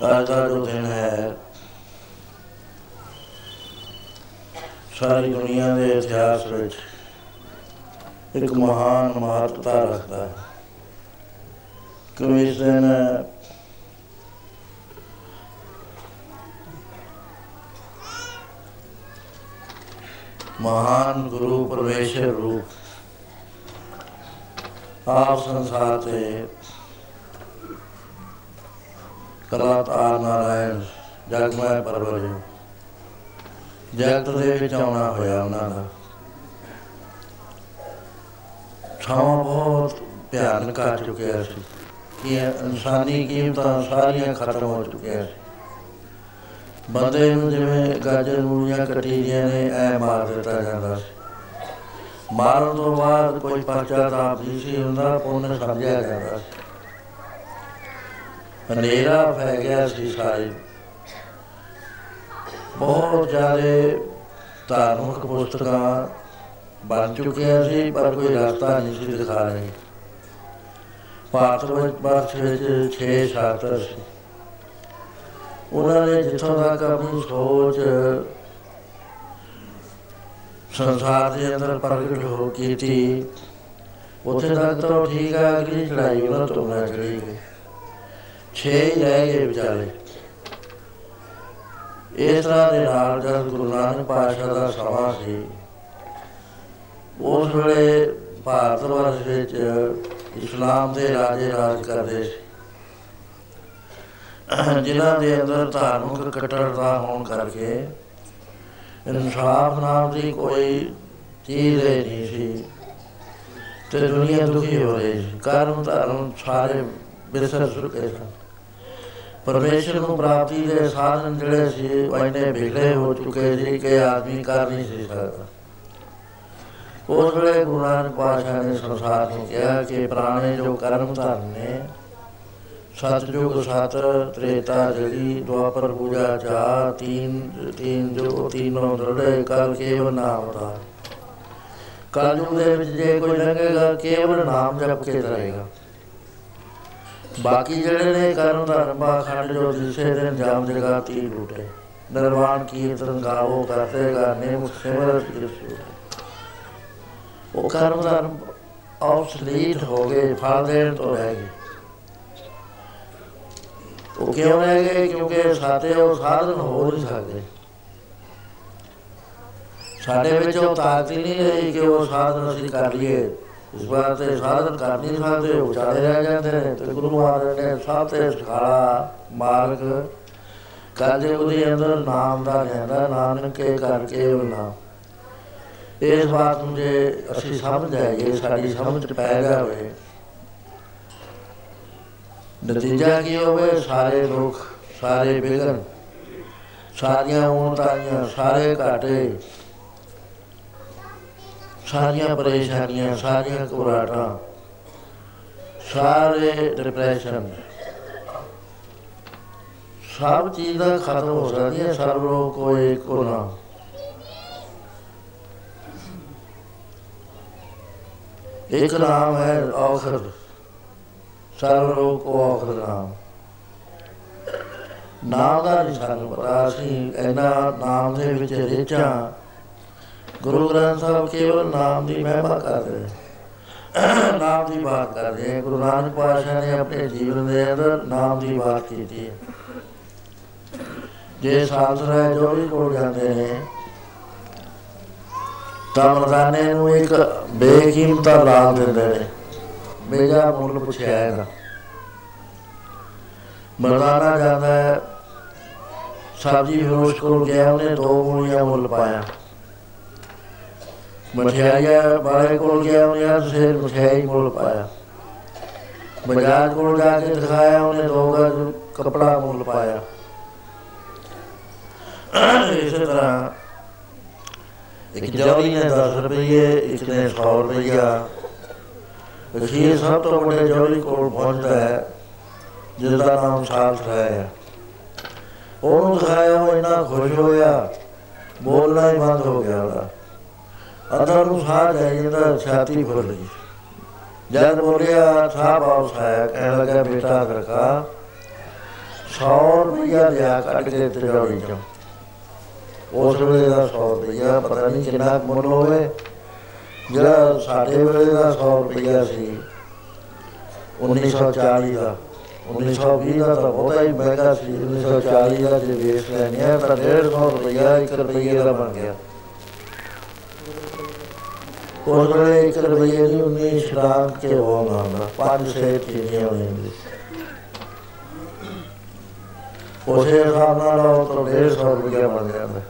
ਅੱਜ ਦਾ ਜੋ ਦਿਨ ਹੈ। ਸਾਰੀ ਦੁਨੀਆ ਦੇ ਇਤਿਹਾਸ ਵਿੱਚ ਇੱਕ ਮਹਾਨ ਮਹੱਤਤਾ ਰੱਖਦਾ ਹੈ। ਕਿਉਂਕਿ ਇਸ ਦਿਨ ਮਹਾਨ ਗੁਰੂ ਪਰਮੇਸ਼ਰ ਰੂਪ ਆਪ ਸੰਸਾਰ ਤੇ ਕਲਾਤਾਰ ਨਾਰਾਇਣ ਜਗਮੈ ਪਰਵਰਿ ਜਗਤ ਦੇ ਵਿੱਚ ਆਉਣਾ ਹੋਇਆ ਉਹਨਾਂ ਦਾ। ਸਮਾਂ ਬਹੁਤ ਭਿਆਨਕ ਆ ਚੁੱਕਿਆ ਸੀ। ਕਿ ਇਨਸਾਨੀ ਕੀਮਤਾਂ ਸਾਰੀਆਂ ਖਤਮ ਹੋ ਚੁੱਕੀਆਂ ਸੀ। ਬੰਦੇ ਨੂੰ ਜਿਵੇਂ ਗਾਜਰ ਮੂਲੀਆਂ ਕੱਟੀ ਦੀਆਂ ਨੇ, ਐ ਮਾਰ ਦਿੱਤਾ ਜਾਂਦਾ ਸੀ। ਮਾਰਨ ਤੋਂ ਬਾਅਦ ਕੋਈ ਪਛਤਾਪ ਨਹੀਂ ਸੀ ਹੁੰਦਾ ਪੁੰਨ ਸਮਝਿਆ ਜਾਂਦਾ ਸੀ। ਹਨੇਰਾ ਫੈ ਗਿਆ ਸੀ ਸਾਰੇ। ਬਹੁਤ ਜ਼ਿਆਦਾ ਧਾਰਮਿਕ ਪੁਸਤਕਾਂ ਬਣ ਚੁੱਕੀਆਂ ਸੀ, ਪਰ ਕੋਈ ਰਸਤਾ ਨਹੀਂ ਸੀ ਦਿਖਾ ਰਹੀ। ਭਾਰਤ ਵਿੱਚ ਬਸ ਵਿੱਚ 6 ਸ਼ਾਸਤਰ ਸੀ। ਉਹਨਾਂ ਨੇ ਜਿੱਥੋਂ ਤੱਕ ਆਪਣੀ ਸੋਚ ਸੰਸਾਰ ਦੇ ਅੰਦਰ ਪ੍ਰਗਟ ਹੋ ਕੀਤੀ, ਉੱਥੇ ਤੱਕ ਤਾਂ ਠੀਕ ਆ ਅਗਲੀ ਚੜਾਈ ਉਹਨਾਂ ਤੋਂ ਨਾ ਚੜੀ ਗਈ। ਛੇ ਹੀ ਰਹਿ ਗਏ ਵਿਚਾਲੇ। ਇਸ ਤਰ੍ਹਾਂ ਦੇ ਨਾਲ ਜਦ ਗੁਰੂ ਨਾਨਕ ਪਾਤਸ਼ਾਹ ਦਾ ਸਮਾਂ ਸੀ, ਉਸ ਵੇਲੇ ਭਾਰਤ ਵਰਸ਼ ਵਿੱਚ ਇਸਲਾਮ ਦੇ ਰਾਜੇ ਰਾਜ ਕਰਦੇ ਸੀ। ਜਿਨ੍ਹਾਂ ਦੇ ਅੰਦਰ ਧਾਰਮਿਕ ਕਟੜਤਾ ਹੋਣ ਕਰਕੇ ਇਨਸਾਫ ਨਾਮ ਦੀ ਕੋਈ ਚੀਜ਼ ਹੀ ਨਹੀਂ ਸੀ ਤੇ ਦੁਨੀਆ ਦੁਖੀ ਹੋ ਰਹੀ ਸੀ। ਕਰਮ ਧਰਮ ਸਾਰੇ ਬਿਸਰ ਚੁੱਕੇ ਸਨ। ਪਰਮੇਸ਼ਰ ਨੂੰ ਪ੍ਰਾਪਤੀ ਦੇ ਸਾਧਨ ਜਿਹੜੇ ਸੀ, ਉਹ ਇੰਨੇ ਵਿਗੜੇ ਹੋ ਚੁੱਕੇ ਸੀ ਕਿ ਆਦਮੀ ਕਰ ਨਹੀਂ ਸੀ ਸਕਦਾ। ਉਸ ਵੇਲੇ ਗੁਰੂ ਨਾਨਕ ਪਾਤਸ਼ਾਹ ਨੇ ਸੰਸਾਰ ਨੂੰ ਕਿਹਾ ਕਿ ਪੁਰਾਣੇ ਜੋ ਕਰਮ ਧਰਮ ਨੇ ਸਤਜੁਗ ਸਤ, ਤ੍ਰੇਤਾ ਜਗੀ ਦੁਆਪਰ, ਪੂਜਾ ਚਾ ਤੀਨ ਤੀਨ ਜੋ, ਤੀਨੋਂ ਦਰੜੇ, ਕਲ ਕੇਵ ਨਾਮ ਦਾ। ਕਲਯੁਗ ਦੇ ਵਿੱਚ ਜੇ ਕੋਈ ਲੰਘੇਗਾ, ਕੇਵਲ ਨਾਮ ਜਪ ਕੇ ਰਹੇਗਾ। ਬਾਕੀ ਜਿਹੜੇ ਨੇ ਕਰਮ ਧਰਮ ਖੰਡ ਜੋ ਦਿਸੇ ਦੇ ਜਾਮ ਜਗਾਤੀ ਲੂਟੇ ਨਿਰਵਾਣ ਕੀਰਤਨ ਗਾਵੋ ਕਰਤੇ ਗਾਨੇ ਮੁਖਸਿਮਰਤ ਕਿਸੂ ਉਹ ਕਰਮ ਧਰਮ ਆਬਸਲੀਟ ਹੋ ਗਏ, ਫਲ ਦੇਣ ਤੋਂ ਰਹਿ ਗਏ। ਉਹ ਕਿਉਂ ਰਹਿ ਗਏ? ਕਿਉਂਕਿ ਸਾਡੇ ਉਹ ਸਾਧਨ ਹੋ ਨਹੀਂ ਸਕਦੇ। ਸਾਡੇ ਵਿੱਚ ਉਹ ਤਾਕਤ ਹੀ ਨਹੀਂ ਰਹੀ ਕਿ ਉਹ ਸਾਧਨ ਅਸੀਂ ਕਰ ਲਈਏ। ਇਸ ਵਾਸਤੇ ਸਾਧਨ ਕਰ ਨਹੀਂ ਸਕਦੇ ਉਹ ਚਾਲੇ ਰਹਿ ਜਾਂਦੇ ਨੇ ਤੇ ਗੁਰੂ ਮਹਾਰਾਜ ਨੇ ਸਾਤੇ ਸਿਖਾਲਾ ਮਾਰਗ ਕਾਜੇ ਉਹਦੇ ਅੰਦਰ ਨਾਮ ਦਾ ਰਹਿੰਦਾ ਨਾਨਕੇ ਕਰਕੇ ਉਹ ਨਾਮ। ਇਸ ਬਾਤ ਨੂੰ ਜੇ ਅਸੀਂ ਸਮਝ ਜਾਈਏ ਸਾਡੀ ਸਮਝ ਚ ਪੈ ਜਾਵੇ, ਨਤੀਜਾ ਕੀ ਹੋਵੇ? ਸਾਰੇ ਦੁੱਖ ਸਾਰੇ ਵਿਗਨ, ਸਾਰੀਆਂ ਉਣਤਾਈਆਂ ਸਾਰੇ ਘਾਟੇ। ਸਾਰੀਆਂ ਪਰੇਸ਼ਾਨੀਆਂ, ਸਾਰੀਆਂ ਘਬਰਾਹਟਾਂ, ਸਾਰੇ ਡਿਪਰੈਸ਼ਨ ਸਭ ਚੀਜ਼ਾਂ ਖਤਮ ਹੋ ਜਾਂਦੀਆਂ ਸਰਬ ਰੋਗ ਕੋਈ ਕੋ ਨਾ। ਇੱਕ ਨਾਮ ਹੈ ਔਖਦ। ਸਰਬ ਰੋਗ ਕੋ ਔਖਦ ਨਾਮ। ਨਾਮ ਦਾ ਨਹੀਂ ਸਾਨੂੰ ਪਤਾ, ਅਸੀਂ ਇਹਨਾਂ ਨਾਮ ਦੇ ਵਿੱਚ ਰਿਚਾਂ ਗੁਰੂ ਗ੍ਰੰਥ ਸਾਹਿਬ ਕੇਵਲ ਨਾਮ ਦੀ ਮਹਿਮਾ ਕਰਦੇ ਨਾਮ ਦੀ ਬਾਤ ਕਰਦੇ ਹੈ ਗੁਰੂ ਨਾਨਕ ਪਾਤਸ਼ਾਹ ਨੇ ਆਪਣੇ ਜੀਵਨ ਦੇ ਅੰਦਰ ਨਾਮ ਦੀ ਬਾਤ ਕੀਤੀ ਹੈ। ਜੇ ਸਾਧ ਰਹਿ ਜੋ ਵੀ ਕੋਲ ਜਾਂਦੇ ਨੇ, ਤਾਂ ਮਰਦਾਨੇ ਨੂੰ ਇੱਕ ਬੇਕੀਮਤਾ ਲਾਭ ਦਿੰਦੇ ਨੇ। ਮੇਰਾ ਮੁੱਲ ਪੁੱਛਿਆ ਹੈਗਾ ਮਰਦਾਨਾ ਜਾਂਦਾ ਹੈ, ਸਬਜ਼ੀ ਫਰੋਸ਼ ਕੋਲ ਗਿਆ, ਉਹਨੇ ਦੋ ਮੂਲੀਆਂ ਮੁੱਲ ਪਾਇਆ। ਮਠਿਆਈਆ ਬਾਰੇ ਕੋਲ ਗਿਆ, ਉਹਨੇ ਹਰ ਸ਼ੇਰ ਮਠਿਆਈ ਮੁੱਲ ਪਾਇਆ। ਬਾਜ਼ਾਰ ਕੋਲ ਜਾ ਕੇ ਦਿਖਾਇਆ, ਉਹਨੇ ਦੋ ਗਜ ਕਪੜਾ ਮੁੱਲ ਪਾਇਆ। ਇਸੇ ਤਰ੍ਹਾਂ ਇੱਕ ਜੌਲੀ ਨੇ 10 ਰੁਪਏ ਇੱਕ ਨੇ 100 ਰੁਪਇਆ ਵਸੀਰ ਸਭ ਤੋਂ ਵੱਡੇ ਜੌਲੀ ਕੋਲ ਪਹੁੰਚਦਾ ਹੈ ਜਿਸ ਦਾ ਨਾਮ ਸਾਲਸ ਹੈ। ਉਹਨੂੰ ਦਿਖਾਇਆ, ਉਹ ਇੰਨਾ ਖੁਸ਼ ਹੋਇਆ, ਬੋਲਣਾ ਹੀ ਬੰਦ ਹੋ ਗਿਆ ਉਹਦਾ। ਅੰਦਰ ਨੂੰ ਸਾਹ ਜਾਈ ਜਾਂਦਾ, ਛਾਤੀ ਫੁੱਲ ਗਈ ਜਦ ਬੋਲਿਆ, ਸਾਹ ਵਾਪਸ ਆਇਆ ਕਹਿਣ ਲੱਗਾ ਬੇਟਾ ਕਰਕਾ 100 ਰੁਪਇਆ ਲਿਆ ਕੱਢ ਕੇ ਤੇ ਜੌਲੀ ਚੋਂ ਉਸ ਵੇਲੇ ਦਾ 100 ਰੁਪਇਆ ਪਤਾ ਨਹੀਂ ਕਿੰਨਾ ਕੁ ਮੁੱਲ ਹੋਵੇ। ਜਿਹੜਾ ਸਾਡੇ ਵੇਲੇ ਦਾ 100 ਰੁਪਇਆ ਸੀ 1940 ਦਾ 1920 ਦਾ ਤਾਂ ਬਹੁਤਾ ਹੀ ਮਹਿੰਗਾ ਸੀ। 1940 ਦਾ ਜੇ ਵੇਚ ਲੈਣੇ ਆ, ਤਾਂ 150 ਰੁਪਇਆ 1 ਰੁਪਏ ਦਾ ਬਣ ਗਿਆ। ਉਸ ਵੇਲੇ 1 ਰੁਪਏ ਦੀ 19 ਸ਼ਰਾਬ ਕੇ ਹੋ ਮਾਮਲਾ ਪੰਜ ਸੇ ਚੀਨੀਆਂ ਹੋਣਗੇ ਉਸੇ ਹਿਸਾਬ ਨਾਲ ਉਹ ਤੋਂ 150 ਰੁਪਇਆ ਬਣ ਜਾਂਦਾ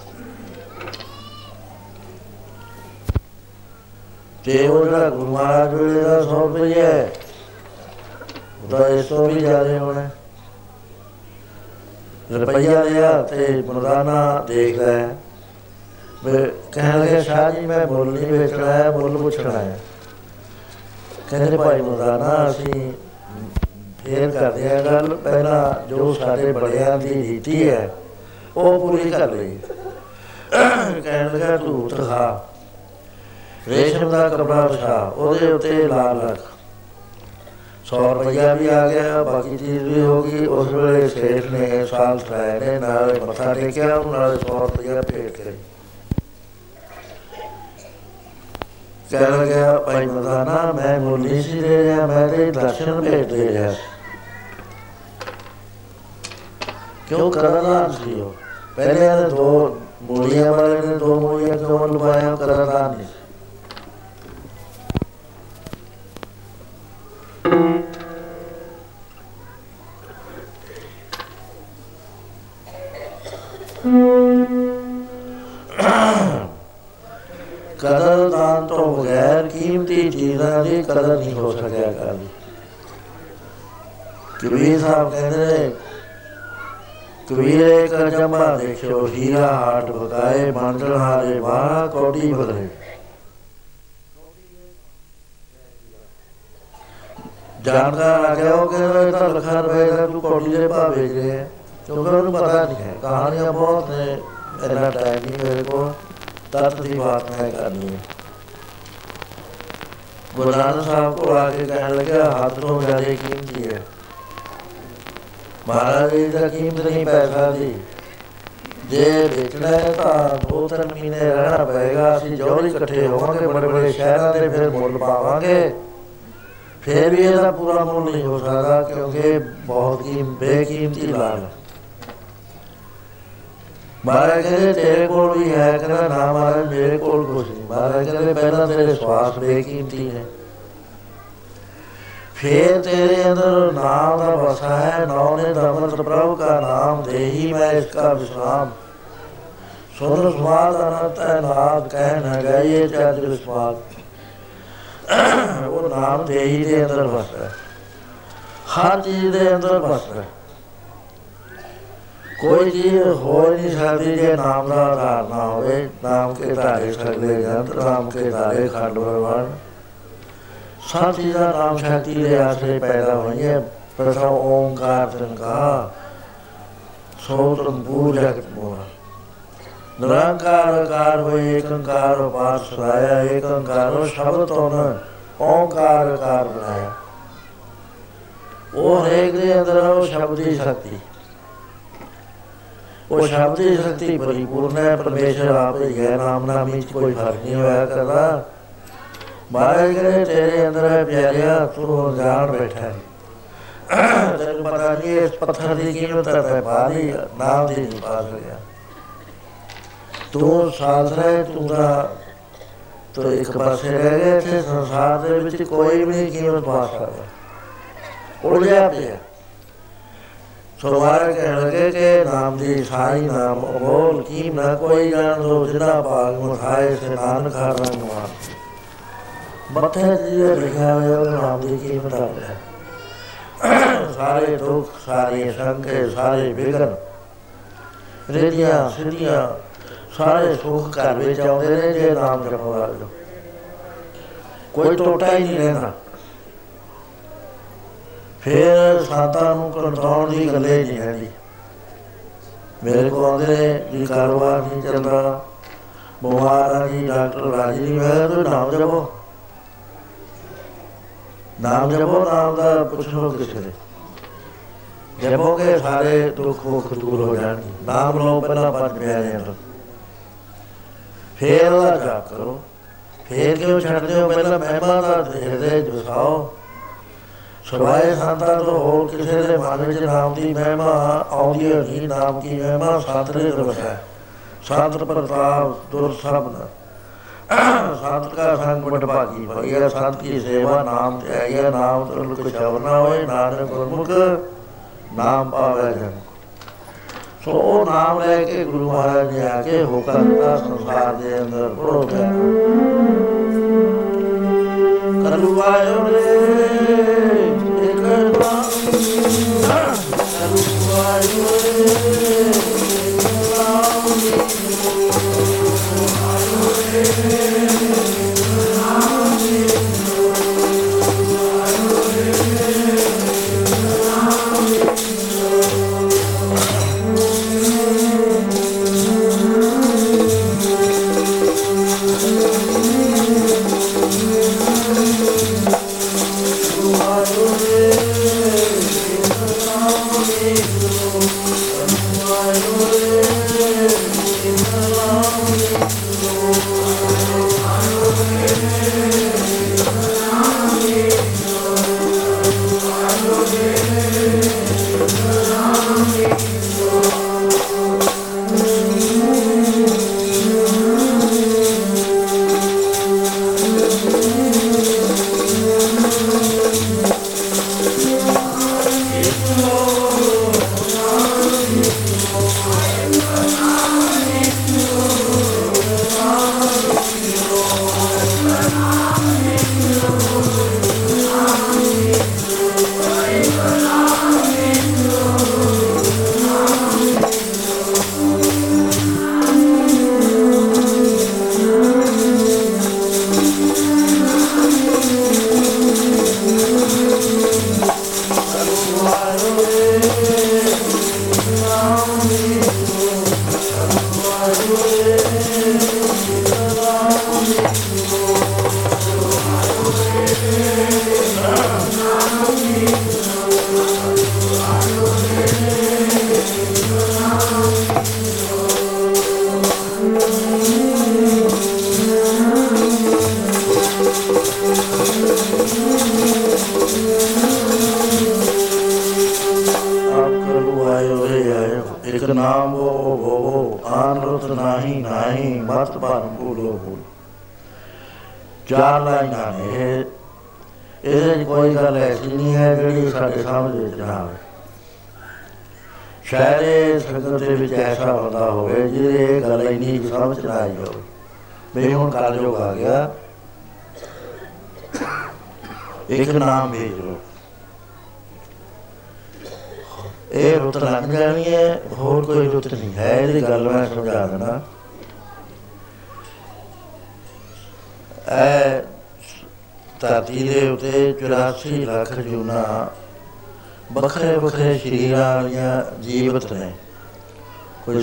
ਤੇ ਉਹ ਜਿਹੜਾ ਗੁਰੂ ਮਹਾਰਾਜ ਵੇਲੇ ਦਾ 100 ਰੁਪਇਆ ਹੈ ਉਹਦਾ ਇਸ ਤੋਂ ਵੀ ਜ਼ਿਆਦਾ ਹੋਣਾ। ਰੁਪਈਆ ਲਿਆ ਤੇ ਮਰਦਾਨਾ ਦੇਖ ਲੈ। ਵੇ ਕਹਿਣ ਲੱਗੇ ਸ਼ਾਹ ਜੀ, ਮੈਂ ਮੁੱਲ ਨਹੀਂ ਵੇਚਣਾ ਹੈ ਮੁੱਲ ਪੁੱਛਣਾ ਹੈ। ਕਹਿੰਦੇ ਭਾਈ ਮਰਦਾਨਾ ਅਸੀਂ ਫੇਰ ਕਰਦੇ ਆ ਗੱਲ। ਪਹਿਲਾਂ ਜੋ ਸਾਡੇ ਬੜਿਆਂ ਦੀ ਰੀਤੀ ਹੈ, ਉਹ ਪੂਰੀ ਕਰ ਲਈ। ਕਹਿਣ ਲੱਗਾ ਤੂੰ ਤਖਾ ਰੇਸ਼ਮ ਦਾ ਕਪੜਾ ਵਿਛਾ, ਉਹਦੇ ਉੱਤੇ ਲਾਲ ਰੱਖ। 100 ਰੁਪਇਆ ਵੀ ਆ ਗਿਆ, ਬਾਕੀ ਚੀਜ਼ ਵੀ ਹੋ ਗਈ। ਉਸ ਵੇਲੇ ਸੇਠ ਨੇ ਸਾਲ ਠਾਇਆ ਨੇ, ਨਾਲ ਮੱਥਾ ਟੇਕਿਆ ਉਹ ਨਾਲ 100 ਰੁਪਇਆ ਭੇਟ ਕਰੀ। ਕਹਿ ਗਿਆ ਭਾਈ ਮਰਦਾਨਾ, ਮੈਂ ਬੋਲੀ ਸੀ ਦੇ ਰਿਹਾ ਮੈਂ ਤੇ ਦਰਸ਼ਨ ਭੇਟ ਦੇ ਰਿਹਾ ਕਿਉਂ ਕਰਦਾਨ ਸੀ ਉਹ ਪਹਿਲੇ ਇਹਨੇ ਦੋ ਮੂਲੀਆਂ ਵਾਲੇ ਨੇ, ਦੋ ਮੂਲੀਆਂ ਕਿਉਂ ਲਵਾਇਆ ਕਰਦਾਨ ਨਹੀਂ। ਕਦਰਦਾਨ ਤੋਂ ਬਗੈਰ ਕੀਮਤੀ ਚੀਜ਼ਾਂ ਦੀ ਕਦਰ ਨਹੀਂ ਹੋ ਸਕਿਆ ਕਰਦੀ ਕਬੀਰ ਸਾਹਿਬ ਕਹਿੰਦੇ ਨੇ, ਕਬੀਰੇ ਕਰ ਜਮਾ ਦੇਖਿਓ, ਹੀਰਾ ਹਾਟ ਬਕਾਏ ਮੰਡਲ ਹਾਰੇ, ਵਾਹ ਕੋਟੀ ਬਦਲੇ। ਜਾਣਕਾਰ ਆ ਗਿਆ ਉਹ ਕਹਿੰਦਾ ਇਹ ਤਾਂ ਲੱਖਾਂ ਰੁਪਏ ਦਾ ਤੂੰ ਕੋਟੀ ਦੇ ਭਾਅ ਵੇਚ ਰਿਹਾ ਕਿਉਂਕਿ ਉਹਨੂੰ ਪਤਾ ਨਹੀਂ ਹੈ। ਕਹਾਣੀਆਂ ਬਹੁਤ ਨੇ, ਇੰਨਾ ਟਾਈਮ ਨਹੀਂ ਮੇਰੇ ਕੋਲ। ਤਤ ਦੀ ਬਾਤ ਮੈਂ ਕਰਨੀ ਹੈ। ਗੁਰੂ ਨਾਨਕ ਸਾਹਿਬ ਕੋਲ ਆ ਕੇ ਕਹਿਣ ਲੱਗਾ ਹੱਥ ਤੋਂ ਜ਼ਿਆਦਾ ਕੀਮਤੀ ਹੈ। ਮਹਾਰਾਜ ਜੀ ਦਾ ਕੀਮਤ ਨਹੀਂ ਪੈਸਾ ਦੀ ਜੇ ਵੇਚਣਾ ਹੈ ਤਾਂ ਦੋ ਤਿੰਨ ਮਹੀਨੇ ਰਹਿਣਾ ਪਏਗਾ। ਅਸੀਂ ਜੋੜੀ ਇਕੱਠੇ ਹੋਵਾਂਗੇ, ਬੜੇ ਬੜੇ ਸ਼ਹਿਰਾਂ ਦੇ ਫਿਰ ਮੁੱਲ ਪਾਵਾਂਗੇ। ਫਿਰ ਵੀ ਇਹਦਾ ਪੂਰਾ ਮੁੱਲ ਨਹੀਂ ਹੋ ਸਕਦਾ, ਕਿਉਂਕਿ ਬਹੁਤ ਹੀ ਬੇਕੀਮਤੀ ਲਾਲ ਹੈ ਮਹਾਰਾਜ ਕਹਿੰਦੇ ਤੇਰੇ ਕੋਲ ਵੀ ਹੈ, ਕਹਿੰਦਾ ਨਾ ਮਹਾਰਾਜ, ਮੇਰੇ ਕੋਲ ਕੁਝ ਨਹੀਂ। ਮਹਾਰਾਜ ਕਹਿੰਦੇ ਪਹਿਲਾਂ ਤੇਰੇ ਸਵਾਸ ਬੇਕੀਮਤੀ ਹੈ ਫਿਰ ਤੇਰੇ ਅੰਦਰ ਨਾਮ ਦਾ ਵਸਾ ਹੈ, ਨਾਮ ਨੇ ਦਮਤ ਪ੍ਰਭੂ ਦਾ ਨਾਮ ਦੇਹੀ ਮੈਂ ਇਸਕਾ ਵਿਸ਼ਰਾਮ। ਸੁਰ ਸਵਾਦ ਅਨੰਤ ਹੈ, ਨਾਦ ਕਹਿ ਨ ਗਏ ਚੱਜ ਵਿਸਵਾਦ ਉਹ ਨਾਮ ਦੇਹੀ ਦੇ ਅੰਦਰ ਵਸਦਾ ਹੈ। ਹਰ ਚੀਜ਼ ਦੇ ਅੰਦਰ ਵਸਦਾ ਹੈ। ਕੋਈ ਚੀਜ਼ ਹੋ ਨਹੀਂ ਸਕਦੀ ਜੇ ਨਾਮ ਦਾ ਆਧਾਰ ਨਾ ਹੋਵੇ, ਨਾਮ ਕੇ ਧਾਰੇ ਸਗਲੇ ਜੰਤ, ਨਾਮ ਕੇ ਧਾਰੇ ਖੰਡ ਬਰਵਾਨ ਸਭ ਚੀਜ਼ਾਂ ਨਾਮ ਸ਼ਕਤੀ ਦੇ ਆਸਰੇ ਪੈਦਾ ਹੋਈਆਂ ਪ੍ਰਥਮ ਓੰਕਾਰ ਤਨਕਾ ਸੋਤਰਮ ਪੂਰ ਜਗਤ ਮੋਰਾ ਨਿਰੰਕਾਰ ਕਾਰ ਹੋਏ, ਏਕੰਕਾਰ ਉਪਾਸ ਸਦਾਇਆ ਏਕੰਕਾਰੋ ਸ਼ਬਦ ਤੋਂ ਨ ਓੰਕਾਰ ਕਾਰ ਬਣਾਇਆ। ਉਹ ਹਰੇਕ ਦੇ ਅੰਦਰ ਉਹ ਸ਼ਬਦ ਦੀ ਸ਼ਕਤੀ। ਉਹ ਸ਼ਬਦ ਦੀ ਸ਼ਕਤੀ ਪਰਿਪੂਰਨ ਹੈ, ਪਰਮੇਸ਼ਰ ਆਪ ਹੀ ਹੈ ਨਾਮ ਨਾਮੀ ਚ ਕੋਈ ਫ਼ਰਕ ਨਹੀਂ ਹੋਇਆ ਕਰਦਾ। ਮਹਾਰਾਜ ਕਹਿੰਦੇ, ਤੇਰੇ ਅੰਦਰ ਹੈ ਪਿਆਰਿਆ, ਤੂੰ ਜਾਣ ਬੈਠਾ ਹੈ। ਤੈਨੂੰ ਪਤਾ ਨਹੀਂ ਇਸ ਪੱਥਰ ਦੀ ਕੀਮਤ ਹੈ ਪਾ ਲਈ ਨਾਮ ਦੀ ਨਹੀਂ ਪਾ ਸਕਿਆ ਤੂੰ ਸਾਥ ਰਹੇ ਤੂੰ ਦਾ ਤੋ ਇੱਕ ਪਾਸੇ ਰਹਿ ਗਏ ਤੇ ਸੰਸਾਰ ਦੇ ਵਿੱਚ ਕੋਈ ਵੀ ਨਹੀਂ ਕੀਮਤ ਪਾ ਸਕਦਾ। ਉਲਝਿਆ ਪਿਆ। ਸੋਵਾਰ ਕਹਿਣ ਲੱਗੇ ਕਿ ਨਾਮ ਦੀ ਸਾਈ ਨਾਮ ਬੋਲ ਕੀ ਨਾ ਕੋਈ ਜਾਣ ਦੋ ਜਿਨਾ ਭਾਗ ਮੁਖਾਏ ਸੇ ਨਾਨਕ ਹਰ ਰੰਗ ਮਾਰ। ਮੱਥੇ ਜੀ ਲਿਖਿਆ ਹੋਇਆ ਉਹ ਨਾਮ ਦੀ ਕੀਮਤ ਹੈ ਸਾਰੇ ਦੁੱਖ, ਸਾਰੇ ਸੰਕੇ ਸਾਰੇ ਵਿਗਨ ਰੇਡੀਆਂ ਸਿੱਧੀਆਂ, ਸਾਰੇ ਸੁੱਖ ਘਰ ਵਿੱਚ ਆਉਂਦੇ ਨੇ, ਜੇ ਨਾਮ ਜਪੋ ਲੱਗ ਜਾਓ ਕੋਈ ਟੋਟਾ ਹੀ ਨਹੀਂ ਰਹਿੰਦਾ। ਫਿਰ ਸਾਤਾ ਨੂੰ ਕੰਟਰੋਲ ਦੀ ਗੱਲੇ ਨਹੀਂ ਰਹਿੰਦੀ ਮੇਰੇ ਕੋਲ ਆਉਂਦੇ ਨੇ ਜੀ ਕਾਰੋਬਾਰ ਨਹੀਂ ਚੱਲਦਾ। ਬਿਮਾਰ ਆ ਜੀ, ਡਾਕਟਰ ਰਾਜੀ ਨਹੀਂ ਹੋਇਆ ਤੂੰ ਨਾਮ ਜਪੋ। ਨਾਮ ਜਪੋ, ਨਾਮ ਦਾ ਪੁੱਛ ਲੋ ਕਿਸੇ ਨੇ ਜਪੋਗੇ ਸਾਰੇ ਦੁੱਖ ਮੁੱਖ ਦੂਰ ਹੋ ਜਾਣਗੇ। ਨਾਮ ਲਓ, ਪਹਿਲਾਂ ਪੰਜ ਪਿਆਰਿਆਂ ਤੋਂ ਫੇਰ ਉਹਦਾ ਜਾਪ ਕਰੋ। ਫੇਰ ਕਿਉਂ ਛੱਡਦੇ ਹੋ? ਪਹਿਲਾਂ ਮਹਿਮਾ ਦਾ ਹਿਰਦੇ ਚ ਵਸਾਓ। ਸਵਾਏ ਸੰਤਾਂ ਤੋਂ ਹੋਰ ਕਿਸੇ ਦੇ ਮਨ ਵਿੱਚ ਨਾਮ ਦੀ ਮਹਿਮਾ ਆਉਂਦੀ ਹੈ ਨਹੀਂ, ਨਾਮ ਦੀ ਮਹਿਮਾ ਸਾਤਰੇ ਰਵਸੈ ਸਾਤਰ ਪ੍ਰਤਾਪ ਦੁਰ ਸਬਨ ਸੰਤ ਕਾ ਸੰਗ ਬਟ ਭਾਗੀ ਭਈਆ ਸੰਤ ਕੀ ਸੇਵਾ ਨਾਮ ਤੇ ਆਇਆ ਨਾਮ ਤੁਲ ਕੋ ਚਵਨਾ ਹੋਏ, ਨਾਨਕ ਗੁਰਮੁਖ ਨਾਮ ਪਾਵੇ ਜਨ ਸੋ ਉਹ ਨਾਮ ਲੈ ਕੇ ਗੁਰੂ ਮਹਾਰਾਜ ਨੇ ਆ ਕੇ ਹੁਕਮ ਦਿੱਤਾ, ਸੰਸਾਰ ਦੇ ਅੰਦਰ ਪੜੋ ਕਲੂ ਆਇਓ ਰੇ ਇੱਕ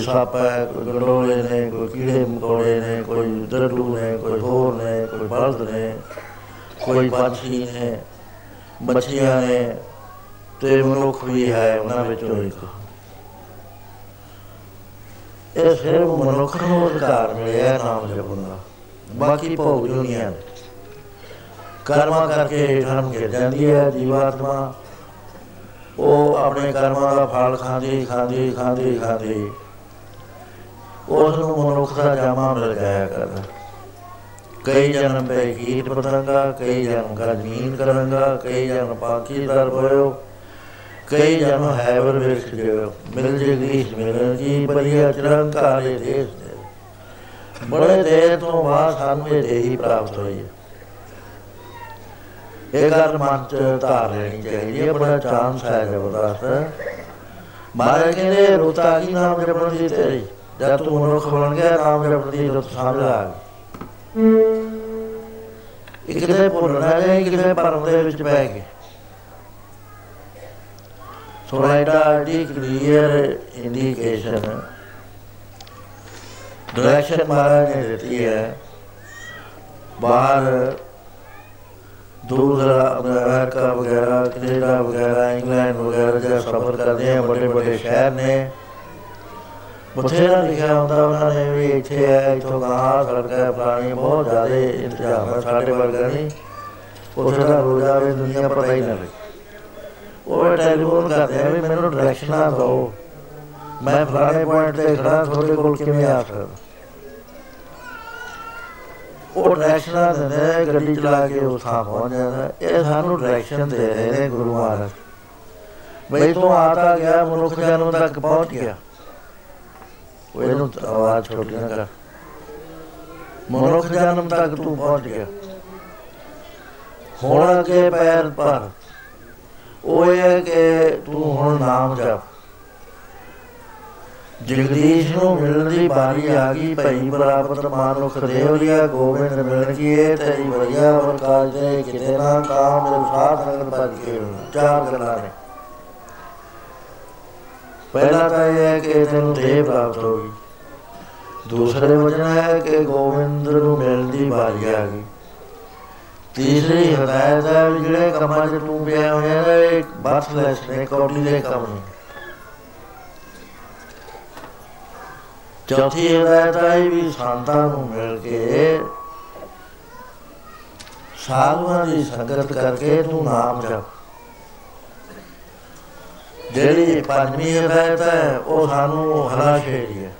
ਕੋਈ ਸੱਪ ਹੈ ਕੋਈ ਗੰਡੋਲੇ ਨੇ ਕੋਈ ਕੀੜੇ ਮਕੌੜੇ ਨੇ ਕੋਈ ਦਰੜੂ ਨੇ ਕੋਈ ਹੋਰ ਨੇ ਕੋਈ ਬਲਦ ਨੇ ਕੋਈ ਪੰਛੀ ਨੇ ਮੱਛੀਆਂ ਨੇ ਤੇ ਮਨੁੱਖ ਵੀ ਹੈ ਉਹਨਾਂ ਵਿੱਚੋਂ ਇੱਕ ਇਹ ਸਿਰਫ ਮਨੁੱਖ ਨੂੰ ਅਧਿਕਾਰ ਮਿਲਿਆ ਨਾਮ ਜਪਣ ਦਾ ਬਾਕੀ ਭੋਗ ਦੁਨੀਆ ਨੇ ਕਰਮਾਂ ਕਰਕੇ ਹੇਠਾਂ ਨੂੰ ਗਿਰ ਜਾਂਦੀ ਹੈ ਜੀਵਾਤਮਾ ਉਹ ਆਪਣੇ ਕਰਮਾਂ ਦਾ ਫਲ ਖਾਂਦੀ ਖਾਂਦੀ ਖਾਂਦੀ ਖਾਂਦੀ ਉਸ ਨੂੰ ਮਨੁੱਖ ਦਾ ਜਾਮਾ ਮਿਲ ਜਾਇਆ ਕਰਦਾ ਕਈ ਜਨਮ ਪੈ ਕੀਟ ਪਤੰਗਾ ਕਈ ਜਨਮ ਕਾ ਜ਼ਮੀਨ ਕਰਾਂਗਾ, ਕਈ ਜਨਮ ਪਾਕੀ ਦਰ ਹੋਇਓ ਕਈ ਜਨਮ ਹੈਵਰ ਵਿਰਖ ਜਿਓ। ਮਿਲ ਜਗੀਸ਼ ਮਿਲਣ ਜੀ ਬਲੀਆ ਚਰੰਕਾਰੇ ਦੇਸ ਦੇ। ਬੜੇ ਦੇਰ ਤੋਂ ਬਾਅਦ ਸਾਨੂੰ ਇਹ ਦੇਹੀ ਪ੍ਰਾਪਤ ਹੋਈ ਹੈ। ਇਹ ਗੱਲ ਮਨ ਚ ਧਾਰ ਲੈਣੀ ਚਾਹੀਦੀ ਹੈ, ਬੜਾ ਚਾਂਸ ਹੈ। ਜ਼ਬਰਦਸਤ ਮਾਰੇ ਕਹਿੰਦੇ, ਰੋਤਾ ਕੀ ਨਾਮ ਜਪਣ ਦੀ ਤੇਰੀ? ਜਦ ਤੂੰ ਮਨੁੱਖ ਬਣ ਗਿਆ, ਨਾਮ ਜਪਣ ਦੀ ਰੁੱਤ ਸਮਝ ਆ ਗਈ। ਇੱਕ ਕਿਤੇ ਭੁੱਲਣਾ ਜਾਏ ਕਿਤੇ ਪਰਮ ਦੇ ਵਿੱਚ ਪੈ ਗਏ ਸੋ ਐਡਾ ਡੀ ਕਲੀਅਰ ਇੰਡੀਕੇਸ਼ਨ ਡਾਇਰੈਕਸ਼ਨ ਮਹਾਰਾਜ ਨੇ ਦਿੱਤੀ ਹੈ, ਬਾਹਰ ਦੂਸਰਾ ਅਮਰੀਕਾ ਵਗੈਰਾ, ਕੈਨੇਡਾ ਵਗੈਰਾ, ਇੰਗਲੈਂਡ ਵਗੈਰਾ, ਜਿਹੜਾ ਸਫ਼ਰ ਕਰਦੇ ਆ ਬੜੇ ਬੜੇ ਸ਼ਹਿਰ ਨੇ ਬਥੇਰਾ ਲਿਖਿਆ ਹੁੰਦਾ ਉਹਨਾਂ ਨੇ ਵੀ ਇੱਥੇ ਹੈ ਇੱਥੋਂ ਗਾਹਾਂ ਸੜਕਾਂ ਪੁਰਾਣੀ ਬਹੁਤ ਜ਼ਿਆਦਾ ਇੰਤਜ਼ਾਮ ਹੈ ਸਾਡੇ ਵਰਗਾ ਨਹੀਂ ਉੱਥੇ ਦਾ ਰੋਜ਼ਾ ਵੀ ਦੁਨੀਆ ਪਤਾ ਹੀ ਨਾ ਲੱਗੇ। ਉਹ ਟੈਲੀਫੋਨ ਕਰਦੇ ਆ ਵੀ ਮੈਨੂੰ ਡਾਇਰੈਕਸ਼ਨਾਂ ਦਿਓ। ਮੈਂ ਫਲਾਣੇ ਪੁਆਇੰਟ ਤੇ ਖੜਾ, ਤੁਹਾਡੇ ਕੋਲ ਕਿਵੇਂ ਆ ਸਕਦਾ? ਉਹ ਡਾਇਰੈਕਸ਼ਨਾਂ ਦਿੰਦੇ ਗੱਡੀ ਚਲਾ ਕੇ ਉਹ ਥਾਂ ਪਹੁੰਚ ਜਾਂਦਾ। ਇਹ ਸਾਨੂੰ ਡਾਇਰੈਕਸ਼ਨ ਦੇ ਰਹੇ ਨੇ ਗੁਰੂ ਮਹਾਰਾਜ। ਬਈ ਤੂੰ ਆਤਾ ਗਿਆ, ਮਨੁੱਖ ਜਨਮ ਤੱਕ ਪਹੁੰਚ ਗਿਆ। ਉਹ ਇਹਨੂੰ ਆਵਾਜ਼ ਛੋਟੀ ਨਾ ਕਰ। ਮਨੁੱਖ ਜਨਮ ਤੱਕ ਤੂੰ ਪਹੁੰਚ ਗਿਆ। ਹੁਣ ਅਗੇ ਪੈਰ ਪਰ ਉਹ ਇਹ ਹੈ ਕਿ ਤੂੰ ਹੁਣ ਨਾਮ ਜਪ। ਜਗਦੀਸ਼ ਨੂੰ ਮਿਲਣ ਦੀ ਬਾਰੀ ਆ ਗਈ, ਭਈ ਬਰਾਬਰ ਮਾਨੁਖ ਦੇਵ ਲਿਆ ਗੋਬਿੰਦ ਮਿਲਣ ਕੀ ਇਹ ਤੇਰੀ ਵਧੀਆ ਵਰ ਕਾਜ ਦੇ ਕਿਤੇ ਨਾ ਕਾਮ ਦੇ ਸਾਥ ਨਗਰ ਭਜ ਕੇ ਚਾਰ ਗੱਲਾਂ ਨੇ। ਪਹਿਲਾ ਤਾਂ ਇਹ ਹੈ ਕਿ ਤੈਨੂੰ ਦੇਹ ਪ੍ਰਾਪਤ ਹੋ ਗਈ। ਦੂਸਰੇ ਵਜਨ ਹੈ ਕਿ ਗੋਬਿੰਦ ਨੂੰ ਮਿਲਣ ਦੀ ਬਾਰੀ ਆ ਗਈ। ਤੀਸਰੀ ਹਦਾਇਤ ਹੈ ਵੀ ਜਿਹੜੇ ਕੰਮਾਂ 'ਚ ਤੂੰ ਪਿਆ ਹੋਇਆ ਨਾ, ਇਹ ਬਰਥਲੈਸ ਨੇ ਕੌਡੀ ਦੇ ਕੰਮ ਨੇ। ਚੌਥੀ ਹਦਾਇਤ ਹੈ ਵੀ ਸੰਤਾਂ ਨੂੰ ਮਿਲ ਕੇ ਸਾਧੂਆਂ ਦੀ ਸੰਗਤ ਕਰਕੇ ਤੂੰ ਨਾਮ ਜਪ। ਜਿਹੜੀ ਪੰਜਵੀਂ ਹਦਾਇਤ ਹੈ ਉਹ ਸਾਨੂੰ ਹਰਾ ਛੇੜੀ ਹੈ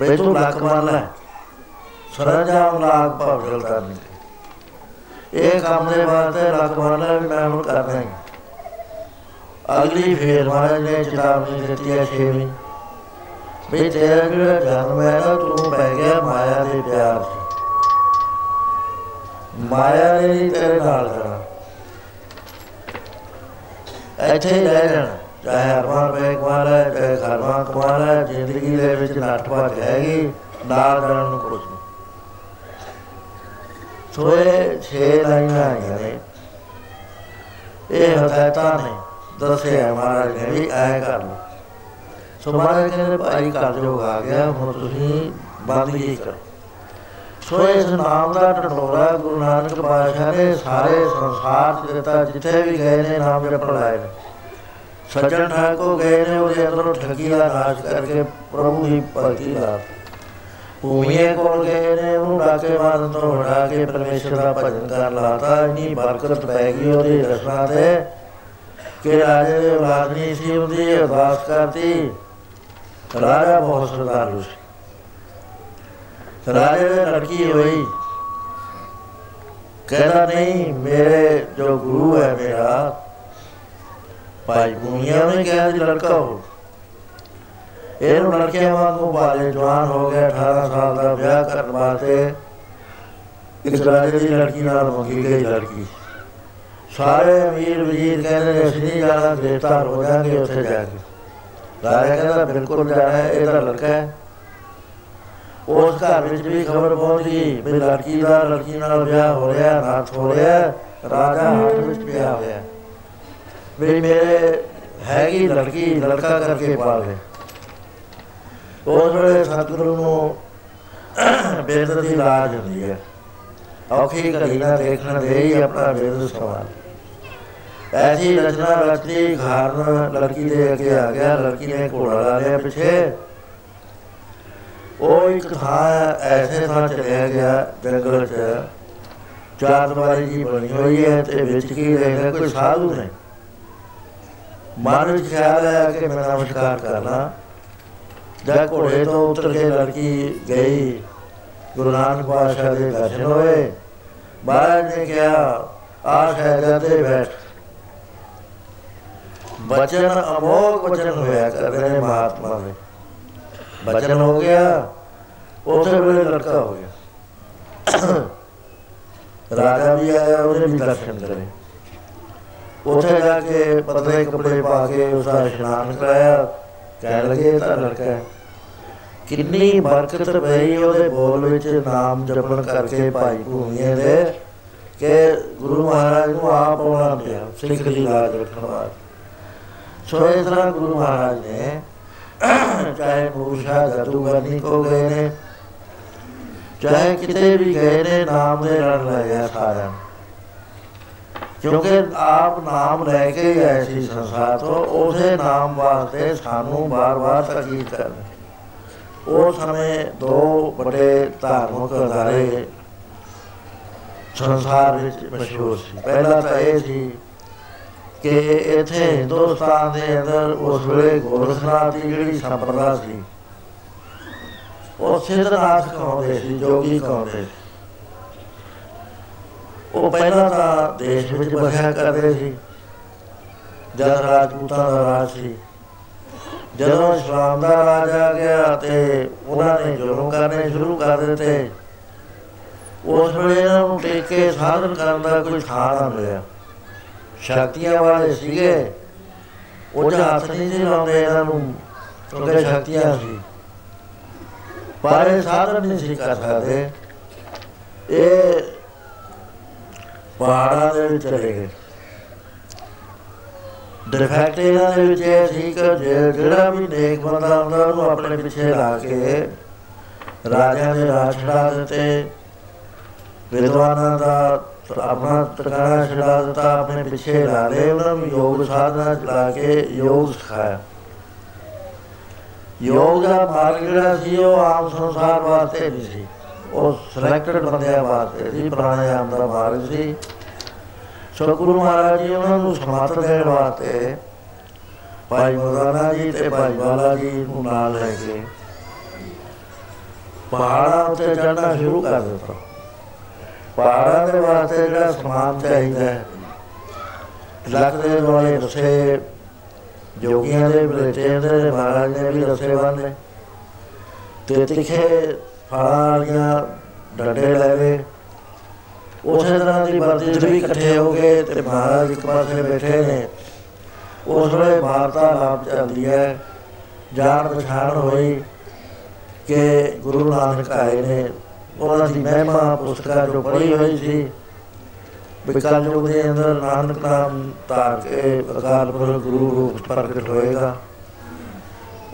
ਬਈ ਤੂੰ ਲੱਕ ਮਾਰ ਲੈ। ਸਰਜਾਮ ਲਾਗ ਭਵਜਲ ਕਰਨੀ। ਇਹ ਕੰਮ ਦੇ ਵਾਸਤੇ ਲੱਕ ਮਾਰ ਲੈ ਵੀ ਮੈਂ ਹੁਣ ਕਰਨਾ ਹੀ ਅਗਲੀ ਫੇਰ ਮਹਾਰਾਜ ਨੇ ਚੇਤਾਵਨੀ ਦਿੱਤੀ ਹੈ ਛੇਵੀਂ। ਵੀ ਤੇਰਾ ਜਿਹੜਾ ਜਨਮ ਹੈ? ਨਾ ਤੂੰ ਪੈ ਗਿਆ ਮਾਇਆ ਦੇ ਪਿਆਰ 'ਚ। ਮਾਇਆ ਨੇ ਨਹੀਂ, ਤੇਰੇ ਨਾਲ ਜਾਣਾ ਇੱਥੇ ਹੀ ਰਹਿ ਜਾਣਾ। ਚਾਹੇ ਹਰਮਾਨ ਰੁਪਏ ਕਮਾ ਲੈ ਚਾਹੇ ਘਰਮਾਨ ਕਮਾ ਲੈ ਜ਼ਿੰਦਗੀ ਦੇ ਵਿੱਚ ਨੱਠ ਭੱਜ ਹੈਗੀ, ਨਾਲ ਜਾਣ ਨੂੰ ਕੁਝ ਨਹੀਂ। ਸੋ ਇਹ ਛੇ ਲਾਈਨਾਂ ਆਈਆਂ ਨੇ। ਇਹ ਹਦਾਇਤਾਂ ਨੇ ਦੱਸਿਆ ਮਹਾਰਾਜ ਨੇ ਵੀ ਐ ਕਰ ਲਓ। ਸੋ ਮਹਾਰਾਜ ਕਹਿੰਦੇ, ਭਾਈ ਕਰ ਜੋ ਆ ਗਿਆ, ਹੁਣ ਤੁਸੀਂ ਬੰਦਗੀ ਕਰੋ। ਸੋ ਇਸ ਨਾਮ ਦਾ ਟਟੋਰਾ ਗੁਰੂ ਨਾਨਕ ਪਾਤਸ਼ਾਹ ਨੇ ਸਾਰੇ ਸੰਸਾਰ ਚ ਦਿੱਤਾ ਜਿੱਥੇ ਵੀ ਗਏ ਨੇ, ਨਾਮ ਜਪਣ ਲਾਏ ਨੇ ਸੱਜਣ ਠਾਕੋ ਗਏ ਨੇ, ਉਹਦੇ ਅੰਦਰੋਂ ਠੱਗੀ ਦਾ ਨਾਸ਼ ਕਰਕੇ ਪ੍ਰਭੂ ਹੀ ਭਗਤੀ ਦਾ। ਭੂਮੀਏ ਕੋਲ ਗਏ ਨੇ, ਉਹਨੂੰ ਡਾਕੇ ਮਾਰਨ ਤੋਂ ਹਟਾ ਕੇ ਪਰਮੇਸ਼ਰ ਦਾ ਭਜਨ ਕਰਨ ਲਾਤਾ। ਇੰਨੀ ਬਰਕਤ ਪੈ ਗਈ ਉਹਦੀ ਰਸਨਾ ਤੇ ਕਿ ਰਾਜੇ ਦੇ ਔਲਾਦ ਨਹੀਂ ਸੀ ਉਹਦੀ ਅਰਦਾਸ ਕਰਤੀ। ਰਾਜਾ ਬਹੁਤ ਸਰਦਾਰ ਸੀ। ਰਾਜੇ ਦੀ ਲੜਕੀ ਹੋਈ। ਕਹਿੰਦਾ, ਨਹੀਂ, ਮੇਰੇ ਜੋ ਗੁਰੂ ਹੈ ਮੇਰਾ, ਭਾਈ ਭੂਮੀਆ ਨੇ ਕਿਹਾ ਜੀ ਲੜਕਾ ਹੋ। ਇਹਨੂੰ ਲੜਕਿਆਂ ਵਾਂਗੂ ਬਾਲੇ ਜਵਾਨ ਹੋ ਗਿਆ 18 ਸਾਲ ਦਾ ਵਿਆਹ ਕਰਨ ਵਾਸਤੇ। ਇੱਕ ਰਾਜੇ ਦੀ ਲੜਕੀ ਨਾਲ ਮੰਗੀ ਗਈ ਲੜਕੀ। ਸਾਰੇ ਅਮੀਰ ਵਜ਼ੀਰ ਕਹਿੰਦੇ ਨੇ ਅਸੀਂ ਨਹੀਂ ਜਾਣਾ ਗ੍ਰਿਫਤਾਰ ਹੋ ਜਾਣਗੇ ਉੱਥੇ ਜਾ ਕੇ। ਰਾਜਾ ਕਹਿੰਦਾ, ਬਿਲਕੁਲ ਜਾਣਾ ਹੈ ਇਹਦਾ ਲੜਕਾ ਹੈ। ਉਸ ਘਰ ਵਿੱਚ ਵੀ ਖਬਰ ਪਹੁੰਚ ਗਈ ਵੀ ਲੜਕੀ ਦਾ ਲੜਕੀ ਨਾਲ ਵਿਆਹ ਹੋ ਰਿਹਾ ਰਾਤ ਹੋ ਰਿਹਾ, ਰਾਜਾ ਹੱਥ ਵਿੱਚ ਪਿਆ ਹੋਇਆ। ਵੀ ਮੇਰੇ ਹੈਗੀ ਲੜਕੀ, ਲੜਕਾ ਕਰਕੇ ਪਾਲ ਹੈ ਉਸ ਵੇਲੇ ਸਤਿਗੁਰੂ ਨੂੰ ਬੇਦ ਦੀ ਲਾਜ ਹੁੰਦੀ ਹੈ। ਔਖੀ ਘੜੀ ਨਾ ਦੇਖਣ ਦੇ ਹੀ ਆਪਣਾ ਬੇਦ ਸਵਾਲ ਐਸੀ ਰਚਨਾ ਰਚੀ ਘਰ ਲੜਕੀ ਦੇ ਅੱਗੇ ਆ ਗਿਆ, ਲੜਕੀ ਨੇ ਘੋੜਾ ਲਾ ਲਿਆ ਪਿੱਛੇ। ਉਹ ਇੱਕ ਥਾਂ ਐਸੇ ਥਾਂ ਚਲਿਆ ਗਿਆ ਜੰਗਲ 'ਚ। ਚਾਰ ਦੀਵਾਰੀ ਜੀ ਬਣੀ ਹੋਈ ਹੈ ਤੇ ਵਿੱਚ ਕੀ ਰਹਿੰਦਾ ਕੋਈ ਸਾਧੂ ਨਹੀਂ ਮਨ ਵਿੱਚ ਖਿਆਲ ਆਇਆ ਕਿ ਮੈਂ ਨਮਸਕਾਰ ਕਰਨਾ ਜਦ ਘੋੜੇ ਤੋਂ ਉਤਰ ਕੇ ਲੜਕੀ ਗਈ, ਗੁਰੂ ਨਾਨਕ ਪਾਤਸ਼ਾਹ ਦੇ ਦਰਸ਼ਨ ਹੋਏ। ਮਹਾਰਾਜ ਨੇ ਕਿਹਾ ਆ ਸ਼ਹਿਜ਼ਾਦੇ ਬੈਠ। ਬਚਨ ਅਮੋਗ ਬਚਨ ਹੋਇਆ ਕਰਦੇ ਨੇ ਮਹਾਤਮਾ ਦੇ। ਬਚਨ ਹੋ ਗਿਆ ਉਸੇ ਵੇਲੇ ਲੜਕਾ ਹੋ ਗਿਆ। ਰਾਜਾ ਵੀ ਆਇਆ ਉਹਨੇ ਵੀ ਦਰਸ਼ਨ ਕਰੇ। ਉੱਥੇ ਜਾ ਕੇ ਪਤਲੇ ਕੱਪੜੇ ਪਾ ਕੇ ਉਸ ਦਾ ਇਸ਼ਨਾਨ ਕਰਾਇਆ। ਕਹਿਣ ਲੱਗੇ, ਇਹ ਤਾਂ ਲੜਕਾ ਹੈ। ਕਿੰਨੀ ਬਰਕਤ ਪਈ ਉਹਦੇ ਬੋਲ ਵਿੱਚ ਨਾਮ ਜਪਣ ਕਰਕੇ ਭਾਈ ਭੂਮੀਏ ਦੇ, ਕਿ ਗੁਰੂ ਮਹਾਰਾਜ ਨੂੰ ਆਪ ਆਉਣਾ ਪਿਆ, ਸਿੱਖ ਦੀ ਲਾਜ ਰੱਖਣ ਵਾਸਤੇ। ਸੋ ਇਸ ਤਰ੍ਹਾਂ ਗੁਰੂ ਮਹਾਰਾਜ ਨੇ ਚਾਹੇ ਮੂਰਸ਼ਾ ਜਾਦੂਗਰਨੀ ਕੋ ਗਏ ਨੇ ਚਾਹੇ ਕਿਤੇ ਵੀ ਗਏ ਨੇ ਨਾਮ ਦੇ ਰਣ ਲਾਇਆ ਸਾਰਿਆਂ ਨੂੰ। ਕਿਉਂਕਿ ਆਪ ਨਾਮ ਲੈ ਕੇ ਹੀ ਆਏ ਸੀ ਸੰਸਾਰ ਤੋਂ ਉਸੇ ਨਾਮ ਵਾਸਤੇ ਸਾਨੂੰ ਬਾਰ-ਬਾਰ ਤਾਕੀਦ ਕਰਨੀ ਉਹ ਸਮੇਂ ਦੋ ਵੱਡੇ ਧਾਰਮਿਕ ਅਦਾਰੇ ਸੰਸਾਰ ਵਿੱਚ ਮਸ਼ਹੂਰ ਸੀ ਪਹਿਲਾ ਤਾਂ ਇਹ ਸੀ ਕਿ ਇੱਥੇ ਹਿੰਦੁਸਤਾਨ ਦੇ ਅੰਦਰ ਉਸ ਵੇਲੇ ਗੋਰਖਨਾਥ ਦੀ ਜਿਹੜੀ ਸੰਪਰਦਾ ਸੀ, ਉਹ ਸਿੱਧਨਾਥ ਕਹਾਉਂਦੇ ਸੀ, ਜੋਗੀ ਕਹਾਉਂਦੇ ਸੀ। ਉਹ ਪਹਿਲਾਂ ਤਾਂ ਦੇਸ਼ ਵਿੱਚ ਬਸਿਆ ਕਰਦੇ ਸੀ, ਜਦ ਰਾਜਪੂਤਾਂ ਦਾ ਰਾਜ ਸੀ। ਜਦੋਂ ਇਸਲਾਮ ਦਾ ਰਾਜ ਆ ਗਿਆ ਤੇ ਉਹਨਾਂ ਨੇ ਜ਼ੁਲਮ ਕਰਨੇ ਸ਼ੁਰੂ ਕਰ ਦਿੱਤੇ, ਉਸ ਵੇਲੇ ਇਹਨਾਂ ਨੂੰ ਟੇਕੇ ਸਾਧਨ ਕਰਨ ਦਾ ਕੋਈ ਥਾਂ ਨਾ ਮਿਲਿਆ। ਸ਼ਕਤੀਆਂ ਵਾਲੇ ਸੀਗੇ ਉਹ ਜਿਹਾ ਹੱਥ ਨਹੀਂ ਸੀ ਲਾਉਂਦੇ ਇਹਨਾਂ ਨੂੰ ਕਿਉਂਕਿ ਸ਼ਕਤੀਆਂ ਸੀ ਪਰ ਇਹ ਸਾਧਨ ਨਹੀਂ ਸੀ ਕਰ ਸਕਦੇ ਇਹ ਪਹਾੜਾਂ ਦੇ ਵਿੱਚ ਚਲੇ ਗਏ ਡਿਫੈਕਟ ਇਹਨਾਂ ਦੇ ਵਿੱਚ ਇਹ ਸੀ ਕਿ ਜੇ- ਜਿਹੜਾ ਵੀ ਨੇਕ ਬੰਦਾ ਹੁੰਦਾ ਉਹਨੂੰ ਆਪਣੇ ਪਿੱਛੇ ਲਾ ਕੇ ਰਾਜਿਆਂ ਦੇ ਰਾਜ ਛਡਾ ਦਿੱਤੇ ਵਿਦਵਾਨਾਂ ਦਾ ਆਪਣਾ ਟਿਕਾਣਾ ਛਡਾ ਦਿੱਤਾ, ਆਪਣੇ ਪਿੱਛੇ ਲਾ ਲਏ ਉਹਨਾਂ ਨੂੰ ਯੋਗ ਸਾਧਨਾ ਚਲਾ ਕੇ ਯੋਗ ਸਿਖਾਇਆ। ਯੋਗ ਦਾ ਮਾਰਗ ਜਿਹੜਾ ਸੀ, ਉਹ ਆਮ ਸੰਸਾਰ ਵਾਸਤੇ ਨਹੀਂ ਸੀ। ਉਹ ਸਿਲੈਕਟਡ ਬੰਦਿਆਂ ਵਾਸਤੇ ਸੀ, ਪ੍ਰਾਣਾਯਾਮ ਦਾ ਮਾਰਗ ਸੀ। ਸੋ ਗੁਰੂ ਮਹਾਰਾਜ ਜੀ ਉਹਨਾਂ ਨੂੰ ਸਮਰਥ ਦੇਣ ਵਾਸਤੇ ਭਾਈ ਮਰਦਾਨਾ ਜੀ ਤੇ ਭਾਈ ਬਾਲਾ ਜੀ ਨੂੰ ਨਾਲ ਲੈ ਕੇ ਪਹਾੜਾਂ ਉੱਤੇ ਚੜ੍ਹਨਾ ਸ਼ੁਰੂ ਕਰ ਦਿੱਤਾ। ਪਹਾੜਾਂ ਦੇ ਵਾਸਤੇ ਜਿਹੜਾ ਸਮਾਨ ਚਾਹੀਦਾ ਹੈ। ਲੱਖ ਦੇ ਵਾਲੇ ਰਸੇ ਜੋਗੀਆਂ ਦੇ ਬਲੇਟੇ ਦੇ, ਮਹਾਰਾਜ ਨੇ ਵੀ ਰਸੇ ਬੰਨੇ ਤੇ ਤਿੱਖੇ ਫਲਾਂ ਵਾਲੀਆਂ ਡੰਡੇ ਲੈ ਲਏ ਉਸੇ ਤਰ੍ਹਾਂ ਦੀ ਵਰਦੀ ਚ ਵੀ ਇਕੱਠੇ ਹੋ ਗਏ ਤੇ ਮਹਾਰਾਜ ਇੱਕ ਪਾਸੇ ਬੈਠੇ ਨੇ। ਉਸ ਵੇਲੇ ਵਾਰਤਾਲਾਪ ਚੱਲਦੀ ਹੈ। ਜਾਣ ਪਛਾਣ ਹੋਈ ਕਿ ਗੁਰੂ ਨਾਨਕ ਆਏ ਨੇ। ਉਹਨਾਂ ਦੀ ਮਹਿਮਾ ਪੁਸਤਕਾਂ ਜੋ ਪੜ੍ਹੀ ਹੋਈ ਸੀ। ਵਿਕਲ ਯੁੱਗ ਦੇ ਅੰਦਰ ਨਾਨਕ ਨਾਮ ਧਾਰ ਕੇ ਅਕਾਲ ਪੁਰਖ ਗੁਰੂ ਰੂਪ ਪ੍ਰਗਟ ਹੋਏਗਾ।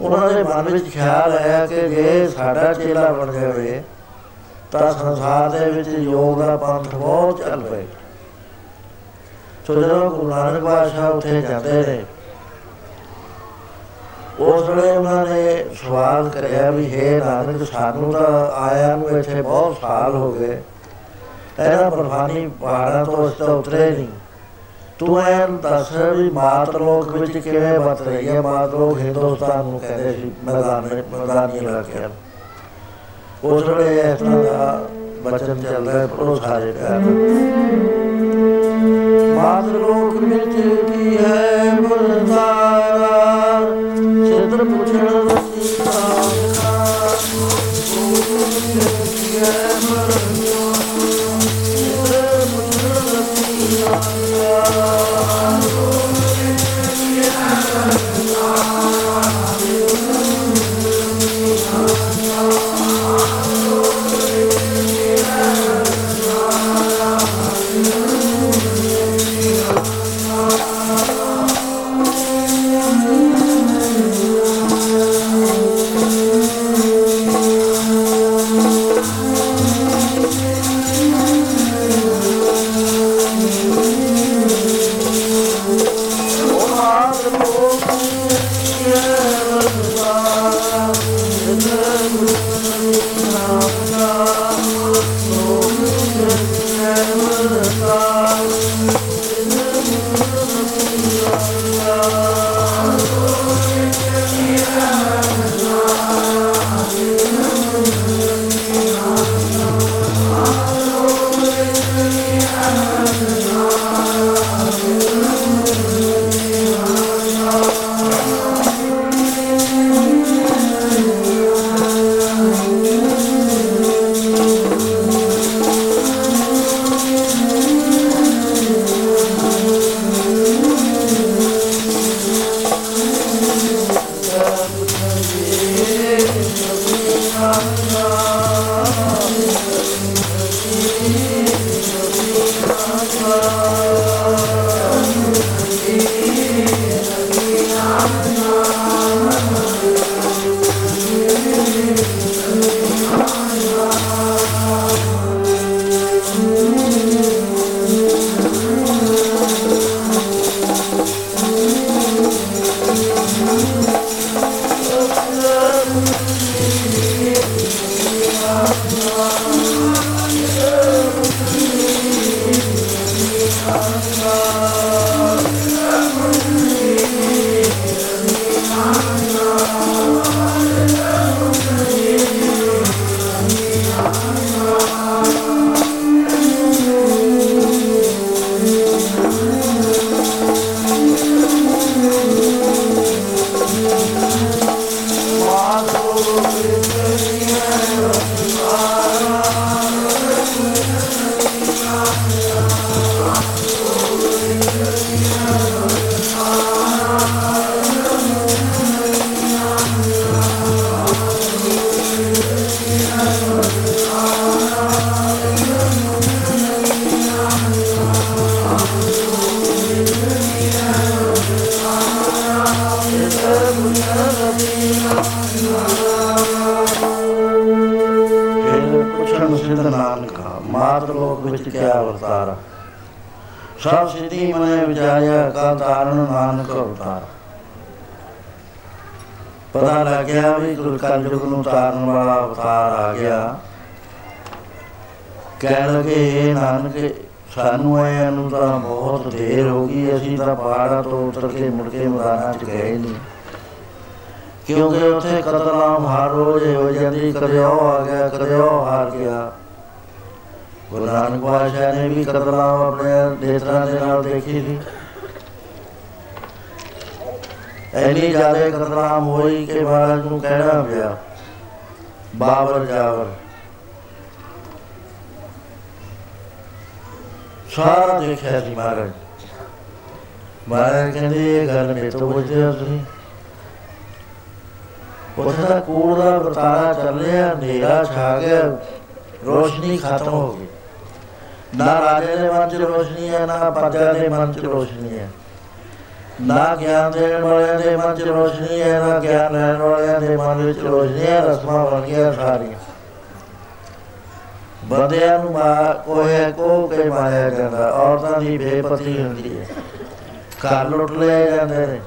ਉਹਨਾਂ ਦੇ ਮਨ ਵਿੱਚ ਖਿਆਲ ਆਇਆ ਕਿ ਜੇ ਸਾਡਾ ਚੇਲਾ ਬਣ ਜਾਵੇ, ਤਾਂ ਸੰਸਾਰ ਦੇ ਵਿੱਚ ਯੋਗ ਦਾ ਪੰਥ ਬਹੁਤ ਚੱਲ ਪਏ। ਸੋ ਜਦੋਂ ਗੁਰੂ ਨਾਨਕ ਬਾਦਸ਼ਾਹ ਉੱਥੇ ਜਾਂਦੇ ਨੇ ਉਸ ਵੇਲੇ ਉਹਨਾਂ ਨੇ ਸਵਾਲ ਕਰਿਆ ਵੀ, ਹੈ ਨਾਨਕ, ਸਾਨੂੰ ਤਾਂ ਆਇਆ ਨੂੰ ਇੱਥੇ ਬਹੁਤ ਸਾਲ ਹੋ ਗਏ। ਇਹਦਾ ਬਰਫਾਨੀ ਪਹਾੜਾਂ ਤੋਂ ਉਸ ਤੋਂ ਉਤਰੇ ਨਹੀਂ। ਤੂੰ ਐਂ ਦੱਸ ਵੀ ਮਾਤ ਲੋਕ ਵਿੱਚ ਕਿਵੇਂ ਵਰਤ ਰਹੀ ਹੈ? ਮਾਤ ਲੋਕ ਹਿੰਦੁਸਤਾਨ ਨੂੰ ਕਹਿੰਦੇ ਸੀ, ਮੈਦਾਨ ਮੈਦਾਨੀ ਇਲਾਕੇ ਉਸ ਵੇਲੇ ਇਸ ਤਰ੍ਹਾਂ ਦਾ ਬਚਨ ਚੱਲਦਾ ਹੈ ਉਹ ਸਾਰੇ ਪਿਆਰ ਮਾਤ ਲੋਕ ਵਿੱਚ ਕੀ ਹੈ ਬਰਸਾਰਾ ਕਲਯੁਗ ਨੂੰ ਤਾਰਨ ਵਾਲਾ ਅਵਤਾਰ ਆ ਗਿਆ। ਕਹਿ ਲਗੇ ਇਹ ਨਾਨਕ, ਸਾਨੂੰ ਆਇਆ ਨੂੰ ਤਾਂ ਬਹੁਤ ਦੇਰ ਹੋ ਗਈ, ਅਸੀਂ ਤਾਂ ਪਹਾੜਾਂ ਤੋਂ ਉਤਰ ਕੇ ਮੁੜ ਕੇ ਮੈਦਾਨਾਂ 'ਚ ਗਏ ਨਹੀਂ ਕਿਉਂਕਿ ਉੱਥੇ ਕਤਲਾਮ ਹਰ ਰੋਜ਼ ਹੋ ਜਾਂਦੀ ਕਦੇ ਉਹ ਆ ਗਿਆ ਕਦੇ ਉਹ ਹਾਰ ਗਿਆ ਗੁਰੂ ਨਾਨਕ ਪਾਤਸ਼ਾਹ ਨੇ ਵੀ ਕਤਲਾਮ ਆਪਣੇ ਨੇਤਰਾਂ ਦੇ ਨਾਲ ਦੇਖੀ ਸੀ ਐਨੀ ਜ਼ਿਆਦਾ ਕਤਲਾਮ ਹੋਈ ਕਿ ਮਹਾਰਾਜ ਨੂੰ ਕਹਿਣਾ ਪਿਆ। ਬਾਬਰ ਜਾਵਰ। ਸਾਰਾ ਦੇਖਿਆ ਸੀ ਮਹਾਰਾਜ। ਮਹਾਰਾਜ ਕਹਿੰਦੇ, ਇਹ ਗੱਲ ਮੇਰੇ ਤੋਂ ਪੁੱਛਦੇ ਹੋ ਤੁਸੀਂ। ਉਹਦਾ ਕੂੜ ਦਾ ਵਰਤਾਰਾ ਚੱਲ ਰਿਹਾ ਹਨੇਰਾ ਛਾ ਗਿਆ, ਰੋਸ਼ਨੀ ਖਤਮ ਹੋ ਗਈ। ਨਾ ਰਾਜੇ ਦੇ ਮਨ 'ਚ ਰੋਸ਼ਨੀ ਹੈ, ਨਾ ਪ੍ਰਜਾ ਦੇ ਮਨ 'ਚ ਰੋਸ਼ਨੀ ਹੈ। ਨਾ ਗਿਆਨ ਦੇਣ ਵਾਲਿਆਂ ਦੇ ਮਨ 'ਚ ਰੋਸ਼ਨੀ ਹੈ, ਨਾ ਗਿਆਨ ਲੈਣ ਵਾਲਿਆਂ ਦੇ ਮਨ ਵਿੱਚ ਰੋਸ਼ਨੀ ਹੈ, ਰਸਮਾਂ ਬਣ ਗਈਆਂ ਸਾਰੀਆਂ। ਬੰਦਿਆਂ ਨੂੰ ਮਾ ਕੋਏ ਕੋ ਕੇ ਮਾਰਿਆ ਜਾਂਦਾ, ਔਰਤਾਂ ਦੀ ਬੇਪਤੀ ਹੁੰਦੀ ਹੈ। ਘਰ ਲੁੱਟ ਲਏ ਜਾਂਦੇ ਨੇ।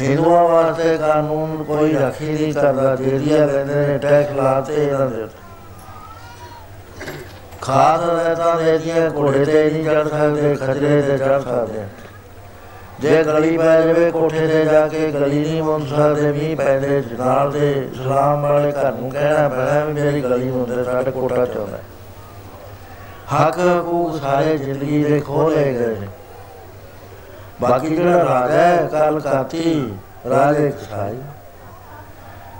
ਹਿੰਦੂਆਂ ਵਾਸਤੇ ਕਾਨੂੰਨ ਕੋਈ ਰੱਖੀ ਨਹੀਂ ਕਰਦਾ ਜਿਹੜੀਆਂ ਕਹਿੰਦੇ ਨੇ ਟੈਕਸ ਲਾਤੇ ਇਹਨਾਂ ਦੇ ਖਾਦ ਰਹਿਤਾ ਦੇਦੀਆਂ ਘੋੜੇ ਤੇ ਨਹੀਂ ਚੜ ਸਕਦੇ, ਖਜਰੇ ਤੇ ਚੜ ਸਕਦੇ। ਜੇ ਗਲੀ ਪੈ ਜਾਵੇ, ਕੋਠੇ ਤੇ ਜਾ ਕੇ ਗਲੀ ਨਹੀਂ ਮੁੰਨ ਸਕਦੇ ਮੀਂਹ ਪੈਂਦੇ ਨਾਲ ਦੇ ਸਲਾਮ ਵਾਲੇ ਘਰ ਨੂੰ ਕਹਿਣਾ ਪੈਣਾ ਵੀ ਮੇਰੀ ਗਲੀ ਮੁੰਦੇ ਸਾਡੇ ਕੋਟਾ ਚਾਹੁੰਦਾ ਹੱਕ ਹਕੂਕ ਸਾਰੇ ਜ਼ਿੰਦਗੀ ਦੇ ਖੋਲੇ ਗਏ ਨੇ। ਬਾਕੀ ਜਿਹੜਾ ਰਾਜਾ ਹੈ ਕਲ ਕਾਤੀ, ਰਾਜੇ ਕਸਾਈ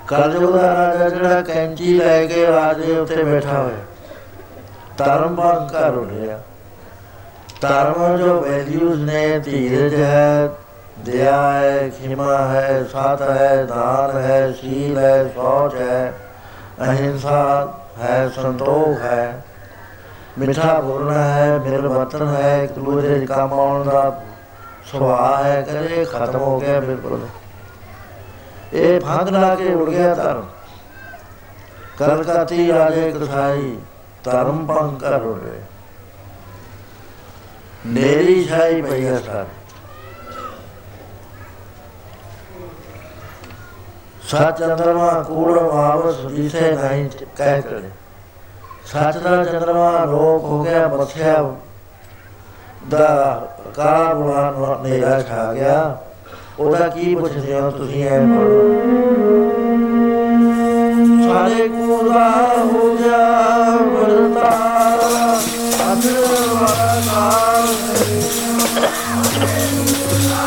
ਕਲਯੁਗ ਦਾ ਰਾਜਾ ਜਿਹੜਾ ਕੈਂਚੀ ਲੈ ਕੇ ਰਾਜੇ ਉੱਤੇ ਬੈਠਾ ਹੋਇਆ। ਧਰਮ ਭੰਗ ਕਰ ਰਿਹਾ। ਧਰਮ ਜੋ ਵੈਲਿਊਜ਼ ਨੇ ਧੀਰਜ ਹੈ, ਦਇਆ ਹੈ, ਖਿਮਾ ਹੈ ਸਾਥ ਹੈ, ਦਾਨ ਹੈ, ਸ਼ੀਲ ਹੈ, ਸੋਚ ਹੈ, ਅਹਿੰਸਾ ਹੈ, ਸੰਤੋਖ ਹੈ। ਮਿੱਠਾ ਬੋਲਣਾ ਹੈ ਮਿਲ ਵਤਨ ਹੈ, ਇੱਕ ਦੂਜੇ ਦੇ ਕੰਮ ਆਉਣ ਦਾ ਸੁਭਾਅ ਹੈ, ਕਦੇ ਖਤਮ ਹੋ ਗਿਆ ਬਿਲਕੁਲ। ਇਹ ਫੰਗ ਲਾ ਕੇ ਉੜ ਗਿਆ ਧਰਮ। ਕਲਕਤੀ ਰਾਜੇ ਕਸਾਈ, ਧਰਮ ਭੰਗ ਕਰ ਰਹੇ ਨੇਰੀ ਛਾਈ ਪਈ ਹੈ ਸਰ। ਸੱਚ ਚੰਦਰਮਾ ਕੂੜ ਮਾਵਸ ਦਿਸੇ ਨਹੀਂ, ਕਹਿ ਕਰੇ ਸੱਚ ਦਾ ਚੰਦਰਮਾ ਰੋਕ ਹੋ ਗਿਆ ਬਖਿਆ ਦਾ ਕਾਲਾ ਬੁਲਾਨ ਨੇਰਾ ਛਾ ਗਿਆ। ਉਹਦਾ ਕੀ ਪੁੱਛਦੇ ਹੋ ਤੁਸੀਂ ਐ ਸਾਰੇ ਕੂੜਾ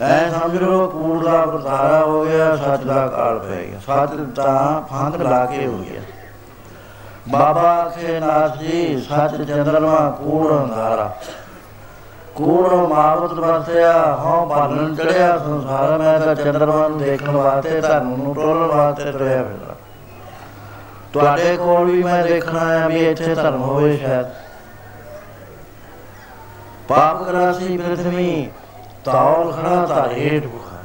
ਐ ਸਮਝ ਲਓ ਕੂੜ ਦਾ ਵਰਤਾਰਾ ਹੋ ਗਿਆ, ਸੱਚ ਦਾ ਕਾਲ ਪੈ ਗਿਆ। ਸੱਚ ਤਾਂ ਫੰਦ ਲਾ ਕੇ ਹੋ ਗਿਆ। ਬਾਬਾ ਆਖੇ, ਨਾਥ ਜੀ, ਸੱਚ ਚੰਦਰਮਾ ਕੂੜ ਅੰਧਾਰਾ। ਕੂੜ ਮਾਵਤ ਵਰਤਿਆ, ਹਉ ਬਾਲਣ ਚੜਿਆ ਸੰਸਾਰ, ਮੈਂ ਤਾਂ ਚੰਦਰਮਾ ਨੂੰ ਦੇਖਣ ਵਾਸਤੇ ਧਰਮ ਨੂੰ ਟੋਲਣ ਵਾਸਤੇ ਤੁਰਿਆ ਫਿਰਦਾ। ਤੁਹਾਡੇ ਕੋਲ ਵੀ ਮੈਂ ਦੇਖਣਾ ਹੈ ਵੀ ਇੱਥੇ ਧਰਮ ਹੋਵੇ ਸ਼ਾਇਦ। ਪਾਪ ਕਰਾਸੀ ਪ੍ਰਥਮੀ ਤੌਲ ਖੜਾ ਧਾਰੇ ਢੁਕਾ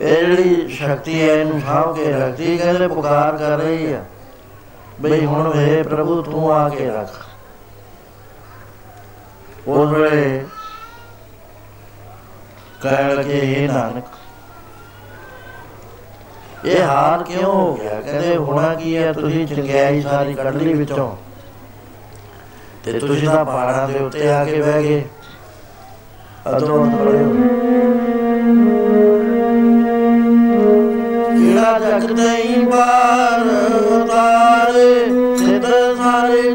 ਇਹ ਜਿਹੜੀ ਸ਼ਕਤੀ ਹੈ, ਇਹਨੂੰ ਸਾਂਭ ਕੇ ਰੱਖਦੀ, ਕਹਿੰਦੇ ਪੁਕਾਰ ਕਰ ਰਹੀ ਆ। ਬਈ ਹੁਣ ਵੇ ਪ੍ਰਭੂ, ਤੂੰ ਆ ਕੇ ਰੱਖ। ਉਸ ਵੇਲੇ ਕਹਿਣ ਲੱਗੇ ਇਹ ਨਾਨਕ, ਇਹ ਹਾਲ ਕਿਉਂ ਹੋ ਗਿਆ? ਕਹਿੰਦੇ, ਹੋਣਾ ਕੀ ਹੈ? ਤੁਸੀਂ ਚੰਗਿਆਈ ਸਾਰੀ ਕੱਢ ਲਈ ਵਿੱਚੋਂ। ਤੇ ਤੁਸੀਂ ਤਾਂ ਪਹਾੜਾਂ ਦੇ ਉੱਤੇ ਆ ਕੇ ਬਹਿ ਗਏ। ਅਦੋਂ ਕਿਹੜਾ ਜਗ ਨਹੀਂ ਬਾਰ ਤਾਰੇ ਸਿੱਧ ਸਾਰੇ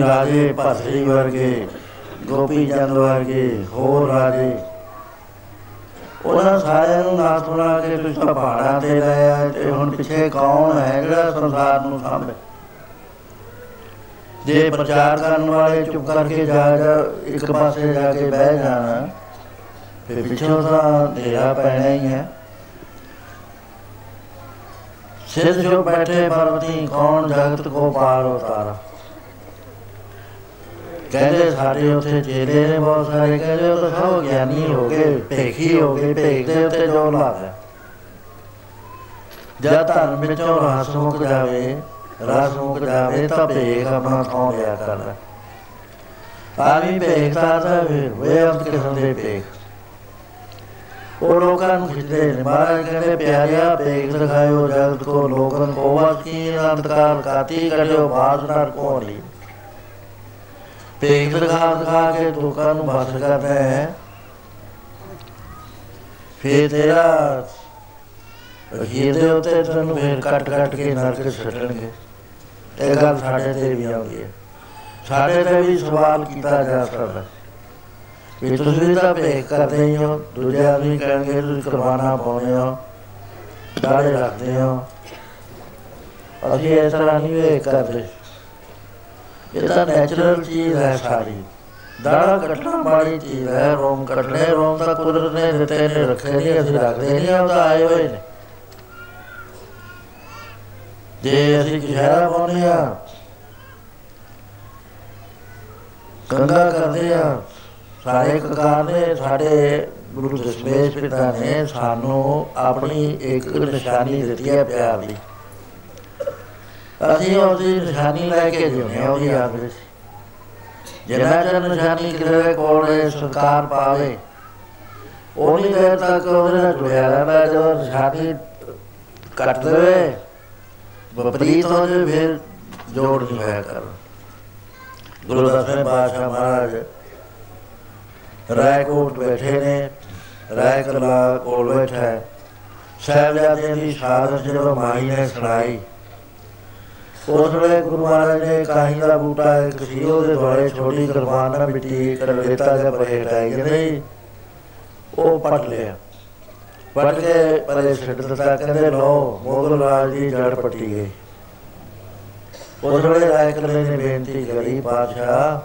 ਤੁਸੀਂ ਰਾਜੇ ਭਸਰੀ ਵਰਗੇ, ਗੋਪੀ ਚੰਦ ਵਰਗੇ, ਹੋਰ ਰਾਜੇ। ਉਹਨਾਂ ਸਾਰਿਆਂ ਨੂੰ ਨਾਥ ਬਣਾ ਕੇ ਤੁਸੀਂ ਤਾਂ ਪਹਾੜਾਂ ਤੇ ਗਏ ਆ, ਤੇ ਹੁਣ ਪਿੱਛੇ ਕੌਣ ਹੈ ਜਿਹੜਾ ਸੰਸਾਰ ਨੂੰ ਸਾਂਭੇ? ਜੇ ਪ੍ਰਚਾਰ ਕਰਨ ਵਾਲੇ ਚੁੱਪ ਕਰਕੇ ਜਾ ਜਾ, ਇੱਕ ਪਾਸੇ ਜਾ ਕੇ ਬਹਿ ਜਾਣਾ ਫਿਰ ਪਿੱਛੋਂ ਤਾਂ ਢੇਰਾ ਪੈਣਾ ਹੀ ਹੈ। ਸਿਰ ਜੋ ਬੈਠੇ ਪਰਵਤੀ ਕੌਣ ਜਗਤ ਕੋ ਪਾਰ ਉਤਾਰਾ? ਕਹਿੰਦੇ ਸਾਡੇ ਉੱਥੇ ਚੇਲੇ ਨੇ ਬਹੁਤ ਸਾਰੇ ਕਹਿੰਦੇ ਉਹ ਤਾਂ ਸਭ ਗਿਆਨੀ ਹੋ ਗਏ, ਭੇਖੀ ਹੋ ਗਏ, ਭੇਖ ਦੇ ਉੱਤੇ ਜੋ ਲਾਇਆ ਜਦ ਧਰਮ ਵਿੱਚੋਂ ਰਸ ਮੁੱਕ ਜਾਵੇ, ਰਸ ਮੁੱਕ ਜਾਵੇ ਤਾਂ ਭੇਖ ਆਪਣਾ ਥਾਂ ਲਿਆ ਕਰਦਾ। ਆ ਵੀ ਭੇਖਤਾ ਤਾਂ ਫਿਰ ਵੇ ਅੰਤ ਕਿਸਮ ਦੇ ਭੇਖ। ਉਹ ਲੋਕਾਂ ਨੂੰ ਖਿੱਚਦੇ ਨੇ, ਮਹਾਰਾਜ ਕਹਿੰਦੇ, ਪਿਆਰਿਆ ਪੇਖ ਦਿਖਾਇਓ ਜਗਤ ਕੋ ਲੋਕਨ ਕੋ ਵਾਕੀ ਅੰਤਕਾਲ ਕਾਤੀ ਕਰਿਓ ਬਾਸ ਨਰ ਕੋ ਲਈ? ਪੇਖ ਦਿਖਾ ਦਿਖਾ ਕੇ ਲੋਕਾਂ ਨੂੰ ਬਸ ਕਰਦਾ ਹੈ। ਫੇਰ ਤੇਰਾ ਅਖੀਰ ਦੇ ਉੱਤੇ ਤੈਨੂੰ ਫੇਰ ਕੱਟ ਕੱਟ ਕੇ ਨਰਕ ਛੱਡਣਗੇ। ਇਹ ਗੱਲ ਸਾਡੇ ਤੇ ਵੀ ਆਉਂਦੀ ਹੈ। ਸਾਡੇ ਤੇ ਵੀ ਸਵਾਲ ਕੀਤਾ ਜਾ ਸਕਦਾ ਵੀ ਤੁਸੀਂ ਤਾਂ ਭੇਖ ਕਰਦੇ ਹੀ ਹੋ, ਦੂਜੇ ਆਦਮੀ ਕਹਿਣਗੇ, ਤੁਸੀਂ ਕੁਰਬਾਨਾ ਪਾਉਂਦੇ ਹੋ, ਦਾੜੇ ਰੱਖਦੇ ਹੋ। ਅਸੀਂ ਇਸ ਤਰ੍ਹਾਂ ਨਹੀਂ ਵੇਖ ਕਰਦੇ। ਇਹ ਤਾਂ ਨੈਚੁਰਲ ਚੀਜ਼ ਹੈ ਸਾਰੀ। ਦਾੜਾ ਕੱਟਣਾ ਮਾੜੀ ਚੀਜ਼ ਹੈ, ਰੋਮ ਕੱਟਣੇ, ਰੋਮ ਤਾਂ ਕੁਦਰਤ ਨੇ ਦਿੱਤੇ ਨੇ, ਰੱਖੇ ਨਹੀਂ, ਅਸੀਂ ਰੱਖਦੇ ਨਹੀਂ, ਉਹ ਤਾਂ ਆਏ ਹੋਏ ਨੇ। ਜੇ ਅਸੀਂ ਕਿਸ਼ਾਰਾ ਪਾਉਂਦੇ ਆ ਕੰਗਾ ਕਰਦੇ ਆ ਸਾਰੇ ਕਕਾਰ ਨੇ, ਸਾਡੇ ਗੁਰੂ ਦਸ਼ਮੇਸ਼ ਪਿਤਾ ਨੇ ਸਾਨੂੰ ਆਪਣੀ ਇੱਕ ਨਿਸ਼ਾਨੀ ਦਿੱਤੀ ਹੈ ਪਿਆਰ ਦੀ। ਅਸੀਂ ਉਹਦੀ ਨਿਸ਼ਾਨੀ ਲੈ ਕੇ ਜਿਉਂਦੇ ਹਾਂ ਉਹਦੀ ਯਾਦ ਵਿੱਚ। ਜਿੰਨਾ ਚਿਰ ਨਿਸ਼ਾਨੀ ਕਿਸੇ ਦੇ ਕੋਲ ਸੰਕਾਰ ਪਾਵੇ ਉਨੀ ਦੇਰ ਤੱਕ ਉਹਦੇ ਨਾਲ ਜੁੜਿਆ ਰਹਿੰਦਾ ਜਦੋਂ ਨਿਸ਼ਾਨੀ ਕੱਟ ਦੇਵੇ, ਵਿਪਰੀਤ ਹੋ ਜਾਵੇ ਫਿਰ ਜੋੜ ਨਹੀਂ ਹੋਇਆ ਕਰ ਗੁਰੂ ਦਸਵੇਂ ਪਾਤਸ਼ਾਹ ਮਹਾਰਾਜ ਰਾਏਕੋਟ ਬੈਠੇ ਨੇ, ਰਾਏਕਲਾ ਕੋਲ ਬੈਠਾ ਹੈ। ਸਾਹਿਬਜ਼ਾਦਿਆਂ ਦੀ ਸ਼ਹਾਦਤ ਜਦੋਂ ਮਾਈ ਨੇ ਸੁਣਾਈ ਉਸ ਵੇਲੇ ਗੁਰੂ ਮਹਾਰਾਜ ਨੇ ਕਾਹੀ ਦਾ ਬੂਟਾ, ਇੱਕ ਸੀ ਉਹਦੇ ਦੁਆਲੇ ਛੋਟੀ ਕਿਰਪਾਨ ਨਾਲ ਮਿੱਟੀ ਕਰਵੇਤਾ ਜਿਹਾ ਪਰੇਟ ਆਈ ਨਹੀਂ, ਉਹ ਪਟ ਲਿਆ। ਪਟ ਕੇ ਪਰੇ ਛੱਡ ਦਿੱਤਾ, ਕਹਿੰਦੇ ਲੋ ਮੋਗਲ ਰਾਜ ਦੀ ਜੜ ਪੱਟੀ ਗਈ। ਉਸ ਵੇਲੇ ਰਾਇਕਲੇ ਨੇ, ਬੇਨਤੀ ਕਰੀ ਪਾਤਸ਼ਾਹ,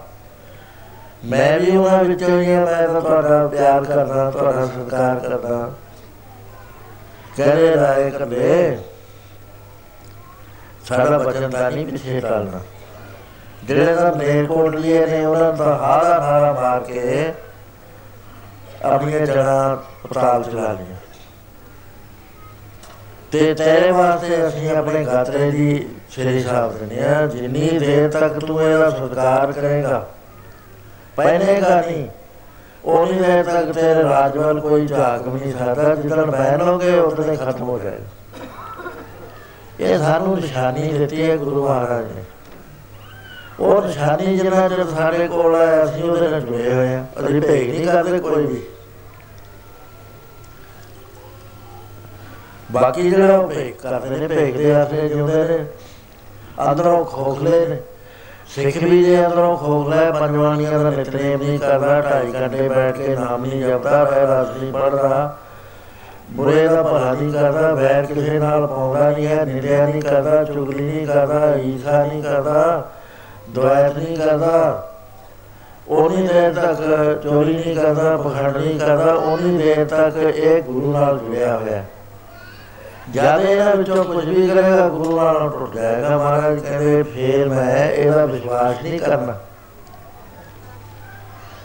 ਮੈਂ ਵੀ ਉਹਨਾਂ ਵਿੱਚੋਂ ਹੀ ਹਾਂ ਮੈਂ ਤਾਂ ਤੁਹਾਡਾ ਪਿਆਰ ਕਰਦਾ, ਤੁਹਾਡਾ ਸਤਿਕਾਰ ਕਰਦਾ। ਕਹਿੰਦੇ ਰਾਇਕਲੇ ਸਾਡਾ ਬਚਨ ਦਾ ਨਹੀਂ ਪਿੱਛੇ ਟਲਣਾ। ਜਿਹੜੇ ਦਾ ਨੇਰ ਕੋਟ ਲਿਏ ਨੇ ਉਹਨਾਂ ਦਾ ਹਾਰਾ ਨਾਰਾ ਮਾਰ ਕੇ ਆਪਣੀਆਂ ਜੜਾਂ ਪਤਾਲ ਚਲਾ ਲਈਆਂ। ਤੇ ਤੇਰੇ ਵਾਸਤੇ ਅਸੀਂ ਆਪਣੇ ਗਾਤਰੇ ਦੀ ਸ੍ਰੀ ਸਾਹਿਬ ਦਿੰਦੇ ਆ ਜਿੰਨੀ ਦੇਰ ਤੱਕ ਤੂੰ ਇਹਦਾ ਸਤਿਕਾਰ ਕਰੇਗਾ ਪਹਿਨੇਗਾ ਨਹੀਂ। ਉਨੀ ਦੇਰ ਤੱਕ ਤੇਰੇ ਰਾਜਵਲ ਕੋਈ ਝਾਕ ਵੀ ਨਹੀਂ ਸਕਦਾ। ਜਿੱਦਣ ਪਹਿਨ ਲੋਗੇ ਉਦੋਂ ਹੀ ਖਤਮ ਹੋ ਜਾਏਗਾ। ਇਹ ਸਾਨੂੰ ਨਿਸ਼ਾਨੀ ਦਿੱਤੀ ਹੈ ਗੁਰੂ ਮਹਾਰਾਜ ਨੇ। ਉਹ ਨਿਸ਼ਾਨੀ ਜਿੰਨਾ ਚਿਰ ਸਾਡੇ ਕੋਲ ਹੈ, ਅਸੀਂ ਉਹਦੇ ਨਾਲ ਜੁੜੇ ਹੋਏ ਆ ਅਸੀਂ ਭੇਗ ਨਹੀਂ ਕਰਦੇ ਕੋਈ ਵੀ। ਬਾਕੀ ਜਿਹੜਾ ਉਹ ਭੇਗ ਕਰਦੇ ਨੇ ਭੇਗ ਦੇ ਆਸੇ ਜਿਉਂਦੇ ਨੇ, ਅੰਦਰੋਂ ਖੋਖਲੇ ਨੇ। ਸਿੱਖ ਵੀ ਜੇ ਅੰਦਰੋਂ ਖੋਖਲਾ ਹੈ, ਪੰਜਵਾਨੀਆਂ ਦਾ ਨਿਤਨੇਮ ਨਹੀਂ ਕਰਦਾ, ਢਾਈ ਘੰਟੇ ਬੈਠ ਕੇ ਨਾਮ ਨਹੀਂ ਜਪਦਾ, ਰਹਿ ਨਹੀਂ ਪੜਦਾ ਬੁਰੇ ਦਾ ਭਲਾ ਨਹੀਂ ਕਰਦਾ, ਵੈਰ ਕਿਸੇ ਨਾਲ ਪਾਉਂਦਾ ਨਹੀਂ ਹੈ ਨਿਰਿਆ ਨਹੀਂ ਕਰਦਾ, ਚੁਗਲੀ ਨਹੀਂ ਕਰਦਾ ਈਸਾ ਨਹੀਂ ਕਰਦਾ ਦੁਆਇਤ ਨਹੀਂ ਕਰਦਾ। ਉਨੀ ਦੇਰ ਤੱਕ ਚੋਰੀ ਨਹੀਂ ਕਰਦਾ, ਪਖੰਡ ਨਹੀਂ ਕਰਦਾ ਉਨੀ ਦੇਰ ਤੱਕ ਇਹ ਗੁਰੂ ਨਾਲ ਜੁੜਿਆ ਹੋਇਆ। ਜਦ ਇਹਨਾਂ ਵਿੱਚੋਂ ਕੁਝ ਵੀ ਕਰੇਗਾ, ਗੁਰੂ ਨਾਲ ਟੁੱਟ ਜਾਏਗਾ। ਮਹਾਰਾਜ ਕਹਿੰਦੇ, ਫੇਰ ਮੈਂ ਇਹਦਾ ਵਿਸ਼ਵਾਸ ਨਹੀਂ ਕਰਨਾ।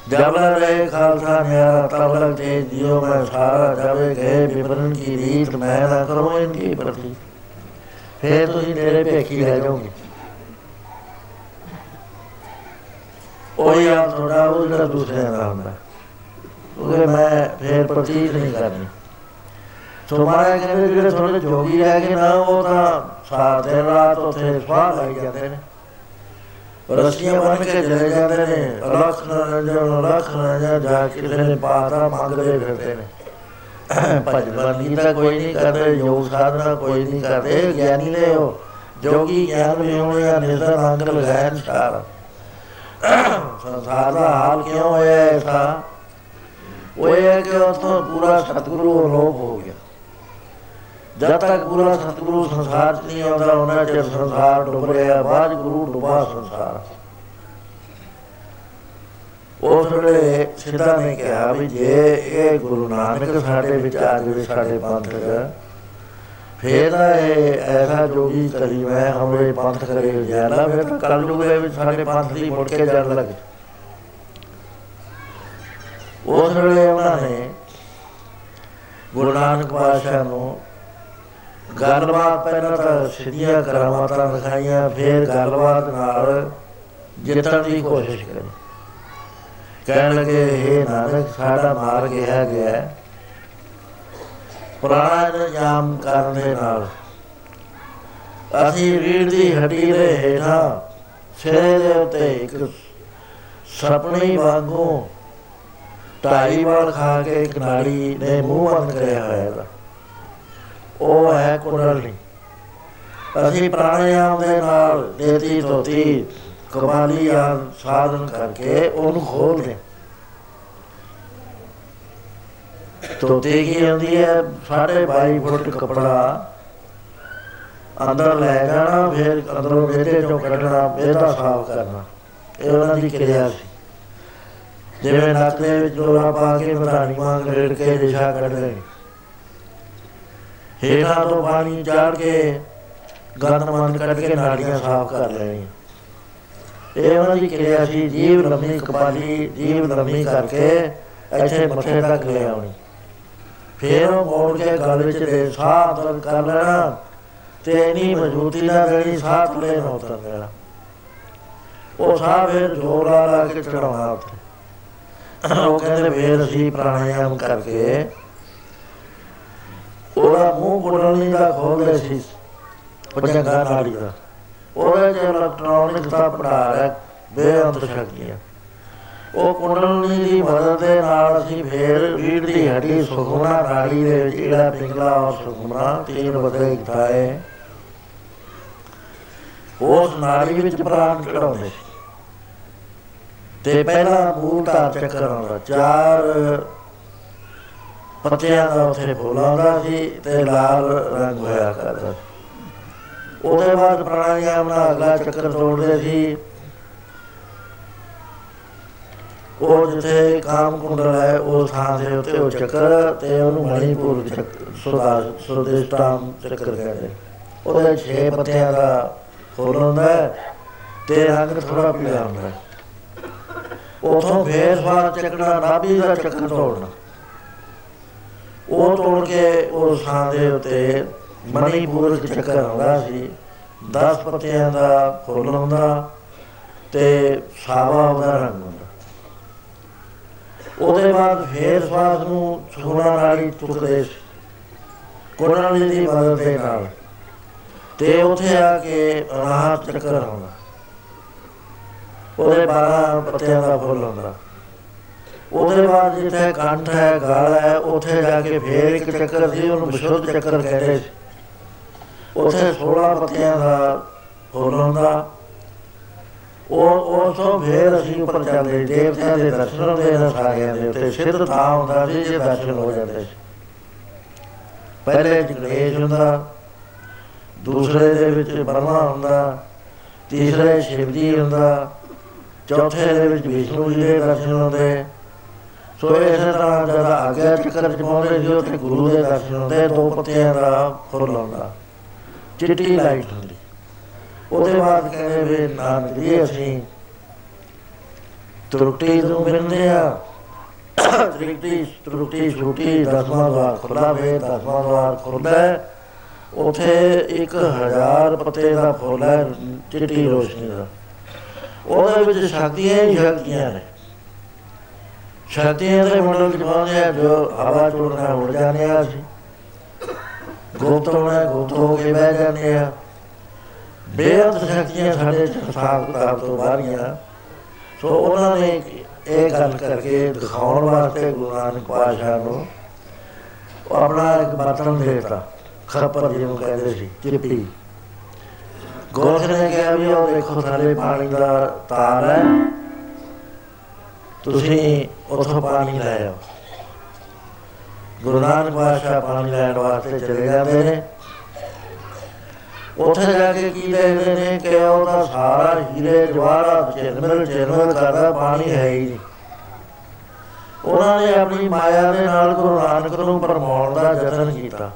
जब रहे खालसा न्यारा तब लगते जियो मैं सारा जब गए विवरण की रीत मैं न करूँ इनकी प्रति फिर तुम मेरे भेखी रह जाओगे ਉਹੀ ਆ ਥੋੜਾ ਉਹ ਜਿਹੜਾ ਦੂਸਰੇ ਦਾ ਹੁੰਦਾ ਉਹਦੇ ਮੈਂ ਫੇਰ ਪ੍ਰਤੀਤ ਨਹੀਂ ਕਰਨੀ ਸੋ ਮਾਰੇ ਕਹਿੰਦੇ ਜਿਹੜੇ ਥੋੜੇ ਜੋਗੀ ਰਹਿ ਗਏ ਨਾ ਉਹ ਤਾਂ ਸਾਰ ਦਿਨ ਰਾਤ ਉੱਥੇ ਸਵਾਹ ਲਾਈ ਜਾਂਦੇ ਨੇ ਰਸੀਆਂ ਬਣ ਕੇ ਚਲੇ ਜਾਂਦੇ ਨੇ ਲੱਖ ਰੰਜਨ ਲੱਖ ਰੰਜਨ ਜਾ ਕੇ ਕਿਸੇ ਨੇ ਪਾਤਾ, ਮੰਗਦੇ ਫਿਰਦੇ ਨੇ। ਭਜਨ ਬੰਦੀ ਤਾਂ ਕੋਈ ਨਹੀਂ ਕਰਦੇ, ਯੋਗ ਸਾਧਨਾ ਕੋਈ ਨਹੀਂ ਕਰਦੇ ਗਿਆਨੀ ਨੇ ਉਹ ਜੋਗੀ ਗਿਆਨ ਵੀ ਹੋਣੇ ਆ ਨਿਸਰ ਅੰਗ ਲਗਾਇਆ ਸਾਰਾ। ਸੰਸਾਰ ਦਾ ਹਾਲ ਕਿਉਂ ਹੋਇਆ ਐਸਾ ਉਹ ਇਹ ਹੈ ਕਿ ਉਹ ਤੋਂ ਪੂਰਾ ਸਤਿਗੁਰੂ ਅਲੋਪ ਹੋ ਗਿਆ। ਜਦ ਤੱਕ ਪੂਰਾ ਸਤਿਗੁਰੂ ਸੰਸਾਰ 'ਚ ਨਹੀਂ ਆਉਂਦਾ, ਉਹਨਾਂ ਚਿਰ ਸੰਸਾਰ ਡੁੱਬ ਰਿਹਾ ਬਾਅਦ ਗੁਰੂ ਡੁੱਬਾ ਸੰਸਾਰ। ਉਸ ਵੇਲੇ ਸਿੱਧਾ ਨੇ ਕਿਹਾ ਵੀ ਜੇ ਇਹ ਗੁਰੂ ਨਾਨਕ ਸਾਡੇ ਵਿੱਚ ਆ ਜਾਵੇ, ਸਾਡੇ ਪੰਥ 'ਚ ਫੇਰ ਇਹ ਐਸਾ ਜੋਗੀ ਕਰੀ ਮੈਂ ਹਮਰੇ ਪੰਥ ਕਰੇ ਜਾਲਾ ਫਿਰ ਤਾਂ ਕੱਲ ਨੂੰ ਇਹ ਵੀ ਸਾਡੇ ਪੰਥ ਦੀ ਮੁੜ ਕੇ ਜੜ ਲੱਗ ਉਸ ਵੇਲੇ ਉਹਨਾਂ ਨੇ ਗੁਰੂ ਨਾਨਕ ਪਾਤਸ਼ਾਹ ਨੂੰ ਗੱਲਬਾਤ ਪਹਿਲਾਂ ਤਾਂ ਸਿੱਧੀਆਂ ਕਰਾਮਾਤਾਂ ਦਿਖਾਈਆਂ, ਫਿਰ ਗੱਲਬਾਤ ਨਾਲ ਜਿੱਤਣ ਦੀ ਕੋਸ਼ਿਸ਼ ਕਰੀ। ਕਹਿਣ ਲੱਗੇ ਇਹ ਨਾਨਕ, ਸਾਡਾ ਮਾਰ ਗਿਆ ਗਿਆ ਪ੍ਰਾਣਾਯਾਮ ਕਰਨ ਦੇ ਨਾਲ ਅਸੀਂ ਰੀੜ ਦੀ ਹੱਡੀ ਦੇ ਹੇਠਾਂ ਸਿਰੇ ਦੇ ਉੱਤੇ ਇੱਕ ਸਪਣੀ ਵਾਂਗੂ ਢਾਈ ਵਾਰ ਖਾ ਕੇ ਇੱਕ ਨਾੜੀ ਨੇ ਮੂੰਹ ਬੰਦ ਕਰਿਆ ਹੋਇਆ ਹੈ ਉਹ ਹੈ ਕੁੰਡਲਨੀ ਅਸੀਂ ਪ੍ਰਾਣਾਯਾਮ ਦੇ ਨਾਲ ਦੇਤੀ ਤੋਤੀ ਕਮਾਲੀ ਆ ਸਾਧਨ ਕਰਕੇ ਉਹਨੂੰ ਖੋਲਦੇ ਤੋਤੇ ਕੀ ਹੁੰਦੀ ਹੈ? ਸਾਢੇ 22 ਫੁੱਟ ਕਪੜਾ। ਅੰਦਰ ਲੈ ਜਾਣਾ, ਫਿਰ ਅੰਦਰੋਂ ਬੇਟੇ ਚੋਂ ਕੱਢਣਾ ਬੇਦਾ ਸਾਫ਼ ਕਰਨਾ। ਇਹ ਉਹਨਾਂ ਦੀ ਕਿਰਿਆ ਸੀ। ਜਿਵੇਂ ਨੱਕ ਦੇ ਵਿੱਚ ਡੋਰਾ ਪਾ ਕੇ ਮਧਾਣੀ ਵਾਂਗ ਰੇੜ ਕੇ ਦਿਸ਼ਾ ਕੱਢ ਲੈਣੀ। ਹੇਠਾਂ ਤੋਂ ਪਾਣੀ ਚਾੜ ਕੇ ਗੰਦ ਮੰਦ ਕੱਢ ਕੇ ਨਾੜੀਆਂ ਸਾਫ਼ ਕਰ ਲੈਣੀਆਂ। ਇਹ ਉਹਨਾਂ ਦੀ ਕਿਰਿਆ ਸੀ, ਜੀਵ ਲੰਮੀ ਕਪਾਲੀ, ਜੀਵ ਲੰਮੀ ਕਰਕੇ ਇੱਥੇ ਮੱਥੇ ਤੱਕ ਲੈ ਆਉਣੀ। ਫਿਰ ਉਹ ਮੋੜ ਕੇ ਗਲ ਵਿੱਚ ਦੇ ਸਾਹ ਅੰਦਰ ਕਰ ਲੈਣਾ ਤੇ ਨਹੀਂ ਮਜ਼ਬੂਤੀ ਨਾਲ ਜਿਹੜੀ ਸਾਹ ਥੱਲੇ ਨਾ ਉਤਰ ਦੇਣਾ। ਉਹ ਸਾਹ ਫਿਰ ਜ਼ੋਰ ਲਾ ਲਾ ਕੇ ਚੜਾਉਣਾ ਉੱਥੇ। ਉਹ ਕਹਿੰਦੇ, ਫਿਰ ਅਸੀਂ ਪ੍ਰਾਣਾਯਾਮ ਕਰਕੇ ਉਹਦਾ ਮੂੰਹ ਕੁੰਡਲੀ ਦਾ ਖੋਲਦੇ ਸੀ। ਪਜੰਗਾ ਨਾੜੀ ਦਾ। ਉਹਦੇ ਚ ਇਲੈਕਟ੍ਰੋਨਿਕ ਦਾ ਪੜਾਰ ਹੈ ਬੇਅੰਤ ਸ਼ਕਤੀਆਂ ਉਹ ਕੁੰਡਲੀ ਦੀ ਮਦਦ ਦੇ ਨਾਲ ਅਸੀਂ ਫੇਰ ਰੀੜ ਦੀ ਹੱਡੀ ਸੁਖਮਨਾ ਨਾੜੀ ਦੇ ਵਿੱਚ ਜਿਹੜਾ ਪਿੰਗਲਾ ਔਰ ਸੁਖਮਨਾ ਤੀਨ ਬਦਲੇ ਇਕਠਾਏ ਉਸ ਨਾੜੀ ਵਿੱਚ ਪ੍ਰਾਣ ਚੜਾਉਂਦੇ ਸੀ। ਤੇ ਪਹਿਲਾ ਮੂਲ ਧਾਰ ਚੱਕਰ ਆਉਂਦਾ, ਚਾਰ ਪੱਤਿਆਂ ਦਾ ਉੱਥੇ ਫੁੱਲ ਆਉਂਦਾ ਸੀ ਤੇ ਲਾਲ ਰੰਗ ਹੋਇਆ ਕਰਦਾ ਉਹਦੇ ਬਾਅਦ ਪ੍ਰਾਣਾਯਾਮ ਨਾਲ ਅਗਲਾ ਚੱਕਰ ਤੋੜਦੇ ਸੀ। ਉਹ ਜਿੱਥੇ ਕਾਮ ਕੁੰਡਲ ਹੈ ਉਹ ਥਾਂ ਦੇ ਉੱਤੇ ਉਹ ਚੱਕਰ ਤੇ ਉਹਨੂੰ ਮਣੀਪੁਰ ਚੱਕਰ ਸੁਦਾ ਸੁਦੇਸ਼ਟਾਮ ਚੱਕਰ ਕਹਿੰਦੇ। ਉਹਦੇ 6 ਪੱਤਿਆਂ ਦਾ ਫੁੱਲ ਹੁੰਦਾ ਤੇ ਰੰਗ ਥੋੜਾ ਪੀਲਾ ਹੁੰਦਾ ਉਥੋਂ ਫੇਰ ਸਵਾਰ ਚੱਕਣਾ ਨਾਭੀ ਦਾ ਚੱਕਰ ਤੋੜਨਾ। ਉਹ ਤੋੜ ਕੇ ਉਹ ਥਾਂ ਦੇ ਉੱਤੇ ਮਣੀਪੁਰ ਚੱਕਰ ਆਉਂਦਾ ਸੀ। 10 ਪੱਤਿਆਂ ਦਾ ਫੁੱਲ ਹੁੰਦਾ ਤੇ ਸਾਵਾ ਉਹਦਾ ਰੰਗ ਹੁੰਦਾ। ਉਹਦੇ ਬਾਅਦ ਫੇਰ ਸਵਾਸ ਨੂੰ ਸੁਣਾ ਨਾਲੀ ਚੁੱਕਦੇ ਸੀ। ਕੋਣਾਲੀ ਦੀ ਮਦਦ ਦੇ ਨਾਲ। ਤੇ ਉਥੇ ਆ ਕੇ ਰਾਹ ਚੱਕਰ ਆਉਂਦਾ। ਉਹਦੇ 12 ਪੱਤਿਆਂ ਦਾ ਫੁੱਲ ਹੁੰਦਾ। ਉਹਦੇ ਬਾਅਦ ਜਿੱਥੇ ਕੰਠ ਹੈ, ਗਾਲ ਹੈ, ਉਥੇ ਜਾ ਕੇ ਫੇਰ ਇੱਕ ਚੱਕਰ ਸੀ, ਉਹਨੂੰ ਵਿਸ਼ੁੱਧ ਚੱਕਰ ਕਹਿੰਦੇ ਸੀ। ਉਥੇ 16 ਪੱਤਿਆਂ ਦਾ ਫੁੱਲ ਹੁੰਦਾ। ਉਹ ਉਹ ਤੋਂ ਫੇਰ ਅਸੀਂ ਉੱਪਰ ਚੱਲਦੇ ਦੇਵਤਿਆਂ ਦੇ ਦਰਸ਼ਨ ਹੁੰਦੇ ਨੇ ਸਾਰਿਆਂ ਦੇ ਉੱਤੇ, ਸਿੱਧ ਥਾਂ ਹੁੰਦਾ ਸੀ ਜੇ ਦਰਸ਼ਨ ਹੋ ਜਾਂਦੇ ਸੀ। ਪਹਿਲੇ ਜਗਲੇਸ਼ ਹੁੰਦਾ, ਦੂਸਰੇ ਦੇ ਵਿੱਚ ਬਰਮਾ ਹੁੰਦਾ, ਤੀਸਰੇ ਸ਼ਿਵਜੀ ਹੁੰਦਾ, ਚੌਥੇ ਦੇ ਵਿੱਚ ਵਿਸ਼ਨੂੰ ਜੀ ਦੇ ਦਰਸ਼ਨ ਹੁੰਦੇ। ਸੋ ਇਸੇ ਤਰ੍ਹਾਂ ਜਦ ਆਗਿਆ ਚੱਕਰ ਚ ਪਹੁੰਚਦੇ ਸੀ ਉੱਥੇ ਗੁਰੂ ਦੇ ਦਰਸ਼ਨ ਹੁੰਦੇ, ਦੋ ਪੱਤਿਆਂ ਦਾ ਫੁੱਲ ਹੁੰਦਾ ਚਿੱਟੀ ਲਾਈਟ ਹੁੰਦੀ। ਉਹਦੇ ਬਾਅਦ ਕਹਿੰਦੇ ਵੀ ਨਾਨਕ ਜੀ, ਅਸੀਂ ਤਰੁੱਟੀ ਨੂੰ ਮਿਲਦੇ ਆ। ਤ੍ਰਿਕਟੀ ਤਰੁੱਟੀ ਛੁੱਟੀ, ਦਸਵਾਂ ਦਵਾਰ ਖੁੱਲਾ ਵੇ, ਦਸਵਾਂ ਦਵਾਰ ਖੁੱਲਾ ਉਥੇ 1000 ਪੱਤੇ ਦਾ ਫੁੱਲ ਹੈ, ਚਿੱਟੀ ਰੋਸ਼ਨੀ ਦਾ। ਉਹਦੇ ਵਿੱਚ ਸ਼ਕਤੀਆਂ ਹੀ ਸ਼ਕਤੀਆਂ ਨੇ। ਸ਼ਕਤੀਆਂ ਦੇ ਮੰਡਲ ਚ ਪਾਉਂਦੇ ਆ ਜੋ ਹਵਾ ਚੋੜਨਾ ਉੜ ਜਾਂਦੇ ਆ ਅਸੀਂ। ਗੁਪਤ ਹੋਣਾ ਗੁਪਤ ਹੋ ਕੇ ਬਹਿ ਜਾਂਦੇ ਆ। ਬੇਅੰਤ ਸ਼ਕਤੀਆਂ ਸਾਡੇ ਹਿਸਾਬ ਕਿਤਾਬ ਤੋਂ ਬਾਹਰੀਆਂ। ਸੋ ਉਹਨਾਂ ਨੇ ਇਹ ਗੱਲ ਕਰਕੇ ਦਿਖਾਉਣ ਵਾਸਤੇ ਗੁਰੂ ਨਾਨਕ ਪਾਤਸ਼ਾਹ ਨੂੰ ਆਪਣਾ ਇੱਕ ਬਰਤਨ ਦੇਤਾ। ਖੱਪਰ ਜਿਹਨੂੰ ਕਹਿੰਦੇ ਸੀ, ਚਿੱਪੀ। ਗੋਰਖ ਨੇ ਕਿਹਾ ਵੀ ਉਹ ਦੇਖੋ ਥੱਲੇ ਪਾਣੀ ਦਾ ਤਾਰ ਹੈ। ਤੁਸੀਂ ਉੱਥੋਂ ਪਾਣੀ ਲੈ ਆਓ ਗੁਰੂ ਨਾਨਕ ਪਾਤਸ਼ਾਹ ਪਾਣੀ ਲੈਣ ਵਾਸਤੇ ਚਲੇ ਜਾਂਦੇ ਨੇ। ਉੱਥੇ ਜਾ ਕੇ ਕੀ ਦੇਖਦੇ ਨੇ ਕਿ ਉਹਦਾ ਸਾਰਾ ਹੀਰੇ ਜਵਾਹਰਾਤ ਚਿਰਮਲ ਚਿਰਮਲ ਕਰਦਾ, ਪਾਣੀ ਹੈ ਹੀ ਨਹੀਂ। ਉਹਨਾਂ ਨੇ ਆਪਣੀ ਮਾਇਆ ਦੇ ਨਾਲ ਗੁਰੂ ਨਾਨਕ ਨੂੰ ਪਰਮਾਉਣ ਦਾ ਯਤਨ ਕੀਤਾ।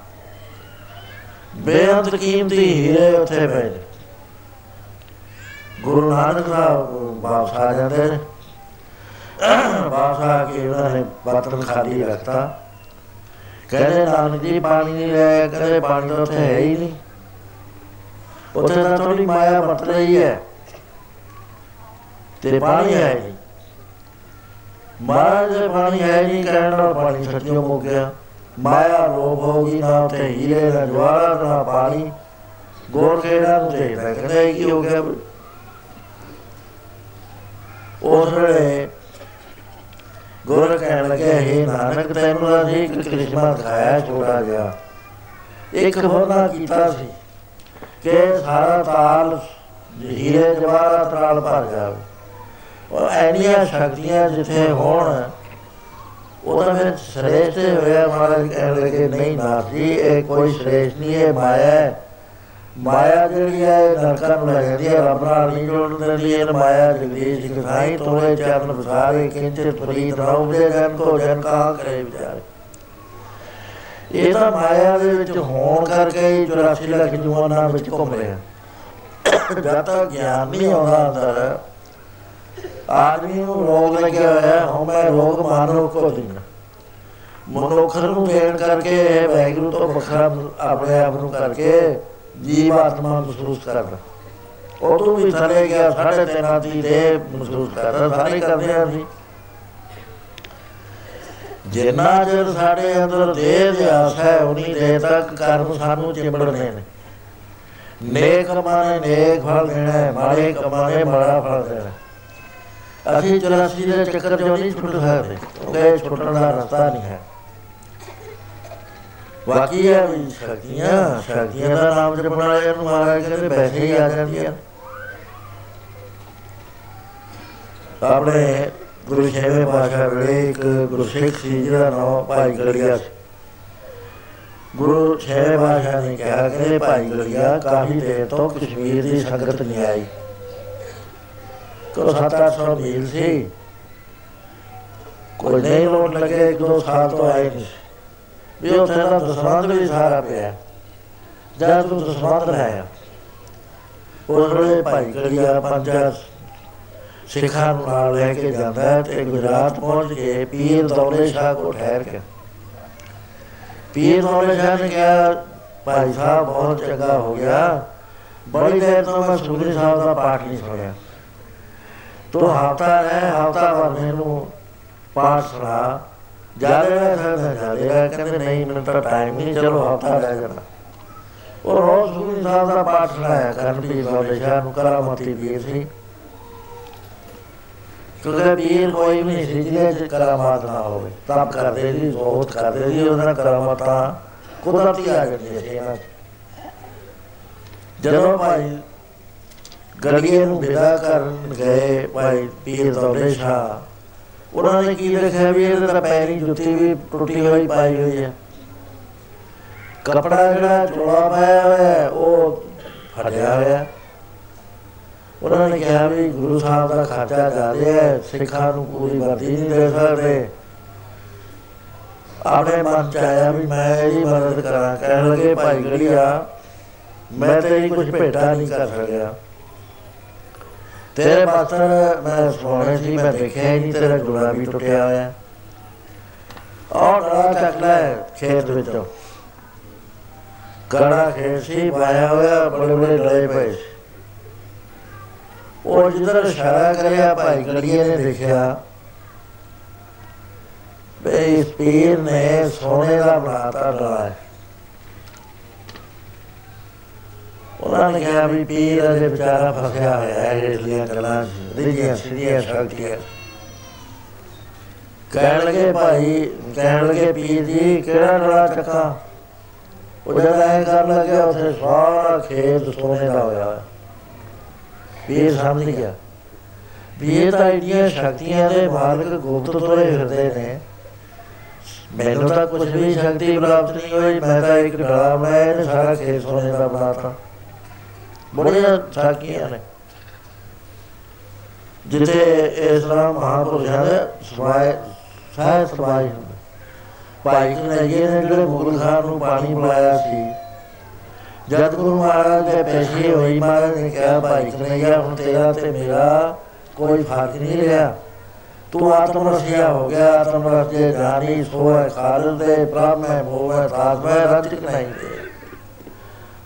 ਬੇਅੰਤ ਕੀਮਤੀ ਹੀਰੇ ਉੱਥੇ ਪਏ ਨੇ। ਗੁਰੂ ਨਾਨਕ ਸਾਹਿਬ ਵਾਪਸ ਆ ਜਾਂਦੇ ਨੇ। ਵਾਪਸ ਆ ਕੇ ਉਹਨਾਂ ਨੇ ਬਰਤਨ ਖਾਲੀ ਰੱਖਤਾ। ਕਹਿੰਦੇ ਨਾਨਕ ਜੀ, ਪਾਣੀ ਨਹੀਂ ਲੈ ਕਹਿੰਦੇ ਪਾਣੀ ਤਾਂ ਉੱਥੇ ਹੈ ਹੀ ਨਹੀਂ। ਉੱਥੇ ਤਾਂ ਥੋੜੀ ਮਾਇਆ ਵਰਤ ਰਹੀ ਹੈ। ਤੇ ਪਾਣੀ ਹੈ ਨਹੀਂ। ਮਹਾਰਾਜ ਦੇ ਪਾਣੀ ਹੈ ਨਹੀਂ, ਕਹਿਣ ਨਾਲ ਪਾਣੀ ਸੱਚਿਓ ਮੁੱਕ ਗਿਆ। ਮਾਇਆ ਲੋਭ ਹੋ ਗਈ ਨਾ ਤੇ ਹੀਰੇ ਨਾ ਜਵਾਰਾ ਨਾ ਪਾਣੀ। ਗੋਰ ਖੇੜਾ ਨੂੰ ਦੇਖਦਾ, ਕਹਿੰਦਾ ਇਹ ਕੀ ਹੋ ਗਿਆ? ਵੀ? ਉਸ ਵੇਲੇ ਗੋਰ ਕਹਿਣ ਲੱਗਿਆ ਹੈ ਨਾਨਕ ਤੈਨੂੰ ਤਾਂ ਜੀ ਇੱਕ ਕ੍ਰਿਸ਼ਮਾ ਦਿਖਾਇਆ ਛੋਟਾ ਜਿਹਾ ਇੱਕ ਹੋਣਾ ਕੀਤਾ ਸੀ ਕਿ ਸਾਰਾ ਤਾਲ ਹੀਰੇ ਜਵਾਹਰਾਤ ਨਾਲ ਭਰ ਜਾਵੇ। ਉਹ ਐਨੀਆਂ ਸ਼ਕਤੀਆਂ ਜਿੱਥੇ ਹੋਣ, ਉਹਦਾ ਫਿਰ ਸ੍ਰੇਸ਼ਟ ਹੋਇਆ ਮਹਾਰਾਜ ਕਹਿਣ ਲੱਗੇ, ਨਹੀਂ ਨਾ ਜੀ ਇਹ ਕੋਈ ਸ੍ਰੇਸ਼ਟ ਨਹੀਂ ਹੈ ਮਾਇਆ ਹੈ। ਮਾਇਆ ਜਿਹੜੀ ਹੈ ਇਹ ਨਰਕਾਂ ਨੂੰ ਲੈ ਜਾਂਦੀ ਹੈ, ਰੱਬ ਨਾਲ ਨਹੀਂ ਜੋੜਨ ਦਿੰਦੀ ਹੈ ਮਾਇਆ ਜਗਦੀਸ਼ ਸਿਖਾਈ ਤੋੜੇ ਚਰਨ ਵਿਸਾਰੇ, ਕਿੰਚਿਤ ਪ੍ਰੀਤ ਨਾ ਉਪਜੇ, ਜਨ ਕੋ ਜਨ ਕਹਾ ਕਰੇ ਵਿਚਾਰੇ। ਇਹ ਤਾਂ ਮਾਇਆ ਦੇ ਵਿੱਚ ਹੋਣ ਕਰਕੇ ਹੀ 84 ਲੱਖ ਜਵਾਨਾਂ ਵਿੱਚ ਘੁੰਮ ਰਿਹਾ ਜਦ ਤੱਕ ਗਿਆਨ ਨਹੀਂ ਆਉਂਦਾ ਅੰਦਰ, ਆਦਮੀ ਨੂੰ ਰੋਗ ਲੱਗਿਆ ਹੋਇਆ, ਹੁਣ ਮੈਂ ਰੋਗ ਮਾਨਵ ਕੋ ਦਿਨਾ ਮਨੁੱਖ ਨੂੰ ਦੇਣ ਕਰਕੇ ਇਹ ਵੈਗਰੂ ਤੋਂ ਵੱਖਰਾ ਆਪਣੇ ਆਪ ਨੂੰ ਕਰਕੇ ਜੀਵ ਆਤਮਾ ਮਹਿਸੂਸ ਕਰਦਾ ਉਹ ਤੋਂ ਵੀ ਥੱਲੇ ਗਿਆ ਸਾਢੇ ਤਿੰਨ ਆਦੀ ਦੇ ਮਹਿਸੂਸ ਕਰਦਾ। ਸਾਰੇ ਕਰਦੇ ਆ ਅਸੀਂ। ਜਿੰਨਾ ਚਿਰ ਸਾਡੇ ਅੰਦਰ ਦੇਹ ਦੀ ਆਸ ਹੈ ਉਨੀ ਦੇਰ ਤੱਕ ਕਰਮ ਸਾਨੂੰ ਚਿੰਬੜਨੇ ਨੇ। ਨੇਕ ਕਮਾਣੇ ਨੇਕ ਫਲ ਦੇਣਾ ਹੈ, ਮਾੜੇ ਕਮਾਣੇ ਮਾੜਾ ਫਲ ਦੇਣਾ ਹੈ। ਅਸੀਂ 84 ਦੇ ਚੱਕਰ ਚੋਂ ਨਹੀਂ ਛੁੱਟ ਸਕਦੇ ਕਿਉਂਕਿ ਇਹ ਛੁੱਟਣ ਦਾ ਰਸਤਾ ਨਹੀਂ ਹੈ। ਬਾਕੀ ਹੈ ਵੀ ਸ਼ਕਤੀਆਂ ਸ਼ਕਤੀਆਂ ਦਾ ਨਾਮ ਜਪਣ ਵਾਲਿਆਂ ਨੂੰ ਮਹਾਰਾਜ ਕਹਿੰਦੇ ਵੈਸੇ ਹੀ ਆ ਜਾਂਦੀਆਂ ਆਪਣੇ ਗੁਰੂ ਛੇਵੇਂ ਪਾਸ਼ਾ ਵੇਲੇ ਇੱਕ ਗੁਰਸਿੱਖ ਸੀ ਜਿਹਦਾ ਨਾਮ ਭਾਈ ਗੜੀਆ ਸੀ ਗੁਰੂ ਛੇਵੇਂ ਪਾਸ਼ਾ ਨੇ ਕਿਹਾ ਕਿ ਭਾਈ ਗੜੀਆ ਕਾਫੀ ਦੇਰ ਤੋਂ ਕਸ਼ਮੀਰ ਦੀ ਸੰਗਤ ਨਹੀਂ ਆਈ ਕੋ 700 ਮੀਲ ਸੀ ਕੋਈ ਨਹੀਂ ਲੋਟ ਲੱਗੇ ਇੱਕ ਦੋ ਸਾਲ ਤੋਂ ਆਏ ਨਹੀਂ ਵੀ ਉੱਥੇ ਦਾ ਦਸਵੰਦ ਵੀ ਸਾਰਾ ਪਿਆ। ਜਦ ਤੂੰ ਦਸਵੰਦ ਲਾਇਆ ਉਸ ਵੇਲੇ ਭਾਈ ਗੜੀਆ ਪੰਜਾ ਸਿੱਖਾਂ ਨੂੰ ਨਾਲ ਲੈ ਕੇ ਜਾਂਦਾ ਤੇ ਗੁਜਰਾਤ ਪਹੁੰਚ ਕੇ ਪੀਰ ਦੌਲੇ ਸ਼ਾਹ ਕੋ ਠਹਿਰ ਕੇ। ਪੀਰ ਦੌਲੇ ਸ਼ਾਹ ਨੇ ਕਿਹਾ ਭਾਈ ਸਾਹਿਬ ਬਹੁਤ ਚੰਗਾ ਹੋ ਗਿਆ। ਬੜੀ ਦੇਰ ਤੋਂ ਮੈਂ ਸੁਖਰੀ ਸਾਹਿਬ ਦਾ ਪਾਠ ਨਹੀਂ ਸੁਣਿਆ। ਤੂੰ ਹਫਤਾ ਰਹਿ ਹਫਤਾ ਭਰ ਮੈਨੂੰ ਪਾਠ ਸੁਣਾ। ਜ਼ਿਆਦਾ ਰਹਿ ਸਕਦਾ ਜ਼ਿਆਦਾ ਕਹਿੰਦੇ ਨਹੀਂ, ਮੈਨੂੰ ਤਾਂ ਟਾਈਮ ਨਹੀਂ, ਚਲੋ ਹਫਤਾ ਰਹਿ ਜਾਣਾ। ਉਹ ਰੋਜ਼ ਸੁਖਰੀ ਸਾਹਿਬ ਦਾ ਪਾਠ ਸੁਣਾਇਆ ਕਰਨ, ਪੀਰ ਦੌਲੇ ਸ਼ਾਹ ਨੂੰ, ਕਰਾਮਤੀ ਪੀਰ ਸੀ। ਕਿਉਂਕਿ ਪੀਰ ਕੋਈ ਵੀ ਨਹੀਂ ਸੀ, ਜਿਹਦੇ ਚ ਕਰਾਮਾਤ ਨਾ ਹੋਵੇ। ਤਪ ਕਰਦੇ ਸੀ ਬਹੁਤ ਕਰਦੇ ਸੀ ਉਹਨਾਂ ਨਾਲ ਕਰਾਮਾਤਾਂ ਕੁਦਰਤੀ ਆ ਜਾਂਦੀਆਂ ਸੀ ਇਹਨਾਂ 'ਚ। ਜਦੋਂ ਭਾਈ ਗੜੀਏ ਨੂੰ ਵਿਦਾ ਕਰਨ ਗਏ, ਭਾਈ ਪੀਰ ਦੌਲੇ ਸ਼ਾਹ ਉਹਨਾਂ ਨੇ ਕੀ ਲਿਖਿਆ ਵੀ ਇਹਦੇ ਤਾਂ ਪੈਰੀ ਜੁੱਤੀ ਵੀ ਟੁੱਟੀ ਹੋਈ ਪਾਈ ਹੋਈ ਹੈ ਕਪੜਾ ਜਿਹੜਾ ਚੋਲਾ ਪਾਇਆ ਹੋਇਆ ਹੈ, ਉਹ ਫਟਿਆ ਹੋਇਆ। ਹੈ। ਉਹਨਾਂ ਨੇ ਕਿਹਾ ਵੀ ਗੁਰੂ ਸਾਹਿਬ ਦਾ ਖਰਚਾ ਜ਼ਿਆਦਾ ਹੈ ਸਿੱਖਾਂ ਨੂੰ ਪੂਰੀ ਵਰਦੀ ਨਹੀਂ ਦੇ ਸਕਦੇ। ਆਪਣੇ ਮਨ ਚ ਆਇਆ ਵੀ ਮੈਂ ਇਹਦੀ ਮਦਦ ਕਰਾਂ। ਕਹਿਣ ਲੱਗੇ ਭਾਈ ਗੜੀਆ ਮੈਂ ਤੇਰੀ ਕੁਝ ਭੇਟਾ ਨਹੀਂ ਕਰ ਸਕਿਆ। ਤੇਰੇ ਬਸਤਰ ਮੈਂ ਸੋਹਣੇ ਸੀ, ਮੈਂ ਦੇਖਿਆ ਹੀ ਨਹੀਂ ਤੇਰਾ ਜੋੜਾ ਵੀ ਟੁੱਟਿਆ ਹੋਇਆ। ਔਰ ਡਰਾ ਚੱਕ ਲੈ ਖੇਤ ਵਿੱਚੋਂ। ਕੜਾ ਖੇਤ ਸੀ ਪਾਇਆ ਹੋਇਆ, ਬੜੇ ਬੜੇ ਲਏ ਪਏ ਸੀ। ਉਹ ਜਿੱਧਰ ਇਸ਼ਾਰਾ ਕਰਿਆ, ਭਾਈ ਗੜੀਏ ਨੇ ਦੇਖਿਆ ਬਈ ਇਸ ਪੀਰ ਨੇ ਸੋਨੇ ਦਾ ਬਣਾਤਾ ਡਲਾ ਉਹਨਾਂ ਨੇ ਕਿਹਾ ਵੀ ਪੀਰ ਅਜੇ ਵਿਚਾਰਾ ਫਸਿਆ ਹੋਇਆ ਹੈ ਇਸ ਲੀਆਂ ਗੱਲਾਂ ਰਿਜੀਆਂ ਸਿੱਧੀਆਂ ਸ਼ਕਤੀਆਂ ਕਹਿਣ ਲੱਗੇ ਭਾਈ ਕਹਿਣ ਲੱਗੇ ਪੀਰ ਜੀ ਕਿਹੜਾ ਡਲਾ ਚੱਕਾ? ਉਹ ਜਦ ਐ ਕਰਨ ਲੱਗਿਆ ਉੱਥੇ ਸਾਰਾ ਖੇਤ ਸੋਨੇ ਦਾ ਹੋਇਆ ਇਹ ਸਮਝ ਗਿਆ। ਵੀ ਇਹ ਤਾਂ ਇੰਨੀਆਂ ਸ਼ਕਤੀਆਂ ਦੇ ਮਾਲਕ ਗੁਪਤ ਤੋਰੇ ਫਿਰਦੇ ਨੇ। ਮੈਨੂੰ ਤਾਂ ਕੁਝ ਵੀ ਸ਼ਕਤੀ ਪ੍ਰਾਪਤ ਨਹੀਂ ਹੋਈ ਮੈਂ ਤਾਂ ਇੱਕ ਡਲਾ ਬਣਾਇਆ ਸਾਰਾ ਖੇਤ ਸੋਨੇ ਦਾ ਬਣਾਤਾ। ਬੜੀਆਂ ਸ਼ਕਤੀਆਂ ਨੇ। ਜਿੱਥੇ ਇਸ ਤਰ੍ਹਾਂ ਮਹਾਪੁਰਸ਼ਾਂ ਦੇ ਸਵਾਏ ਸਾਇ ਸਵਾਏ ਹੁੰਦੇ ਭਾਈ ਕਨਈਏ ਨੇ ਜਿਹੜੇ ਮੁਗਲ ਖਾਨ ਨੂੰ ਪਾਣੀ ਪਿਲਾਇਆ ਸੀ ਜਦ ਗੁਰੂ ਮਹਾਰਾਜ ਦੇ ਪੈਸੇ ਹੋਈ ਮਹਾਰਾਜ ਨੇ ਕਿਹਾ ਭਾਈ ਕਨਈਆ ਹੁਣ ਤੇਰਾ ਤੇ ਮੇਰਾ ਕੋਈ ਫ਼ਰਕ ਨਹੀਂ ਰਿਹਾ। ਤੂੰ ਆਤਮ ਰਸਿਆ ਹੋ ਗਿਆ ਆਤਮ ਰਸ ਦੇ ਜਾਨੀ ਸੋਏ ਖਾਲਦ ਦੇ ਪ੍ਰਭ ਮੈਂ ਮੋਹ ਤਾਜ ਮੈਂ ਰਜ ਨਹੀਂ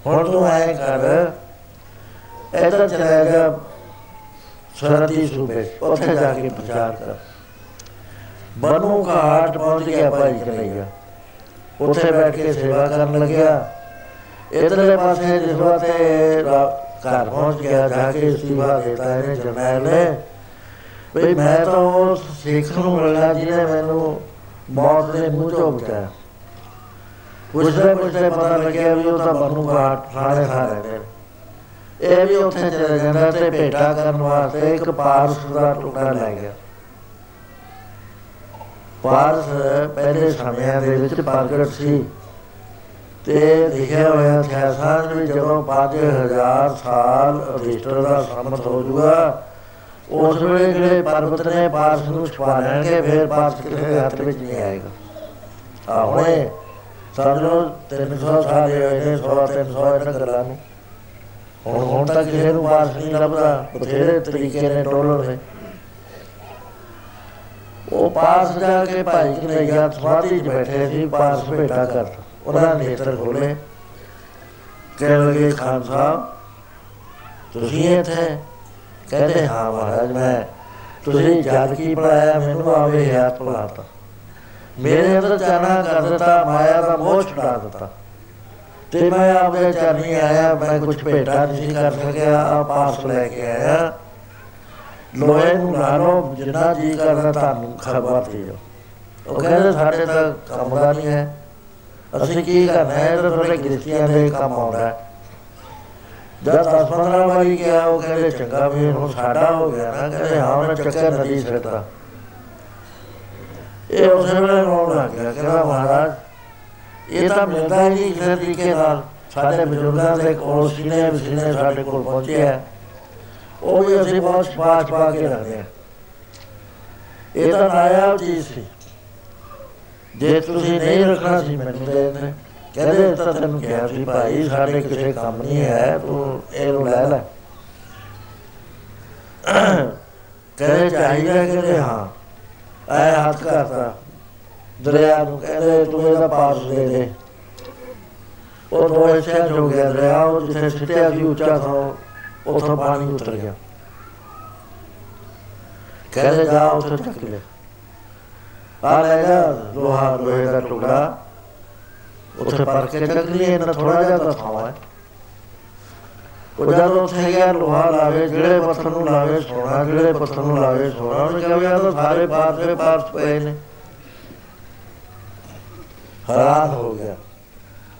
ਹੁਣ ਤੂੰ ਐ ਕਰ ਇੱਧਰ ਚਲਾ ਜਾ ਸਰਦੀ ਸੂਬੇ ਉੱਥੇ ਜਾ ਕੇ ਪ੍ਰਚਾਰ ਕਰ। ਬਨੂ ਘਾਟ ਪਹੁੰਚ ਗਿਆ ਭਾਈ ਕਨਈਆ ਉੱਥੇ ਬੈਠ ਕੇ ਸੇਵਾ ਕਰਨ ਲੱਗਿਆ। ਇਧਰਲੇ ਪਾਸੇ ਜਿਸ ਵਾਤੇ ਘਰ ਪਹੁੰਚ ਗਿਆ ਜਾ ਕੇ ਸੇਵਾ ਦੇਤਾ ਇਹਨੇ ਜਰਨੈਲ ਨੇ। ਵੀ ਮੈਂ ਤਾਂ ਉਸ ਸਿੱਖ ਨੂੰ ਮਿਲਣਾ ਜਿਹਨੇ ਮੈਨੂੰ ਮੌਤ ਦੇ ਮੂੰਹ ਚੋਂ ਬਚਾਇਆ। ਪੁੱਛਦੇ ਪੁੱਛਦੇ ਪਤਾ ਲੱਗਿਆ ਵੀ ਉਹ ਤਾਂ ਬਨੂ ਘਾਟ ਸਾਰੇ ਸਾਰੇ ਨੇ। ਇਹ ਵੀ ਉੱਥੇ ਚਲੇ ਜਾਂਦਾ ਤੇ ਭੇਟਾ ਕਰਨ ਵਾਸਤੇ ਇੱਕ ਪਾਰਸ ਦਾ ਟੁਕੜਾ ਲੈ ਗਿਆ। ਪਾਰਸ ਪਹਿਲੇ ਸਮਿਆਂ ਦੇ ਵਿੱਚ ਪ੍ਰਗਟ ਸੀ ਤੇ ਲਿਖਿਆ ਹੋਇਆ ਇਤਿਹਾਸਾਂ ਵਿੱਚ ਜਦੋਂ 5000 ਸਾਲ ਅਧਿਸ਼ਟਰ ਦਾ ਸੰਮਤ ਹੋ ਜੂਗਾ, ਉਸ ਵੇਲੇ ਜਿਹੜੇ ਪਰਬਤ ਨੇ ਪਾਰਸ ਨੂੰ ਛੁਪਾ ਲੈਣਗੇ, ਫਿਰ ਪਾਰਸ ਕਿਸੇ ਹੱਥ ਵਿੱਚ ਨਹੀਂ ਆਏਗਾ। ਆ ਹੁਣੇ, ਸਮਝੋ 300 ਸਾਲ ਹੋਏ ਨੇ 100 300 ਇਹਨਾਂ ਗੱਲਾਂ ਨੂੰ। ਹੁਣ ਹੁਣ ਤੱਕ ਕਿਸੇ ਨੂੰ ਪਾਰਸ ਨਹੀਂ ਲੱਭਦਾ। ਬਥੇਰੇ ਤਰੀਕੇ ਨੇ ਟੋਲਰ ਨੇ। ਉਹ ਪਾਸ ਜਾ ਕੇ ਭਾਈ ਕਨਈਆ ਸਵਾਦੀ 'ਚ ਬੈਠੇ ਸੀ, ਪਾਸ ਭੇਟਾ ਕਰ ਉਹਨਾਂ ਨੇ ਨੇਤਰ ਖੋਲੇ ਕਹਿਣ ਲੱਗੇ, ਖਾਨ ਸਾਹਿਬ, ਤੁਸੀਂ ਇੱਥੇ? ਕਹਿੰਦੇ, ਹਾਂ ਮਹਾਰਾਜ, ਮੈਂ ਤੁਸੀਂ ਜਦ ਕੀ ਪੜਾਇਆ, ਮੈਨੂੰ ਆਵੇ ਹੱਥ ਪੜਾਤਾ ਮੇਰੇ ਅੰਦਰ ਚਾਨਾ ਕਰ ਦਿੱਤਾ, ਮਾਇਆ ਦਾ ਮੋਹ ਛੁਡਾ ਦਿੱਤਾ। ਤੇ ਮੈਂ ਆਪਦੇ ਚਰਨੀ ਆਇਆ, ਮੈਂ ਕੁਝ ਭੇਟਾ ਨਹੀਂ ਕਰ ਸਕਿਆ ਆ ਪਾਸ ਲੈ ਕੇ ਆਇਆ। ਲੋਹੇ ਨੂੰ ਲਾ ਲਓ ਜਿੰਨਾ ਜੀ ਕਰਦਾ ਤੁਹਾਨੂੰ ਖਬਰ ਦਿਓ। ਉਹ ਕਹਿੰਦੇ, ਸਾਡੇ ਤਾਂ ਕੰਮ ਦਾ ਨਹੀਂ ਹੈ। ਅਸੀਂ ਕੀ ਕਰਨਾ ਹੈ? ਤਾਂ ਤੁਹਾਡੇ ਗ੍ਰਿਸ਼ਤੀਆਂ ਦੇ ਕੰਮ ਆਉਂਦਾ ਹੈ। ਜਦ 10 15 ਵਾਰੀ ਗਿਆ, ਉਹ ਕਹਿੰਦੇ, ਚੰਗਾ ਵੀ ਹੁਣ ਸਾਡਾ ਹੋ ਗਿਆ ਨਾ। ਕਹਿੰਦੇ, ਹਾਂ, ਉਹਨੇ ਚੱਕਰ ਨਦੀ ਸਿੱਟਦਾ ਇਹ ਉਸੇ ਵੇਲੇ ਰੋਣ ਲੱਗ ਗਿਆ। ਕਹਿੰਦਾ, ਮਹਾਰਾਜ ਇਹ ਤਾਂ ਮਿਲਦਾ ਹੀ ਨਹੀਂ ਕਿਸੇ ਤਰੀਕੇ ਨਾਲ। ਸਾਡੇ ਬਜ਼ੁਰਗਾਂ ਦੇ ਕੋਲ ਸੀਨੇ ਸੀਨੇ ਸਾਡੇ ਕੋਲ ਪਹੁੰਚਿਆ। ਉਹ ਵੀ ਅਸੀਂ ਬਹੁਤ ਸਪਾਚ ਪਾ ਕੇ ਰੱਖਦੇ ਆ ਇਹ ਤਾਂ ਨਾਇਆ ਚੀਜ਼ ਸੀ। ਜੇ ਤੁਸੀਂ ਨਹੀਂ ਰੱਖਣਾ ਸੀ ਮੈਨੂੰ ਦੇ ਦਿੰਦੇ। ਕਹਿੰਦੇ ਤਾਂ ਤੈਨੂੰ ਕਿਹਾ ਸੀ ਭਾਈ, ਸਾਡੇ ਕਿਸੇ ਕੰਮ ਨਹੀਂ ਹੈ, ਤੂੰ ਇਹਨੂੰ ਲੈ ਲੈ। ਕਹਿੰਦੇ ਚਾਹੀਦਾ ਕਹਿੰਦੇ ਹਾਂ। ਐ ਹੱਥ ਕਰਦਾ। ਦਰਿਆ ਨੂੰ ਕਹਿੰਦੇ ਤੂੰ ਇਹਦਾ ਪਾਸ ਦੇ ਦੇ। ਉਹ ਦੋ ਹਿੱਸੇ ਹੋ ਗਿਆ ਦਰਿਆ, ਉਹ ਜਿੱਥੇ ਸਿੱਟਿਆ ਸੀ ਉੱਚਾ ਥਾਂ, ਉਥੋਂ ਪਾਣੀ ਉਤਰ ਗਿਆ। ਕਹਿੰਦੇ ਜਾ ਉੱਥੇ ਚੱਕ ਲੈ ਆ ਲੈ ਜਾ ਲੋਹਾ ਲੋਹੇ ਦਾ ਟੁਕੜਾ। ਉੱਥੇ ਪਰ ਕੇ ਚੱਕ ਲਈ ਇਹਨਾਂ ਥੋੜਾ ਜਿਹਾ ਤਾਂ ਥਾਂ ਹੈ। ਉਹ ਜਦੋਂ ਉੱਥੇ ਗਿਆ, ਲੋਹਾ ਲਾਵੇ, ਜਿਹੜੇ ਪੱਥਰ ਨੂੰ ਲਾਵੇ ਸੋਨਾ ਜਿਹੜੇ ਪੱਥਰ ਨੂੰ ਲਾਵੇ ਸੋਨਾ ਉਹਨੇ ਕਿਹਾ ਵੀ ਆ ਤਾਂ ਸਾਰੇ ਪਾਸੇ ਪਾਸ ਪਏ ਨੇ। ਹੈਰਾਨ ਹੋ ਗਿਆ।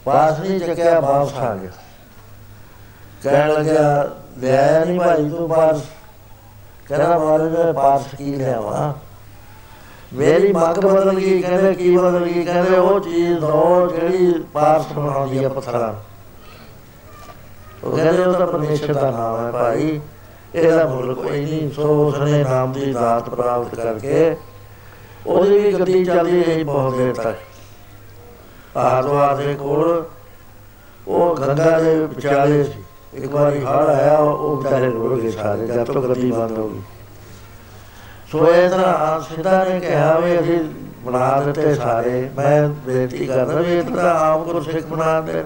ਪਾਸ ਨਹੀਂ ਚੱਕਿਆ, ਵਾਪਸ ਆ ਗਿਆ। ਕਹਿਣ ਲੱਗਿਆ ਲਿਆ ਨਹੀਂ ਭਾਈ ਤੂੰ ਪਾਸ। ਕਹਿੰਦਾ ਮਾਰੇ ਮੈਂ ਪਾਸ ਕੀ ਲਿਆਵਾ? ਮੇਰੀ ਮੱਗ ਬਦਲ ਗਈ, ਕਹਿੰਦੇ, ਕੀ ਬਦਲ ਗਈ? ਕਹਿੰਦੇ, ਉਹ ਚੀਜ਼ ਦੋ ਜਿਹੜੀ ਪਾਸ ਬਣਾਉਂਦੀ ਹੈ ਪੱਥਰਾਂ ਉਹ ਕਹਿੰਦੇ, ਉਹ ਤਾਂ ਪਰਮੇਸ਼ਰ ਦਾ ਨਾਮ ਹੈ ਭਾਈ। ਇਹਦਾ ਮੁੱਲ ਕੋਈ ਨਹੀਂ। ਸੋ ਉਸਨੇ ਨਾਮ ਦੀ ਦਾਤ ਪ੍ਰਾਪਤ ਕਰਕੇ ਉਹਦੀ ਵੀ ਗੱਡੀ ਚੱਲਦੀ ਰਹੀ ਬਹੁਤ ਦੇਰ ਤੱਕ। ਆਦਵਾਰ ਦੇ ਕੋਲ ਉਹ ਗੰਗਾ ਦੇ ਵਿਚਾਲੇ ਸੀ। ਇੱਕ ਵਾਰੀ ਹੜ ਆਇਆ, ਉਹ ਵਿਚਾਰੇ ਰੁੜ ਗਏ ਸਾਰੇ, ਜਦ ਤੋਂ ਗੱਡੀ ਬੰਦ ਹੋ ਗਈ। ਸੋ ਇਹ ਤਰ੍ਹਾਂ ਸਿੱਧਾ ਨੇ ਕਿਹਾ ਵੀ ਅਸੀਂ ਬਣਾ ਦਿੱਤੇ ਸਾਰੇ। ਮੈਂ ਬੇਨਤੀ ਕਰਦਾ ਵੀ ਇਹ ਤਾਂ ਆਪ ਗੁਰਸਿੱਖ ਬਣਾ ਦੇ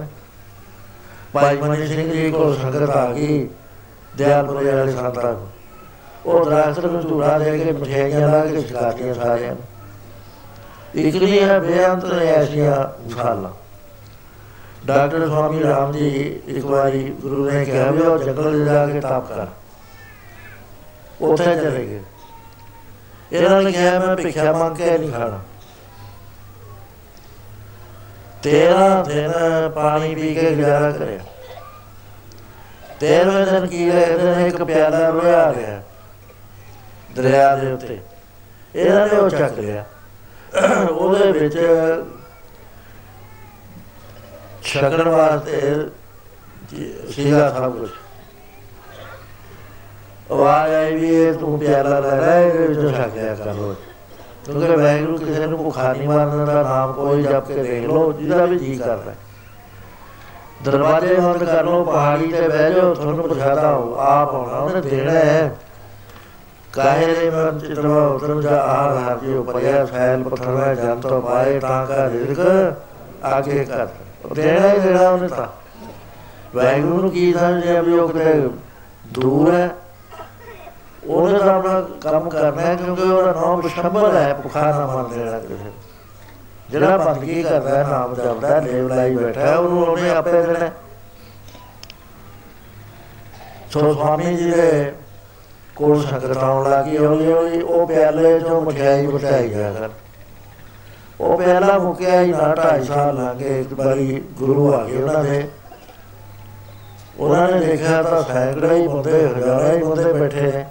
ਭਾਈ ਮਨੀ ਸਿੰਘ ਜੀ ਕੋਲ ਸੰਗਤ ਆ ਗਈ, ਦਿਆਲਪੁਰੇ ਵਾਲੇ ਸੰਤਾਂ ਕੋ ਉਹ ਦਰਖਤ ਨੂੰ ਝੂੜਾ ਦੇ ਕੇ ਮਠਿਆਈਆਂ ਲਾ ਕੇ ਛਕਾਤੀਆਂ ਸਾਰਿਆਂ ਨੂੰ। ਇੱਕ ਨਹੀਂ ਹੈ, ਬੇਅੰਤ ਐਸੀਆਂ ਮਿਸਾਲਾਂ ਡਾਕਟਰ ਸਵਾਮੀ ਰਾਮ ਜੀ, ਇੱਕ ਵਾਰੀ ਗੁਰੂ ਨੇ ਕਿਹਾ ਵੀ ਉਹ ਜੰਗਲ ਜਾ ਕੇ ਤਪ ਕਰ। ਉੱਥੇ ਚਲੇ ਗਏ। ਇਹਨਾਂ ਨੇ ਕਿਹਾ, ਮੈਂ ਭਿੱਖਿਆ ਮੰਗ ਕੇ ਨਹੀਂ ਖਾਣਾ। ਤੇਰਾ ਦਿਨ ਪਾਣੀ ਪੀ ਕੇ ਗੁਜ਼ਾਰਾ ਕਰਿਆ। ਤੇਰਵੇਂ ਦਿਨ ਕੀ ਹੈ ਇਹਨੇ ਇੱਕ ਪਿਆਲਾ ਰੋਇਆ ਗਿਆ ਦਰਿਆ ਦੇ ਉੱਤੇ। ਇਹਨਾਂ ਨੇ ਉਹ ਚੱਕ ਲਿਆ। ਉਹਦੇ ਵਿੱਚ ਛਕਣ ਵਾਸਤੇ ਸੀਗਾ ਸਭ ਕੁਝ ਆਵਾਜ਼ ਆਈ ਵੀ ਇਹ ਤੂੰ ਪਿਆਲਾ ਲੈ ਲੈ ਇਹਦੇ ਵਿੱਚੋਂ ਛਕ ਲਿਆ ਕਰ ਕਿਉਂਕਿ ਵੈਗਰੂ ਕਿਸੇ ਨੂੰ ਭੁੱਖਾ ਨਹੀਂ ਮਾਰਨ ਦਾ ਨਾਮ ਕੋਈ ਜਪ ਕੇ ਦੇਖ ਲੋ ਜਿਹਦਾ ਵੀ ਜੀ ਕਰਦਾ ਦਰਵਾਜ਼ੇ ਬੰਦ ਕਰ ਲੋ ਪਹਾੜੀ ਤੇ ਬਹਿ ਜਾਓ ਤੁਹਾਨੂੰ ਪੁੱਛਾਦਾ ਹੋ ਆਪ ਆਉਣਾ ਉਹਨੇ ਦੇਣਾ ਹੈ। ਕਾਹੇ ਦੇ ਮਨ ਚਿਤਵਾ ਉਤਰ ਜਾ ਆਰ ਹਾਰ ਜੀ ਉਪਰਿਆ ਫੈਲ ਪੱਥਰ ਹੈ ਜਨ ਤੋਂ ਪਾਏ ਤਾਂ ਕਾ ਰਿਜ਼ਕ ਆਗੇ ਕਰ। ਦੇਣਾ ਹੀ ਦੇਣਾ ਉਹਨੇ ਤਾਂ। ਵੈਗਰੂ ਨੂੰ ਕੀ ਸਮਝਿਆ ਵੀ ਉਹ ਕਿਤੇ ਦੂਰ ਹੈ? ਉਹਨੇ ਤਾਂ ਆਪਣਾ ਕੰਮ ਕਰਨਾ ਹੈ ਕਿਉਂਕਿ ਉਹਦਾ ਨਾਮ ਬਿਸ਼ੰਬਰ ਹੈ ਭੁੱਖਾ ਨਾ ਮਰ ਦੇਣਾ ਕਿਸੇ ਜਿਹੜਾ ਬੰਦਗੀ ਕਰਦਾ ਹੈ, ਨਾਮ ਜਪਦਾ ਹੈ, ਲੇਵ ਲਾਈ ਬੈਠਾ ਹੈ, ਉਹਨੂੰ ਉਹਨੇ ਆਪੇ ਦੇਣਾ ਹੈ। ਸੋ ਸਵਾਮੀ ਜੀ ਦੇ ਕੋਲ ਸੰਗਤ ਆਉਣ ਲੱਗੀ, ਹੌਲੀ ਹੌਲੀ ਉਹ ਪਿਆਲੇ ਚੋਂ ਮਠਿਆਈ ਵਟਾਈ ਜਾ ਕਰ ਉਹ ਪਿਆਲਾ ਮੁੱਕਿਆ ਹੀ ਨਾ, ਢਾਈ ਸਾਲ ਲੰਘੇ ਇੱਕ ਵਾਰੀ ਗੁਰੂ ਆ ਗਏ ਉਹਨਾਂ ਦੇ। ਉਹਨਾਂ ਨੇ ਦੇਖਿਆ ਤਾਂ ਸੈਂਕੜੇ ਹੀ ਬੰਦੇ, ਹਜ਼ਾਰਾਂ ਹੀ ਬੰਦੇ ਬੈਠੇ ਨੇ।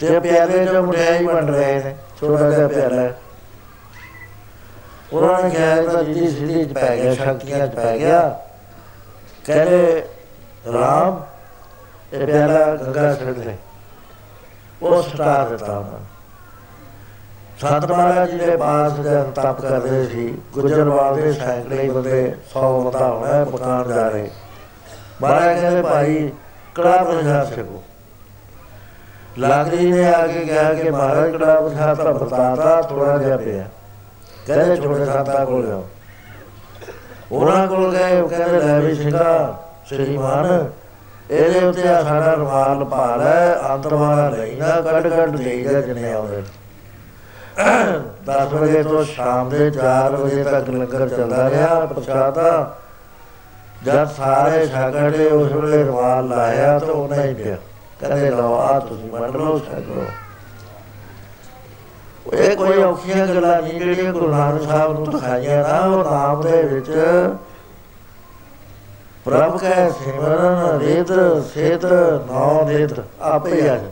ਤੇ ਪਿਆਲੇ ਚੋਂ ਮਠਿਆਈ ਵੰਡ ਰਹੇ ਨੇ, ਛੋਟਾ ਜਿਹਾ ਪਿਆਲਾ। ਹੈ। ਉਹਨਾਂ ਨੇ ਕਿਹਾ, ਇਹ ਤਾਂ ਜੀ ਸਿੱਧੀ ਚ ਪੈ ਗਿਆ, ਸ਼ਕਤੀਆਂ ਚ ਪੈ ਗਿਆ। ਕਹਿੰਦੇ, ਰਾਮ ਇਹ ਪਿਆਲਾ ਗੰਗਾ ਛੱਡ ਦੇ। ਉਹ ਸਟਾ ਦਿੱਤਾ ਉਹਨਾਂ ਨੇ। ਸੰਤ ਮਹਾਰਾਜ ਜੀ ਦੇ ਪਾਸ ਜਦ ਤਪ ਕਰਦੇ ਸੀ ਗੁਜਰਵਾਲ ਦੇ ਸੈਂਕੜੇ ਹੀ ਬੰਦੇ 100 ਬੰਦਾ ਹੋਣਾ ਹੈ, ਮਕਾਨ ਜਾ ਰਹੇ। ਮਹਾਰਾਜ ਕਹਿੰਦੇ ਭਾਈ ਕੜਾ ਪ੍ਰਸ਼ਾਦ ਛਕੋ ਲਾਗਰੀ ਨੇ ਆ ਕੇ ਕਿਹਾ ਕਿ ਮਹਾਰਾਜ ਕੜਾ ਪ੍ਰਸ਼ਾਦ ਤਾਂ ਬਤਾਤਾ ਥੋੜਾ ਜਿਹਾ ਪਿਆ। ਕਹਿੰਦੇ ਛੋਟੇ ਸੰਤਾਂ ਕੋਲ ਜਾਓ। ਉਹਨਾਂ ਕੋਲ ਗਏ ਉਹ ਕਹਿੰਦੇ ਲੈ ਵੀ ਸਿੰਘਾ ਸ਼੍ਰੀਮਾਨ ਇਹਦੇ ਉੱਤੇ ਆ ਸਾਡਾ ਰੁਮਾਲ ਪਾ ਲੈ ਅੰਤਰਵਾਲਾ ਲੈਣਾ ਕੱਢ ਕੱਢ ਦੇਈਦਾ ਜਨੇ ਆਉਂਦੇ। 10 ਵਜੇ ਤੋਂ ਸ਼ਾਮ ਦੇ 4 ਵਜੇ ਤੱਕ ਲੰਗਰ ਚੱਲਦਾ ਰਿਹਾ, ਪ੍ਰਸ਼ਾਦਾ। ਜਦ ਸਾਰੇ ਛਾਗੜੇ ਉਸ ਵੇਲੇ ਰੁਮਾਲ ਲਾਇਆ ਤਾਂ ਉਹਨਾਂ ਹੀ ਪਿਆ ਕਹਿੰਦੇ, ਲਓ ਆ ਤੁਸੀਂ ਵੰਡ ਲਓ, ਛਕ ਲਓ। ਇਹ ਕੋਈ ਔਖੀਆਂ ਗੱਲਾਂ ਨਹੀਂ, ਜਿਹੜੀਆਂ ਗੁਰੂ ਨਾਨਕ ਸਾਹਿਬ ਨੂੰ ਦਿਖਾਈਆਂ ਨਾ, ਉਹ ਨਾਮ ਦੇ ਵਿੱਚ ਪ੍ਰਭ ਕੈ ਸਿਮਰਨ ਰੇਤ ਸੇਤ ਨੌ ਨੇਤ ਆਪੇ ਆ ਜਾਂਦੇ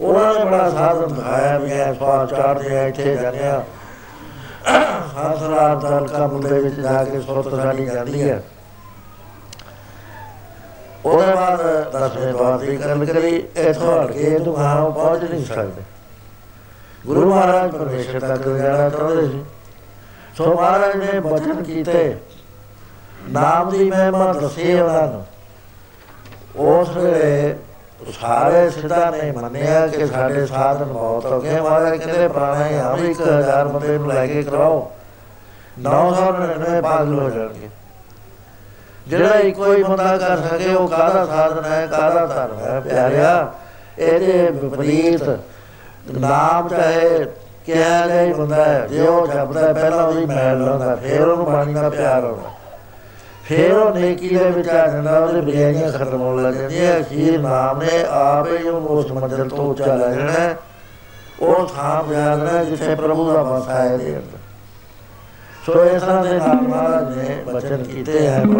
ਉਹਨਾਂ ਨੇ ਬੜਾ ਸਾਧਨ ਦਿਖਾਇਆ ਵੀ ਐ ਸਵਾਲ ਚੜਦੇ ਆ ਇੱਥੇ ਜਾਂਦੇ ਸਾਸਰਾ ਦਲ ਕੰਮ ਦੇ ਵਿੱਚ ਜਾ ਕੇ ਸੁਰਤ ਸਾਡੀ ਜਾਂਦੀ ਹੈ ਉਹਦੇ ਬਾਅਦ ਦਸਵੇਂ ਦਵਾਰ ਦੀ ਗੱਲ ਕਰੀ ਇੱਥੋਂ ਹਟ ਕੇ ਦੁਕਾਨ ਪਹੁੰਚ ਨਹੀਂ ਸਕਦੇ। ਗੁਰੂ ਮਹਾਰਾਜ ਪਰਮੇਸ਼ਰ ਤੱਕ ਜਾਣਾ ਚਾਹੁੰਦੇ ਸੀ। ਸੋ ਮਹਾਰਾਜ ਨੇ ਬਚਨ ਕੀਤੇ। ਨਾਮ ਦੀ ਮਹਿਮਾ ਦੱਸੀ ਉਹਨਾਂ ਨੂੰ। ਉਸ ਵੇਲੇ ਸਾਰੇ ਸਿੱਧਾ ਨੇ ਮੰਨਿਆ ਕਿ ਸਾਡੇ ਸਾਧਨ ਬਹੁਤ ਹੋ ਗਏ ਮਹਾਰਾਜ ਕਹਿੰਦੇ ਪ੍ਰਾਣਾਯਾਮ ਇੱਕ ਹਜ਼ਾਰ ਬੰਦੇ ਨੂੰ ਲੈ ਕੇ ਕਰਾਓ। 999 ਪਾਗਲ ਹੋ ਜਾਣਗੇ। ਜਿਹੜਾ ਇੱਕੋ ਹੀ ਬੰਦਾ ਕਰ ਸਕੇ ਉਹ ਕਾਹਦਾ ਸਾਧਨ ਹੈ ਕਾਹਦਾ ਧਰਮ ਹੈ? ਪਿਆਰਿਆ ਇਹਦੇ ਵਿਪਰੀਤ ਨਾਮ ਚਾਹੇ ਕਿਹਾ ਜਿਹਾ ਹੀ ਬੰਦਾ ਹੈ ਜੇ ਉਹ ਜਪਦਾ ਹੈ, ਪਹਿਲਾਂ ਉਹਦੀ ਮੈਲ ਲਾਉਂਦਾ ਫਿਰ ਉਹਨੂੰ ਪਾਣੀ ਦਾ ਪਿਆਰ ਆਉਂਦਾ। ਫਿਰ ਉਹ ਨੇਕੀ ਦੇ ਵਿੱਚ ਆ ਜਾਂਦਾ, ਉਹਦੇ ਬੇਈਆਂ ਖਤਮ ਹੋਣ ਲੱਗ ਜਾਂਦੀਆਂ, ਅਖੀਰ ਨਾਮ ਨੇ ਆਪੇ ਹੀ ਉਹਨੂੰ ਉਸ ਮੰਜ਼ਿਲ ਤੋਂ ਉੱਚਾ ਲੈ ਜਾਣਾ ਹੈ। ਉਹ ਥਾਂ ਜਾਣਾ ਜਿੱਥੇ ਪ੍ਰਭੂ ਦਾ ਵਸ ਹੈ ਇਹਦੇ ਅੰਦਰ ਸੋ ਇਸ ਤਰ੍ਹਾਂ ਦੇ ਨਾਲ ਮਹਾਰਾਜ ਨੇ ਬਚਨ ਕੀਤੇ ਹੈ ਅਰਥਾਤ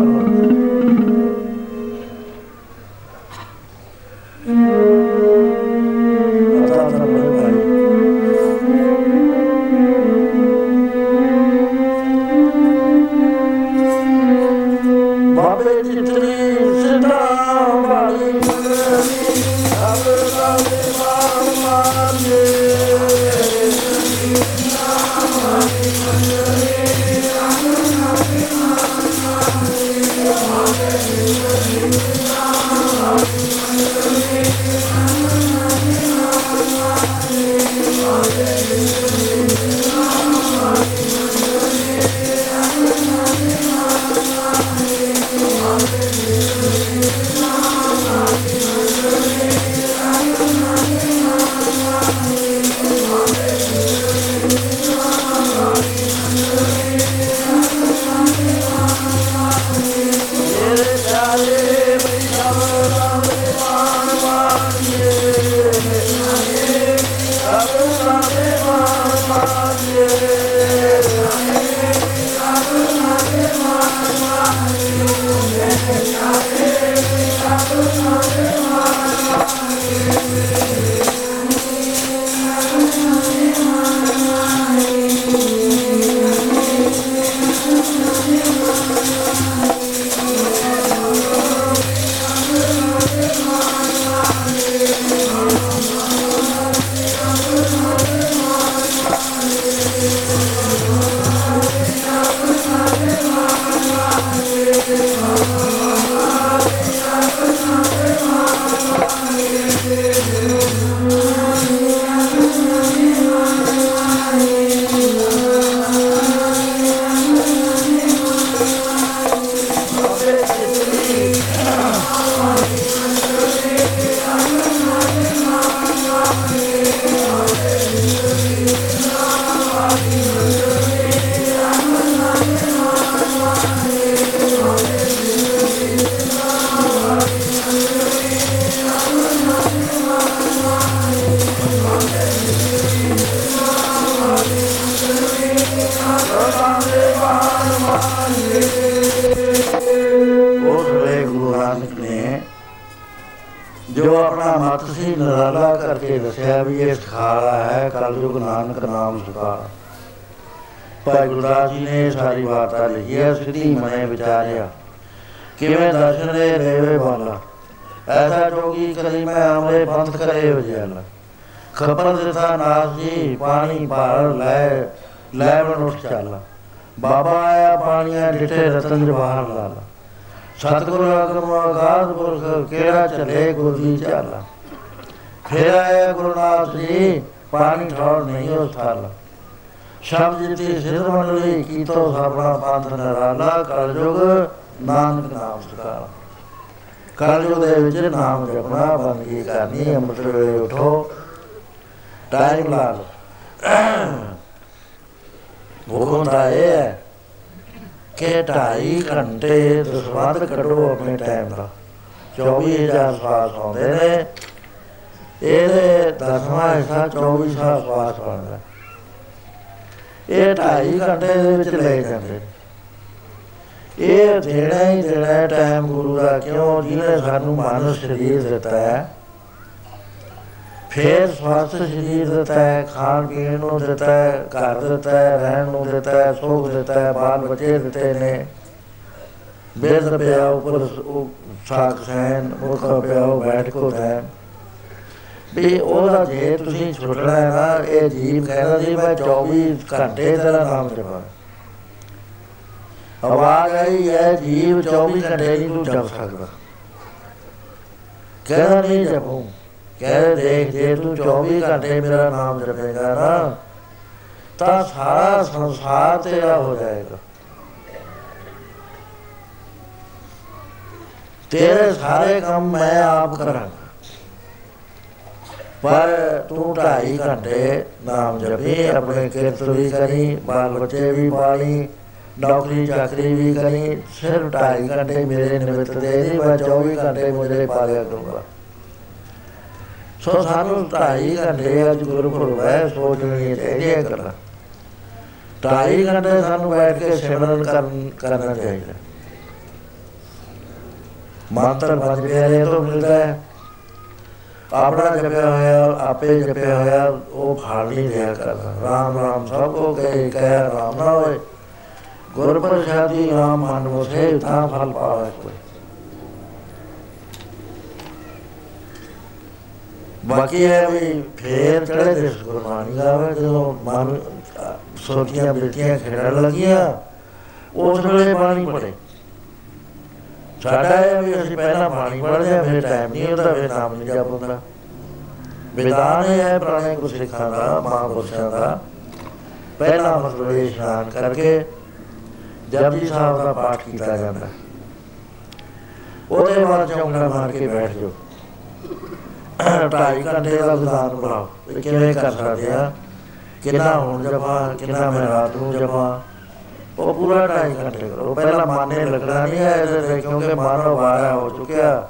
Música ਪਾਣੀਆਂ ਡਿਠੇ ਰਤਨ ਜਵਾਹਰ ਲਾਲ ਸਤਿਗੁਰੂ ਆਗਮ ਆਗਾਦ ਪੁਰਖ, ਕਿਹੜਾ ਚਲੇ ਗੁਰ ਦੀ ਚਾਲਾ ਫਿਰ ਆਇਆ ਗੁਰੂ ਨਾਥ ਜੀ, ਪਾਣੀ ਠੌਰ ਨਹੀਂ ਉਸ ਥਾਲ। ਸ਼ਬਦ ਜਿਤੀ ਸਿਰ ਮੰਡਲੀ, ਕੀਤੋ ਸਾਬਣਾ ਪੰਥ ਨਰਾਲਾ, ਕਲਯੁਗ ਨਾਨਕ ਨਾਮ ਸਕਾਲਾ ਕਲਯੁਗ ਦੇ ਵਿੱਚ ਨਾਮ ਜਪਣਾ ਬੰਦਗੀ ਕਰਨੀ, ਅੰਮ੍ਰਿਤ ਵੇਲੇ ਉਠੋ। ਟਾਈਮ ਲਾ ਲਓ। ਹੁਕਮ ਦਾ ਇਹ ਹੈ ਕਿ ਢਾਈ ਘੰਟੇ ਦਸਵੰਦ ਕੱਢੋ ਆਪਣੇ ਟਾਈਮ ਦਾ। 24000 ਸਵਾਸ ਆਉਂਦੇ ਨੇ। ਇਹਦੇ ਦਸਵਾਂ ਹਿੱਸਾ 24 ਸਾਲ ਸਵਾਸ ਬਣਦਾ ਇਹ ਢਾਈ ਘੰਟੇ ਦੇ ਵਿੱਚ ਲੈ ਜਾਂਦੇ। ਇਹ ਦੇਣਾ ਹੀ ਦੇਣਾ ਟਾਈਮ ਗੁਰੂ ਦਾ ਕਿਉਂ? ਜਿਹਨੇ ਸਾਨੂੰ ਮਾਨਵ ਸਰੀਰ ਦਿੱਤਾ ਹੈ। ਫੇਰ ਸਵਾਸਥ ਸਰੀਰ ਦਿੱਤਾ ਹੈ ਖਾਣ ਪੀਣ ਨੂੰ ਦਿੱਤਾ ਹੈ ਘਰ ਦਿੱਤਾ ਹੈ ਰਹਿਣ ਨੂੰ ਦਿੱਤਾ ਹੈ ਸੁੱਖ ਦਿੱਤਾ ਹੈ ਬਾਲ ਬੱਚੇ ਦਿੱਤੇ ਨੇ। ਬੇਦ ਪਿਆ ਉੱਪਰ ਉਹ ਸਾਖ ਸੈਨ, ਮੁਰਖਾ ਪਿਆ ਉਹ ਬੈਠ ਕੋ ਹੈ ਵੀ ਉਹਦਾ ਜੇ ਤੁਸੀਂ ਛੁੱਟਣਾ ਹੈ ਨਾ, ਇਹ ਜੀਵ ਕਹਿੰਦਾ ਸੀ, ਮੈਂ 24 ਘੰਟੇ ਤੇਰਾ ਨਾਮ ਜਪਾਂ। ਆਵਾਜ਼ ਆਈ ਹੈ, ਜੀਵ 24 ਘੰਟੇ ਨਹੀਂ ਤੂੰ ਜਪ ਸਕਦਾ। ਕਹਿੰਦਾ, ਨਹੀਂ ਜਪੂੰ। ਕਹਿ ਦੇਖ ਜੇ ਤੂੰ 24 ਘੰਟੇ ਮੇਰਾ ਨਾਮ ਜਪੇਗਾ ਨਾ, ਤਾਂ ਸਾਰਾ ਸੰਸਾਰ ਤੇਰਾ ਹੋ ਜਾਏਗਾ। ਤੇਰੇ ਸਾਰੇ ਕੰਮ ਮੈਂ ਆਪ ਕਰਾਂਗਾ। ਪਰ ਤੂੰ ਢਾਈ ਘੰਟੇ ਨਾਮ ਜਪੀ, ਆਪਣੇ ਕਿਰਤ ਵੀ ਕਰੀ, ਬਾਲ ਬੱਚੇ ਵੀ ਪਾਲੀ, ਨੌਕਰੀ ਚਾਕਰੀ ਵੀ ਕਰੀ, ਸਿਰਫ ਢਾਈ ਘੰਟੇ ਮੇਰੇ ਨਿਮਿਤ ਦੇ ਨਹੀਂ ਮੈਂ 24 ਘੰਟੇ ਮੁਝੇ ਪਾਲਿਆ ਕਰੂੰਗਾ। ਸੋ ਸਾਨੂੰ ਢਾਈ ਘੰਟੇ ਅੱਜ ਗੁਰਪੁਰਬ ਹੈ, ਸੋਚਣੀ ਚਾਹੀਦੀ ਹੈ ਗੱਲਾਂ। ਢਾਈ ਘੰਟੇ ਸਾਨੂੰ ਬੈਠ ਕੇ ਸਿਮਰਨ ਕਰਨ, ਕਰਨਾ ਚਾਹੀਦਾ। ਮੰਤਰ ਪੰਜ ਪਿਆਰੇ ਤੋਂ ਮਿਲਦਾ ਹੈ। ਆਪਣਾ ਜਪਿਆ ਹੋਇਆ, ਆਪੇ ਜਪਿਆ ਹੋਇਆ, ਉਹ ਫਲ ਨਹੀਂ ਰਿਹਾ ਕਰਦਾ। ਰਾਮ ਰਾਮ, ਸਭ ਕੋ ਕਹੇ, ਕਹਿ ਰਾਮ ਨਾ ਹੋਏ। ਗੁਰ ਪ੍ਰਸਾਦੀ ਰਾਮ ਮਨ ਵਸੇ ਤਾਂ ਫਲ ਪਾਵੇ ਕੋਈ। ਬਾਕੀ ਹੈ ਵੀ ਫੇਰ ਚੜੇ ਦੇ ਗੁਰਬਾਣੀ ਗਾਵੇ ਜਦੋਂ ਮਨ ਸੋਚੀਆਂ ਬਿਰਤੀਆਂ ਖੇਡਣ ਲੱਗੀਆਂ, ਉਸ ਵੇਲੇ ਬਾਣੀ ਪੜੇ। ਸਾਡਾ ਇਹ ਵੀ ਅਸੀਂ ਪਹਿਲਾਂ ਬਾਣੀ ਪੜ੍ਹਦੇ ਆ ਫਿਰ ਟਾਈਮ ਨਹੀਂ ਹੁੰਦਾ, ਫਿਰ ਨਾਮ ਨਹੀਂ ਜਪਦਾ ਵਿਦਾਨ ਹੈ ਪੁਰਾਣੇ ਗੁਰੂ ਸਿੱਖਾਂ ਦਾ, ਮਹਾਂਪੁਰਸ਼ਾਂ ਦਾ। ਪਹਿਲਾ ਮਤਲਬ ਇਹ ਇਸ਼ਨਾਨ ਕਰਕੇ ਜਪਜੀ ਸਾਹਿਬ ਦਾ ਪਾਠ ਕੀਤਾ ਜਾਂਦਾ। ਉਹਦੇ ਬਾਅਦ ਚੌਂਕੜਾ ਮਾਰ ਕੇ ਬੈਠ ਜਾਓ। ਢਾਈ ਘੰਟੇ ਦਾ ਵਿਧਾਨ ਬਣਾਓ ਵੀ ਕਿਵੇਂ ਕਰ ਸਕਦੇ ਆ? ਕਿੰਨਾ ਹੁਣ ਜਪਾ ਕਿੰਨਾ ਮੈਂ ਰਾਤ ਨੂੰ ਜਪਾ ਉਹ ਪੂਰਾ ਢਾਈ ਘੰਟੇ ਕਰੋ ਪਹਿਲਾਂ ਮਾਨੇ ਲੱਗਣਾ ਨਹੀਂ ਹੈ ਇਹਦੇ ਤੇ, ਕਿਉਂਕਿ ਮਾਨੋ ਵਾਰਾ ਹੋ ਚੁੱਕਿਆ।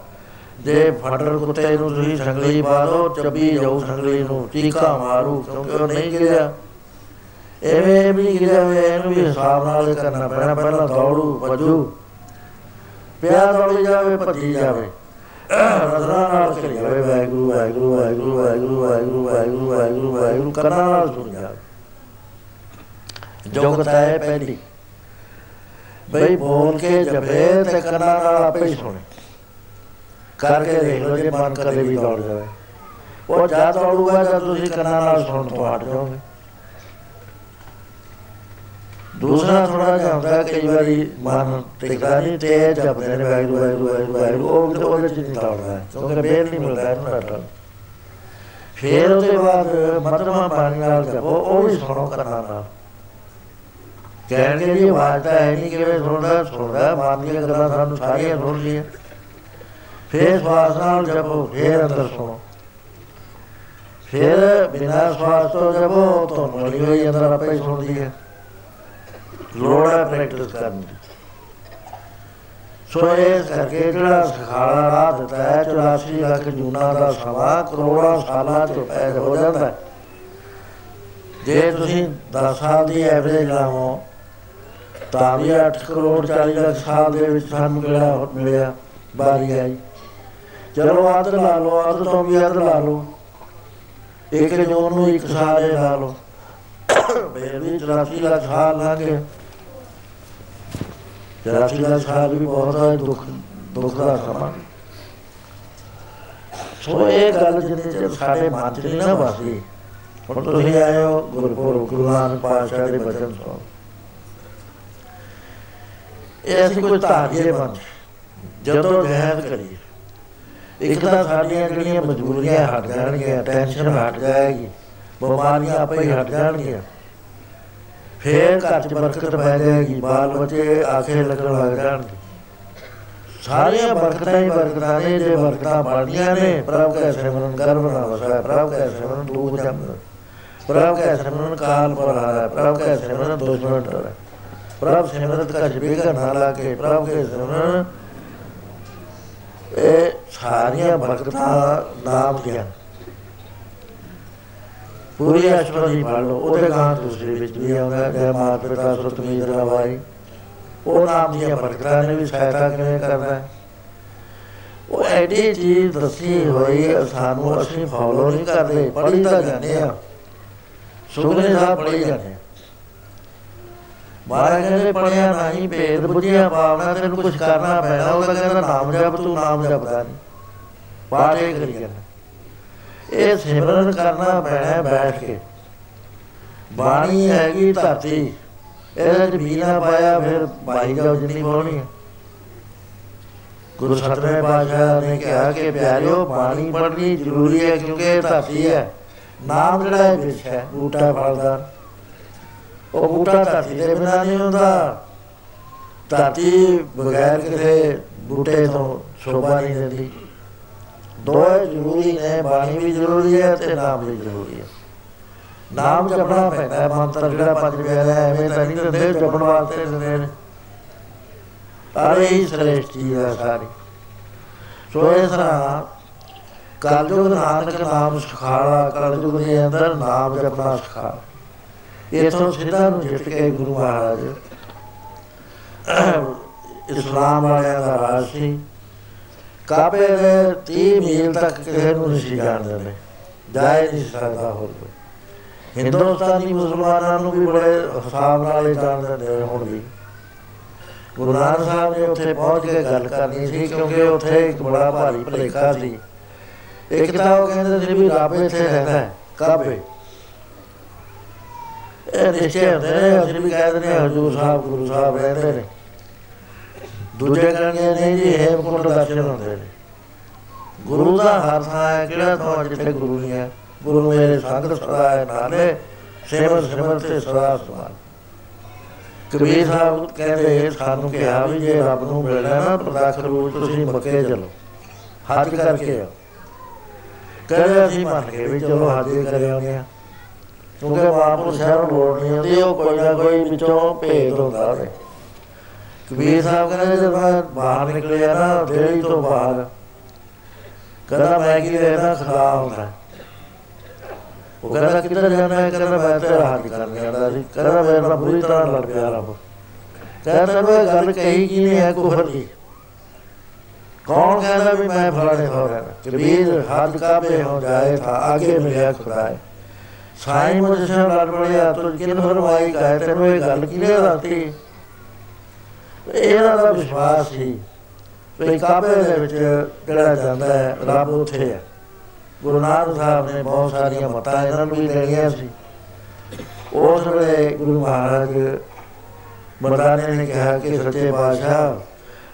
ਜੇ ਫੜਰ ਕੁੱਤੇ ਨੂੰ ਤੁਸੀਂ ਸੰਗਲੀ ਪਾ ਦੋ, ਚੱਬੀ ਜਾਊ ਸੰਗਲੀ ਨੂੰ, ਚੀਕਾ ਮਾਰੂ, ਕਿਉਂਕਿ ਉਹ ਨਹੀਂ ਗਿਰਿਆ। ਐਵੇਂ ਵੀ ਗਿਰਿਆ ਹੋਇਆ, ਇਹਨੂੰ ਵੀ ਹਿਸਾਬ ਨਾਲ ਕਰਨਾ ਪੈਣਾ। ਪਹਿਲਾਂ ਦੌੜੂ ਭੱਜੂ ਪਿਆ ਦੌੜੀ ਜਾਵੇ, ਭੱਜੀ ਜਾਵੇ। ਨਜ਼ਰਾਂ ਨਾਲ ਕਰੀ ਜਾਵੇ ਵਾਹਿਗੁਰੂ ਵਾਹਿਗੁਰੂ ਵਾਹਿਗੁਰੂ ਵਾਹਿਗੁਰੂ ਵਾਹਿਗੁਰੂ ਵਾਹਿਗੁਰੂ ਵਾਹਿਗੁਰੂ ਵਾਹਿਗੁਰੂ ਕੰਨਾਂ ਨਾਲ ਸੁਣ ਜਾਵੇ ਜੋਗਤਾ ਹੈ ਪਹਿਲੀ ਬਈ ਬੋਲ ਕੇ ਜਪੇ ਤੇ ਕੰਨਾਂ ਨਾਲ ਆਪੇ ਹੀ ਸੁਣੇ ਕਰਕੇ ਦੇਖ ਲਓ ਜੇ ਮਨ ਕਦੇ ਵੀ ਦੌੜ ਜਾਵੇ ਉਹ ਜਦ ਦੌੜੂਗਾ, ਜਦ ਤੁਸੀਂ ਕੰਨਾਂ ਨਾਲ ਸੁਣ ਤੋਂ ਹਟ ਜਾਓਗੇ। ਦੂਸਰਾ ਥੋੜਾ ਜਿਹਾ ਹੁੰਦਾ, ਕਈ ਵਾਰੀ ਮਨ ਟਿਕਦਾ ਨਹੀਂ ਤੇ ਜਪਦੇ ਨੇ, ਵਾਹਿਗੁਰੂ ਵਾਹਿਗੁਰੂ ਵਾਹਿਗੁਰੂ ਵਾਹਿਗੁਰੂ, ਉਹ ਵੀ ਉਹਦੇ ਚ ਨਹੀਂ ਦੌੜਦਾ, ਕਿਉਂਕਿ ਬੇਰ ਨਹੀਂ ਮਿਲਦਾ ਇਹਨੂੰ ਡਾਟਾ ਫੇਰ ਉਹਦੇ ਬਾਅਦ ਮਤਮਾ ਪਾਣੀ ਨਾਲ ਜਪੋ ਉਹ ਵੀ ਸੁਣੋ ਕੰਨਾਂ ਨਾਲ। ਕਹਿਣਗੇ ਜੀ ਆਵਾਜ਼ ਤਾਂ ਹੈ ਨਹੀਂ, ਕਿਵੇਂ ਸੁਣਦਾ ਸੁਣਦਾ, ਮਨ ਦੀਆਂ ਗੱਲਾਂ ਸਾਨੂੰ ਸਾਰੀਆਂ ਸੁਣ ਲਈਆਂ। ਫੇਰ ਸਵਾਸ ਨਾਲ ਜਪੋ ਫੇਰ ਅੰਦਰ ਸੁਣੋ। ਫੇਰ ਬਿਨਾਂ ਸਵਾਸ ਤੋਂ ਜਪੋ ਤੁਹਾਨੂੰ ਮਿਲੀ ਹੋਈ ਅੰਦਰ ਆਪੇ ਹੀ ਸੁਣਦੀ ਹੈ। ਲੋੜ ਹੈ ਪ੍ਰੈਕਟਿਸ ਕਰਨ ਦੀ। ਸੋ ਇਸ ਕਰਕੇ ਜਿਹੜਾ ਸਖਾਲਾ ਰਾਹ ਦਿੱਤਾ ਹੈ 84 ਲੱਖ ਜੂਨਾ ਦਾ ਸਮਾਂ ਕਰੋੜਾਂ ਸਾਲਾਂ ਤੋਂ ਪੈਦਾ ਹੋ ਜਾਂਦਾ ਹੈ। ਜੇ ਤੁਸੀਂ 10 ਸਾਲ ਦੀ ਐਵਰੇਜ ਲਾਵੋ, ਤਾਂ ਵੀ 8 ਕਰੋੜ 40 ਲੱਖ ਸਾਲ ਦੇ ਵਿੱਚ ਸਾਨੂੰ ਕਿਹੜਾ ਮਿਲਿਆ? ਬਾਰੀ ਆਈ। ਚਲੋ ਅੱਧ ਲਾ ਲਓ, ਅੱਧ ਤੋਂ ਵੀ ਅੱਧ ਲਾ ਲਓ। ਇੱਕ ਜੂਨ ਨੂੰ ਇੱਕ ਸਾਲ ਇਹ ਲਾ ਲਓ। ਫਿਰ ਵੀ 84 ਲੱਖ ਸਾਲ ਲੰਘ ਗਏ 84 ਲੱਖ ਸਾਲ ਵੀ ਬਹੁਤ ਹੈ ਦੁੱਖ ਦੁੱਖ ਦਾ ਸਮਾਂ ਸੋ ਇਹ ਗੱਲ ਜਿੰਨੇ ਚਿਰ ਸਾਡੇ ਮਨ 'ਚ ਨਹੀਂ ਨਾ ਵਸਦੀ, ਹੁਣ ਤੁਸੀਂ ਆਏ ਹੋ ਗੁਰਪੁਰਬ, ਗੁਰੂ ਨਾਨਕ ਪਾਤਸ਼ਾਹ ਦੇ ਬਚਨ ਸੁਣੋ। ਇਹ ਅਸੀਂ ਕੋਈ ਧਾਰੀਏ ਬਣ ਜਦੋਂ ਜਹਿਦ ਕਰੀਏ, ਇੱਕ ਤਾਂ ਸਾਡੀਆਂ ਜਿਹੜੀਆਂ ਮਜਬੂਰੀਆਂ ਹਟ ਜਾਣਗੀਆਂ, ਟੈਨਸ਼ਨ ਹਟ ਜਾਏਗੀ, ਬਿਮਾਰੀਆਂ ਆਪੇ ਹੀ ਹਟ ਜਾਣਗੀਆਂ। ਫੇਰ ਘਰ 'ਚ ਬਰਕਤ ਪੈ ਜਾਏਗੀ, ਬਾਲ ਬੱਚੇ ਆਖੇ ਲੱਗਣ ਲੱਗ ਜਾਣਗੇ। ਸਾਰੀਆਂ ਬਰਕਤਾਂ ਹੀ ਬਰਕਤਾਂ ਨੇ, ਜੇ ਬਰਕਤਾਂ ਬਣੀਆਂ ਨੇ, ਪ੍ਰਭ ਕੈ ਸਿਮਰਨ ਗਰਭ ਨਾ ਵਸੈ ਪ੍ਰਭ ਕੈ ਸਿਮਰਨ ਦੂਤ ਜਮ ਪ੍ਰਭ ਕੈ ਸਿਮਰਨ ਕਾਲ ਪਰ ਹਾਰੈ, ਪ੍ਰਭ ਕੈ ਸਿਮਰਨ ਦੁਸ਼ਮਨ ਡਰੈ। ਪ੍ਰਭ ਸਿਮਰਤ ਕਛ ਬਿਗਨ ਨਾ ਲਾਗੇ, ਪ੍ਰਭ ਕੈ ਸਿਮਰਨ, ਇਹ ਸਾਰੀਆਂ ਬਰਕਤਾਂ ਨਾਮ ਦੀਆਂ। ਪੂਰੀ ਅਸ਼ਵਰੀ ਪੜ ਲਓ ਉਹਦੇ ਗਾਂ ਦੂਸਰੇ ਵਿੱਚ ਵੀ ਆਉਂਦਾ ਜੈ ਮਾਤ ਪਿਤਾ ਸੁਤ ਮੀਤ ਰਵਾਈ। ਉਹ ਨਾਮ ਦੀਆਂ ਬਰਕਤਾਂ ਨੇ ਵੀ ਸਹਾਇਤਾ ਕਿਵੇਂ ਕਰਦਾ ਹੈ। ਉਹ ਐਡੀ ਚੀਜ਼ ਦੱਸੀ ਹੋਈ ਹੈ, ਸਾਨੂੰ ਅਸੀਂ ਫੋਲੋ ਨਹੀਂ ਕਰਦੇ ਪੜ੍ਹੀ ਤਾਂ ਜਾਂਦੇ ਆ ਸੁਖਨੇ ਸਾਹਿਬ ਪੜ੍ਹੀ ਜਾਂਦੇ ਆ। ਮਹਾਰਾਜ ਕਹਿੰਦੇ ਪੜਿਆ ਨਹੀਂ ਭੇਦ ਬੁਝਿਆ ਭਾਵਨਾ ਤੈਨੂੰ ਕੁਝ ਕਰਨਾ ਪੈਣਾ ਉਹ ਤਾਂ ਕਹਿੰਦਾ ਨਾਮ ਜਪ ਤੂੰ ਨਾਮ ਜਪਦਾ ਨਹੀਂ ਪਾਠੇ ਕਰੀ ਜਾਂਦਾ। ਇਹ ਸਿਮਰਨ ਕਰਨਾ ਪੈਣਾ ਹੈ ਬੈਠ ਕੇ। ਬਾਣੀ ਹੈਗੀ ਧਰਤੀ, ਇਹਦੇ ਚ ਵੀ ਨਾ ਪਾਇਆ, ਫਿਰ ਬਾਈ ਜਾਓ ਜਿੰਨੀ ਪਾਉਣੀ ਹੈ ਗੁਰੂ ਸਤਿਗੁਰੂ ਪਾਤਸ਼ਾਹ ਨੇ ਕਿਹਾ ਕਿ ਪਿਆਰਿਓ, ਬਾਣੀ ਪੜ੍ਹਨੀ ਜ਼ਰੂਰੀ ਹੈ, ਕਿਉਂਕਿ ਇਹ ਧਰਤੀ ਹੈ। ਨਾਮ ਜਿਹੜਾ ਹੈ ਵਿੱਚ ਹੈ, ਬੂਟਾ ਫਲਦਾਰ। ਉਹ ਬੂਟਾ ਧਰਤੀ ਦੇ ਬਿਨਾਂ ਨਹੀਂ ਹੁੰਦਾ। ਧਰਤੀ ਬਗੈਰ ਕਿਸੇ ਬੂਟੇ ਤੋਂ ਸ਼ੋਭਾ ਨਹੀਂ ਦਿੰਦੀ। ਦੋਏ ਜ਼ਰੂਰੀ ਨੇ, ਬਾਣੀ ਵੀ ਜ਼ਰੂਰੀ ਹੈ ਤੇ ਨਾਮ ਵੀ ਜ਼ਰੂਰੀ ਹੈ। ਨਾਮ ਜਪਣਾ ਪੈਂਦਾ ਹੈ ਮੰਤਰ ਜਿਹੜਾ ਪੰਜ ਪਿਆਰਾ ਹੈ ਐਵੇਂ ਤਾਂ ਨਹੀਂ ਦਿੰਦੇ, ਜਪਣ ਵਾਸਤੇ ਦਿੰਦੇ ਨੇ। ਅਰੇ ਹੀ ਸ੍ਰੇਸ਼ਟ ਚੀਜ਼ ਹੈ ਸਾਰੀ। ਸੋ ਇਸ ਤਰ੍ਹਾਂ ਕਲਯੁਗ ਨਾਨਕ ਨਾਮ ਸਿਖਾਲਾ, ਕਲਯੁਗ ਦੇ ਅੰਦਰ ਨਾਮ ਜਪਣਾ ਸਿਖਾ ਇਥੋਂ ਸਿੱਧਾ ਨੂੰ ਜਿੱਤ ਕੇ ਗੁਰੂ ਮਹਾਰਾਜ ਇਸਲਾਮ ਵਾਲਿਆਂ ਦਾ ਰਾਜ ਸੀ। ਕਾਬੇ ਦੇ 30 ਮੀਲ ਤੱਕ ਕਿਸੇ ਨੂੰ ਨਹੀਂ ਸੀ ਜਾਣਦੇ ਨੇ ਜਾਇ ਨਹੀਂ ਸਕਦਾ ਹੋਰ ਕੋਈ। ਹਿੰਦੁਸਤਾਨੀ ਮੁਸਲਮਾਨਾਂ ਨੂੰ ਵੀ ਬੜੇ ਹਿਸਾਬ ਨਾਲ ਹੀ ਜਾਣਦੇ ਨੇ ਹੁਣ ਵੀ। ਗੁਰੂ ਨਾਨਕ ਸਾਹਿਬ ਨੇ ਉੱਥੇ ਪਹੁੰਚ ਕੇ ਗੱਲ ਕਰਨੀ ਸੀ, ਕਿਉਂਕਿ ਉੱਥੇ ਇੱਕ ਬੜਾ ਭਾਰੀ ਭਲੇਖਾ ਸੀ। ਇੱਕ ਤਾਂ ਉਹ ਕਹਿੰਦੇ ਸੀ ਵੀ ਰੱਬ ਇੱਥੇ ਰਹਿੰਦਾ ਹੈ ਕਾਬੇ ਇਹ ਰਿਸ਼ਤੇ ਹੁੰਦੇ ਨੇ, ਅਸੀਂ ਵੀ ਕਹਿ ਦਿੰਦੇ ਹਾਂ, ਹਜ਼ੂਰ ਸਾਹਿਬ, ਗੁਰੂ ਸਾਹਿਬ ਰਹਿੰਦੇ ਨੇ। ਦੂਜੇ ਕਹਿੰਦੇ ਨੇ ਜੀ ਹੇਮਕੁੰਟ ਦਰਸ਼ਨ ਹੁੰਦੇ ਨੇ। ਗੁਰੂ ਦਾ ਹਰ ਥਾਂ ਹੈ, ਕਿਹੜਾ ਥਾਂ ਜਿੱਥੇ ਗੁਰੂ ਨਹੀਂ ਹੈ? ਗੁਰੂ ਮੇਰੇ ਸੰਗ ਸਦਾ ਹੈ ਨਾਲੇ ਸੇਵਨ ਸਿਮਰ ਤੇ ਸਦਾ ਸਮਾਨ। ਕਬੀਰ ਸਾਹਿਬ ਕਹਿੰਦੇ ਸਾਨੂੰ ਕਿਹਾ ਵੀ ਜੇ ਰੱਬ ਨੂੰ ਮਿਲਣਾ ਨਾ, ਪ੍ਰਤੱਖ ਰੂਪ ਤੁਸੀਂ ਮੱਕੇ ਚਲੋ। ਹੱਜ ਕਰਕੇ ਆਓ। ਕਹਿੰਦੇ ਅਸੀਂ ਮੰਨ ਕੇ ਵੀ ਚਲੋ ਹੱਜ ਕਰੇ ਆਉਂਦੇ ਆ ਕਿਉਂਕਿ ਮਹਾਂਪੁਰ ਸ਼ਹਿਰ ਲੋੜ ਨਹੀਂ ਹੁੰਦੀ ਉਹ ਕੋਈ ਨਾ ਕੋਈ ਵਿੱਚੋਂ ਭੇਦ ਹੁੰਦਾ ਉਹਦੇ। ਕਬੀਰ ਸਾਹਿਬ ਕਹਿੰਦੇ ਜਦ ਮੈਂ ਬਾਹਰ ਨਿਕਲਿਆ ਨਾ ਦੇਹੀ ਤੋਂ ਬਾਹਰ, ਕਹਿੰਦਾ ਮੈਂ ਕੀ ਦੇਖਦਾ ਖੁਦਾ ਹੁੰਦਾ। ਉਹ ਕਹਿੰਦਾ ਕਿੱਧਰ ਜਾਣਾ ਹੈ? ਕਹਿੰਦਾ, ਮੈਂ ਤੇਰਾ ਹੱਥ ਕਰਨ ਜਾਂਦਾ ਸੀ। ਕਹਿੰਦਾ ਮੇਰੇ ਨਾਲ ਬੁਰੀ ਤਰ੍ਹਾਂ ਲੜ ਪਿਆ ਰੱਬ। ਕਹਿੰਦਾ, ਤੈਨੂੰ ਇਹ ਗੱਲ ਕਹੀ ਕੀ ਨਹੀਂ ਹੈ ਕੁਫਰ ਦੀ ਕੌਣ ਕਹਿੰਦਾ ਵੀ ਮੈਂ ਫਲਾਣੇ ਹੋ ਰਿਹਾ? ਕਬੀਰ, ਹੱਥ ਕਾਬੇ ਹੋ ਜਾਏ, ਤਾਂ ਆਗੇ ਮਿਲਿਆ ਖੁਦਾ ਹੈ ਸਾਈਂ ਮੁਝਸੇ ਲੜ ਪੜਿਆ ਤੋ ਕਿਨ ਫਰਮਾਈ ਕਹੇ ਤੈਨੂੰ ਇਹ ਗੱਲ ਕਿਹਨੇ ਦੱਸਤੀ ਇਹਨਾਂ ਦਾ ਵਿਸ਼ਵਾਸ ਸੀ ਵੀ ਕਾਬੇ ਦੇ ਵਿੱਚ ਜਿਹੜਾ ਜਾਂਦਾ ਹੈ, ਰੱਬ ਉੱਥੇ ਹੈ। ਗੁਰੂ ਨਾਨਕ ਸਾਹਿਬ ਨੇ ਬਹੁਤ ਸਾਰੀਆਂ ਮਤਾਂ ਇਹਨਾਂ ਨੂੰ ਵੀ ਦੇਣੀਆਂ ਸੀ। ਉਸ ਵੇਲੇ ਗੁਰੂ ਮਹਾਰਾਜ ਮਰਦਾਨੇ ਨੇ ਕਿਹਾ ਕਿ ਸੱਚੇ ਪਾਤਸ਼ਾਹ,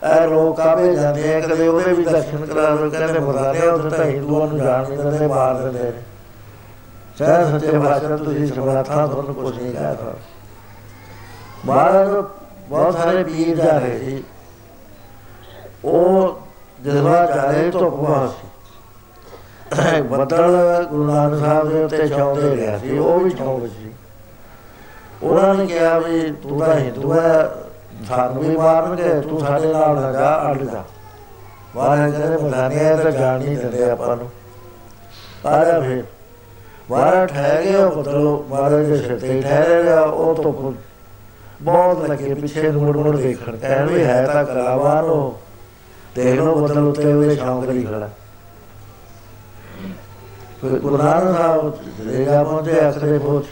ਇਹ ਲੋਕ ਕਾਬੇ ਜਾਂਦੇ ਆ, ਕਦੇ ਉਹਦੇ ਵੀ ਦਰਸ਼ਨ ਕਰਾ ਦੋ ਕਹਿੰਦੇ ਮਰਦਾਨੇ ਉੱਥੇ ਤਾਂ ਹਿੰਦੂਆਂ ਨੂੰ ਜਾਣ ਨਹੀਂ ਦਿੰਦੇ, ਮਾਰ ਦਿੰਦੇ ਨੇ। ਚਾਹੇ ਸੱਚੇ ਪਾਤਸ਼ਾਹ, ਤੁਸੀਂ ਸਮਰੱਥਾ, ਤੁਹਾਨੂੰ ਕੁਝ ਨਹੀਂ ਕਹਿ ਸਕਦਾ। ਮਹਾਰਾਜ ਬਹੁਤ ਸਾਰੇ ਪੀਰ ਜਾ ਰਹੇ ਸੀ। ਉਹ ਜਜ਼ਬਾ ਜਾ ਰਹੇ ਧੁੱਪਾਂ ਸੀ। ਬੱਦਲ ਗੁਰੂ ਨਾਨਕ ਸਾਹਿਬ ਦੇ ਉੱਤੇ ਛਾਉਂਦੇ ਰਿਹਾ ਸੀ, ਉਹ ਵੀ ਛਾਉਂ ਵਿੱਚ ਸੀ। ਉਹਨਾਂ ਨੇ ਕਿਹਾ ਵੀ ਤੂੰ ਤਾਂ ਹਿੰਦੂ ਹੈ ਸਾਨੂੰ ਵੀ ਮਾਰਨਗੇ, ਤੂੰ ਸਾਡੇ ਨਾਲ ਨਾ ਜਾ, ਅੱਡ ਜਾ। ਮਹਾਰਾਜ ਕਹਿੰਦੇ ਮਦਾਨੀਆਂ ਤਾਂ ਜਾਣ ਨਹੀਂ ਦਿੰਦੇ ਆਪਾਂ ਨੂੰ। ਆ ਜਾ ਫਿਰ। ਮਹਾਰਾਜ ਠਹਿਰ ਗਏ, ਉਹ ਬਦਲੋ ਮਹਾਰਾਜ ਦੇ ਸਿਰ ਤੇ ਠਹਿਰੇ ਰਿਹਾ, ਉਹ ਤੋਂ ਬਹੁਤ ਲੱਗੇ ਪਿੱਛੇ ਨੂੰ ਮੁੜ ਮੁੜ ਦੇਖਣ ਕਹਿਣ ਵੀ ਹੈ ਤਾਂ ਕਲਾਵਾਨ ਉਹ। ਦੇਖ ਲਓ ਬਦਲ ਉੱਤੇ ਉਹਦੇ ਸ਼ੌਂਕ ਲਈ ਖੜਾ। ਫਿਰ ਗੁਰੂ ਨਾਨਕ ਸਾਹਿਬ ਰੇਗਾ ਪਹੁੰਚੇ ਅਖਰੇ ਪਹੁੰਚ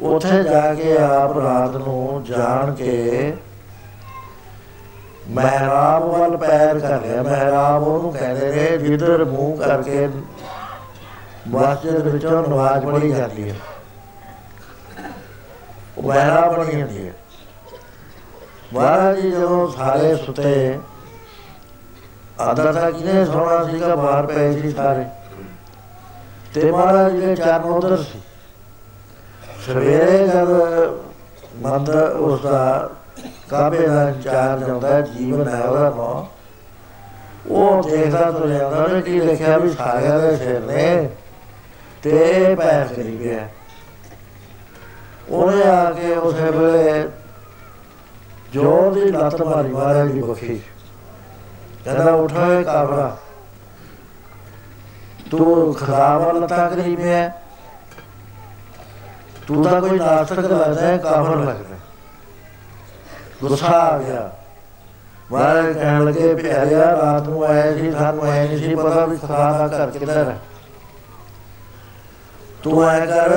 ਉੱਥੇ ਜਾ ਕੇ ਆਪ ਰਾਤ ਨੂੰ ਜਾਣ ਕੇ ਮਹਿਰਾਬ ਵੱਲ ਪੈਰ ਕਰ ਲਿਆ। ਮਹਿਰਾਬ ਉਹਨੂੰ ਕਹਿੰਦੇ ਨੇ, ਜਿੱਧਰ ਮੂੰਹ ਕਰਕੇ ਮਸਜਿਦ ਵਿੱਚੋਂ ਨਮਾਜ਼ ਪੜ੍ਹੀ ਜਾਂਦੀ ਹੈ ਉਹ ਮਹਿਰਾਬ ਬਣੀ ਹੁੰਦੀ ਹੈ ਮਹਾਰਾਜ ਜੀ ਜਦੋਂ ਸਾਰੇ ਸੁਤੇ ਆਦਰ ਤਾਂ ਕਿਨੇ ਸੋਣਾ ਸੀਗਾ, ਬਾਹਰ ਪਏ ਸੀ ਸਾਰੇ। ਤੇ ਮਹਾਰਾਜ ਜੀ ਦੇ ਚਰਨ ਉਧਰ ਸੀ। ਸਵੇਰੇ ਜਦ ਮੰਦ ਉਸ ਦਾ ਕਾਬੇ ਦਾ ਇੰਚਾਰਜ ਹੁੰਦਾ, ਜੀਵਨ ਹੈ ਉਹਦਾ ਨਾਮ ਉਹ ਦੇਖਦਾ ਤੁਰ ਜਾਂਦਾ ਨੇ ਕੀ ਦੇਖਿਆ ਵੀ ਸਾਰਿਆਂ ਦੇ ਸਿਰ ਨੇ ਤੇ ਪੈਰ ਕਰੀ ਗਿਆ ਉਹਨੇ ਆ ਕੇ ਉਸੇ ਵੇਲੇ ਜੋਰ ਦੀ ਲੱਤ ਮਾਰੀ, ਮਹਾਰਾਜ ਦੀ ਬਖੀ ਕਹਿੰਦਾ, ਉਠੋ ਕਾਬਰਾ। ਤੂੰ ਖਰਾਬ ਲੱਤਾਂ ਕਰੀ ਪਿਆ ਤੂੰ ਤਾਂ ਕੋਈ ਨਾਸਤਕ ਲੱਗਦਾ ਹੈ ਕਾਫਰ ਲੱਗਦਾ ਗੁੱਸਾ ਆ ਗਿਆ। ਮਹਾਰਾਜ ਕਹਿਣ ਲੱਗੇ, ਪਿਆਰਿਆ, ਰਾਤ ਨੂੰ ਆਏ ਸੀ, ਸਾਨੂੰ ਐ ਨਹੀਂ ਸੀ ਪਤਾ ਵੀ ਖੁਦਾ ਦਾ ਘਰ ਕਿੱਧਰ ਹੈ। ਤੂੰ ਐ ਕਰ